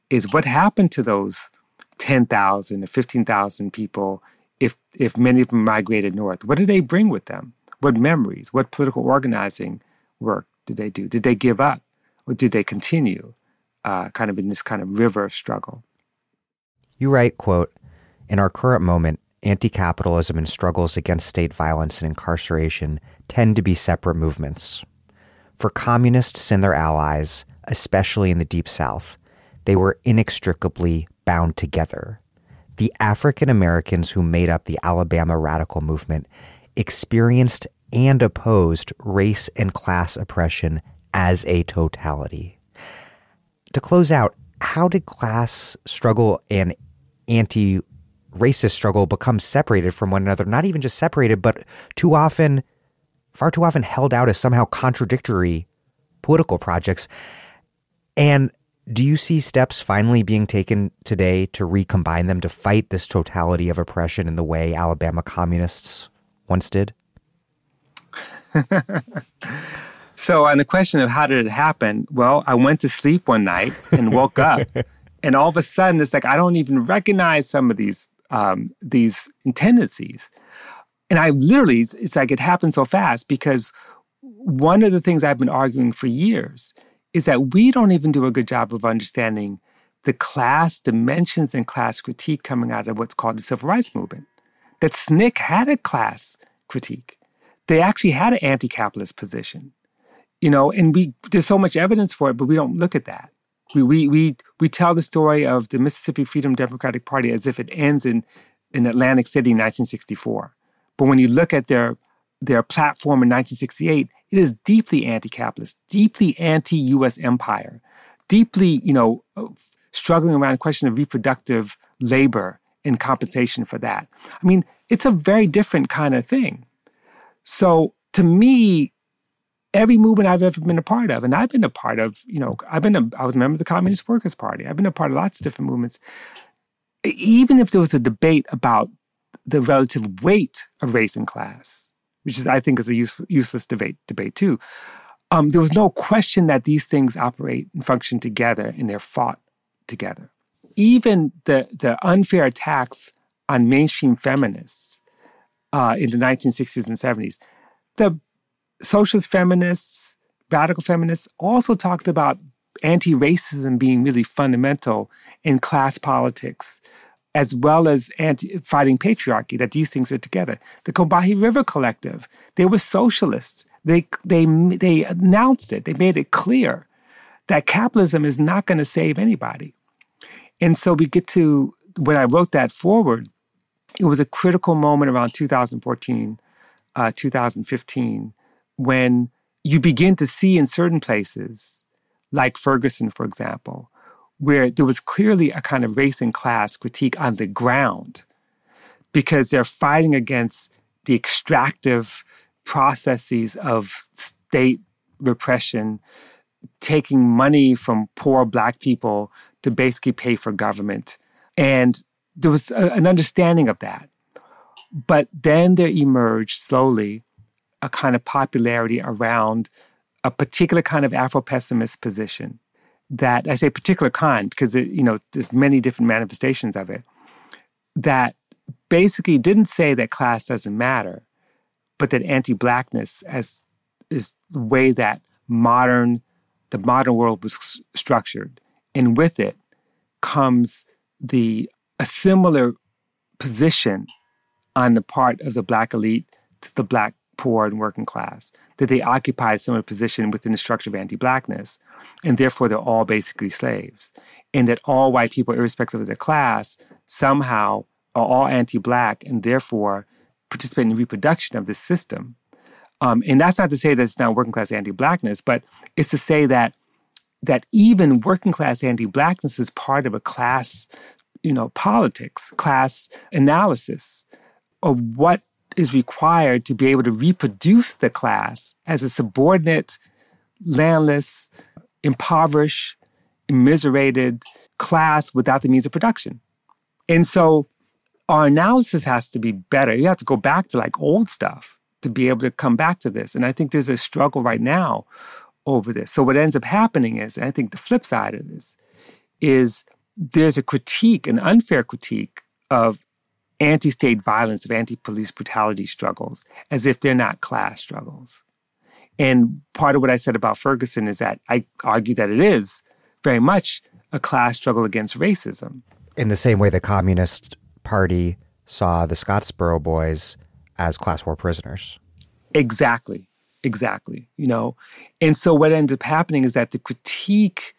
is what happened to those ten thousand or fifteen thousand people if if many of them migrated north. What did they bring with them? What memories? What political organizing work did they do? Did they give up, or did they continue, uh, kind of in this kind of river of struggle? You write, "quote In our current moment, anti capitalism and struggles against state violence and incarceration tend to be separate movements. For communists and their allies, especially in the Deep South, they were inextricably bound together. The African Americans who made up the Alabama radical movement experienced and opposed race and class oppression as a totality. To close out, how did class struggle and anti racist struggle becomes separated from one another, not even just separated, but too often, far too often held out as somehow contradictory political projects. And do you see steps finally being taken today to recombine them to fight this totality of oppression in the way Alabama communists once did? so, on the question of how did it happen, well, I went to sleep one night and woke up, and all of a sudden, it's like I don't even recognize some of these um, these tendencies. And I literally, it's like it happened so fast because one of the things I've been arguing for years is that we don't even do a good job of understanding the class dimensions and class critique coming out of what's called the civil rights movement. That SNCC had a class critique. They actually had an anti-capitalist position. You know, and we there's so much evidence for it, but we don't look at that. We we we we tell the story of the Mississippi Freedom Democratic Party as if it ends in in Atlantic City in 1964. But when you look at their their platform in 1968, it is deeply anti-capitalist, deeply anti-U.S. empire, deeply, you know, struggling around the question of reproductive labor and compensation for that. I mean, it's a very different kind of thing. So to me, every movement I've ever been a part of, and I've been a part of, you know, I've been a, I was a member of the Communist Workers Party. I've been a part of lots of different movements. Even if there was a debate about the relative weight of race and class, which is, I think, is a use, useless debate, debate too. Um, there was no question that these things operate and function together and they're fought together. Even the, the unfair attacks on mainstream feminists uh, in the 1960s and 70s, the socialist feminists, radical feminists also talked about anti racism being really fundamental in class politics as well as anti- fighting patriarchy, that these things are together. The Combahee River Collective, they were socialists. They, they, they announced it, they made it clear that capitalism is not going to save anybody. And so we get to, when I wrote that foreword, it was a critical moment around 2014, uh, 2015, when you begin to see in certain places, like Ferguson, for example, where there was clearly a kind of race and class critique on the ground because they're fighting against the extractive processes of state repression, taking money from poor black people to basically pay for government. And there was a, an understanding of that. But then there emerged slowly a kind of popularity around a particular kind of Afro pessimist position that I say particular kind because it, you know there's many different manifestations of it that basically didn't say that class doesn't matter, but that anti-blackness as is the way that modern the modern world was structured, and with it comes the a similar position on the part of the black elite to the black poor and working class that they occupy a similar position within the structure of anti blackness, and therefore they're all basically slaves. And that all white people, irrespective of their class, somehow are all anti black and therefore participate in the reproduction of this system. Um, and that's not to say that it's not working class anti blackness, but it's to say that that even working class anti blackness is part of a class, you know, politics, class analysis of what is required to be able to reproduce the class as a subordinate, landless, impoverished, immiserated class without the means of production. And so our analysis has to be better. You have to go back to like old stuff to be able to come back to this. And I think there's a struggle right now over this. So what ends up happening is, and I think the flip side of this is there's a critique, an unfair critique of anti state violence, of anti police brutality struggles, as if they're not class struggles. And part of what I said about Ferguson is that I argue that it is very much a class struggle against racism. In the same way the Communist Party saw the Scottsboro boys as class war prisoners. Exactly. Exactly. You know, and so what ends up happening is that the critique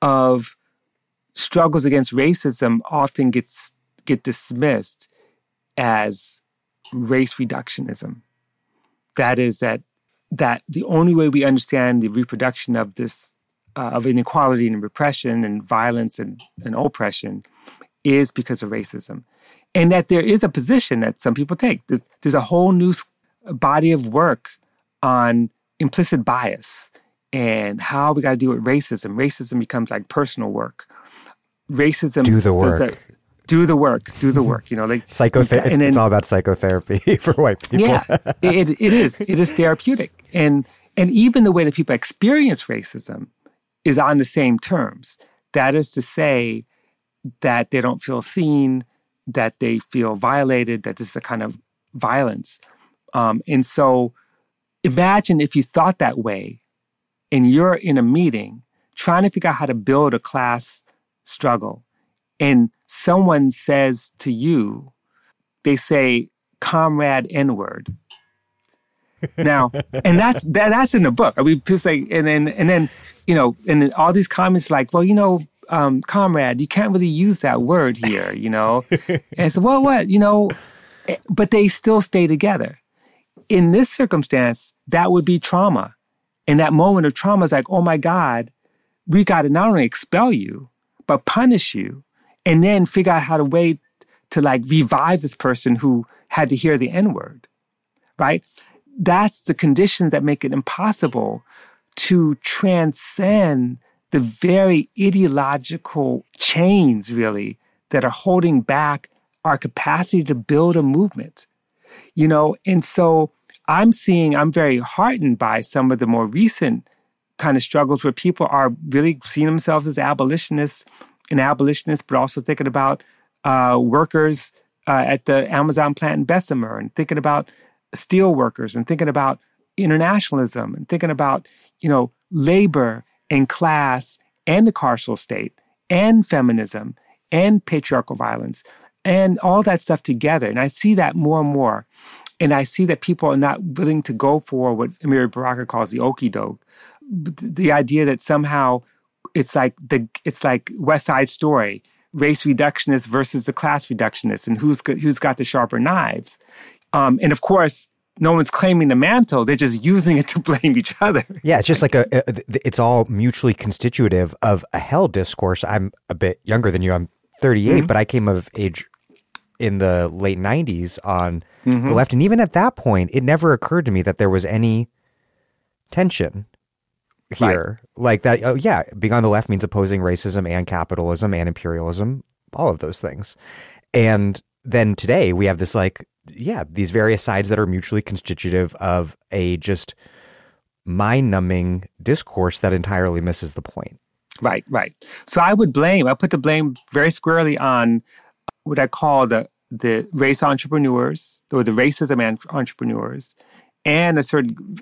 of struggles against racism often gets get dismissed as race reductionism. That is that that the only way we understand the reproduction of this uh, of inequality and repression and violence and, and oppression is because of racism, and that there is a position that some people take. There's, there's a whole new body of work on implicit bias and how we got to deal with racism. Racism becomes like personal work. Racism do the work do the work, do the work. You know, like psychotherapy. It's, it's all about psychotherapy for white people. Yeah, it, it is. It is therapeutic, and and even the way that people experience racism is on the same terms. That is to say, that they don't feel seen, that they feel violated, that this is a kind of violence, um, and so imagine if you thought that way, and you're in a meeting trying to figure out how to build a class struggle and someone says to you, they say, comrade N word. Now, and that's that, that's in the book. I mean, people say, and then and then you know, and then all these comments like, well, you know, um, comrade, you can't really use that word here, you know. and so, well, what, you know, eh, but they still stay together. In this circumstance, that would be trauma. And that moment of trauma is like, oh my God, we got to not only expel you, but punish you and then figure out how to wait to like revive this person who had to hear the N word, right? That's the conditions that make it impossible to transcend the very ideological chains, really, that are holding back our capacity to build a movement. You know, and so I'm seeing, I'm very heartened by some of the more recent kind of struggles where people are really seeing themselves as abolitionists and abolitionists, but also thinking about uh, workers uh, at the Amazon plant in Bessemer and thinking about steel workers and thinking about internationalism and thinking about, you know, labor and class and the carceral state and feminism and patriarchal violence and all that stuff together. And I see that more and more. And I see that people are not willing to go for what Amiri Baraka calls the okie doke. The idea that somehow it's like the it's like West Side Story, race reductionists versus the class reductionists, and who's got, who's got the sharper knives. Um, and of course, no one's claiming the mantle; they're just using it to blame each other. Yeah, it's just like a, a it's all mutually constitutive of a hell discourse. I'm a bit younger than you. I'm 38, mm-hmm. but I came of age in the late 90s on mm-hmm. the left, and even at that point, it never occurred to me that there was any tension here. Right. Like that, oh, yeah, being on the left means opposing racism and capitalism and imperialism, all of those things. And then today we have this, like, yeah, these various sides that are mutually constitutive of a just mind numbing discourse that entirely misses the point. Right, right. So I would blame, I put the blame very squarely on what I call the the race entrepreneurs or the racism entrepreneurs and a certain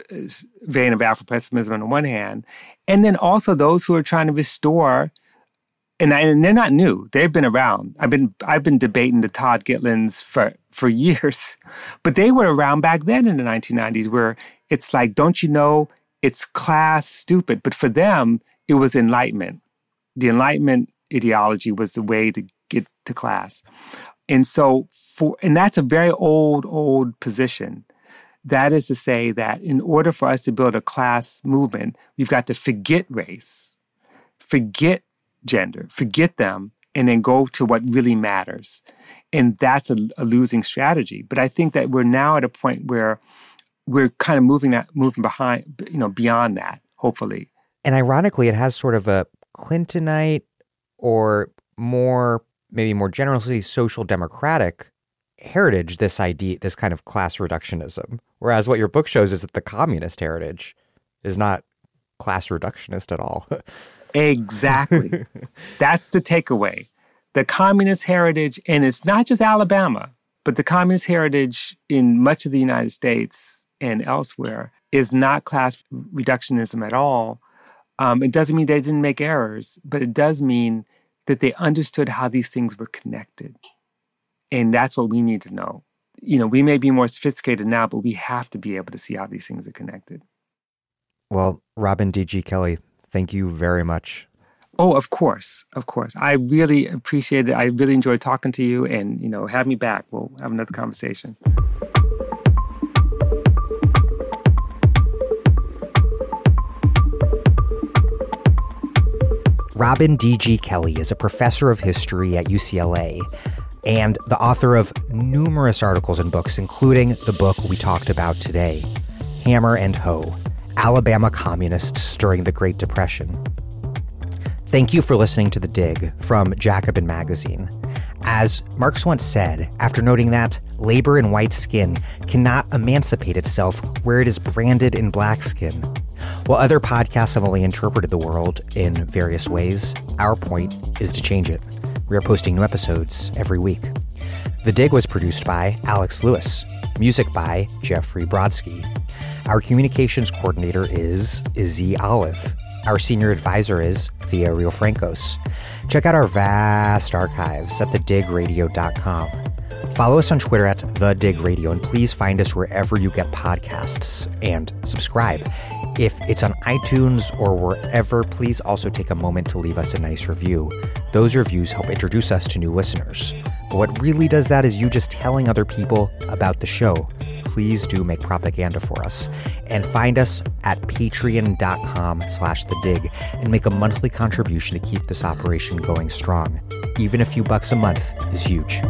vein of Afro pessimism on the one hand, and then also those who are trying to restore. And, and they're not new; they've been around. I've been I've been debating the Todd Gitlins for for years, but they were around back then in the 1990s, where it's like, don't you know, it's class stupid, but for them it was enlightenment. The enlightenment ideology was the way to get to class, and so for and that's a very old old position that is to say that in order for us to build a class movement, we've got to forget race, forget gender, forget them, and then go to what really matters. And that's a, a losing strategy. But I think that we're now at a point where we're kind of moving that moving behind, you know, beyond that, hopefully. And ironically, it has sort of a Clintonite or more, maybe more generally social democratic heritage this idea this kind of class reductionism. Whereas what your book shows is that the communist heritage is not class reductionist at all. Exactly. That's the takeaway. The communist heritage and it's not just alabama but the communist heritage in much of the united states and elsewhere is not class reductionism at all. Um, it doesn't mean they didn't make errors but it does mean that they understood how these things were connected and that's what we need to know. You know, we may be more sophisticated now, but we have to be able to see how these things are connected. Well, Robin D.G. Kelley, thank you very much. Oh, of course, of course. I really appreciate it. I really enjoyed talking to you, and you know, have me back. We'll have another conversation. Robin D.G. Kelley is a professor of history at UCLA and the author of numerous articles and books, including the book we talked about today Hammer and Hoe Alabama Communists During the Great Depression. Thank you for listening to The Dig from Jacobin Magazine. As Marx once said, after noting that labor in white skin cannot emancipate itself where it is branded in black skin. While other podcasts have only interpreted the world in various ways, our point is to change it. We are posting new episodes every week. The Dig was produced by Alex Lewis, music by Jeffrey Brodsky. Our communications coordinator is Izzy Olive. Our senior advisor is Thea Riofrancos. Check out our vast archives at thedigradio.com. Follow us on Twitter at The Dig Radio, and please find us wherever you get podcasts and subscribe. If it's on iTunes or wherever, please also take a moment to leave us a nice review. Those reviews help introduce us to new listeners. But what really does that is you just telling other people about the show. Please do make propaganda for us. And find us at patreon.com slash the dig and make a monthly contribution to keep this operation going strong. Even a few bucks a month is huge.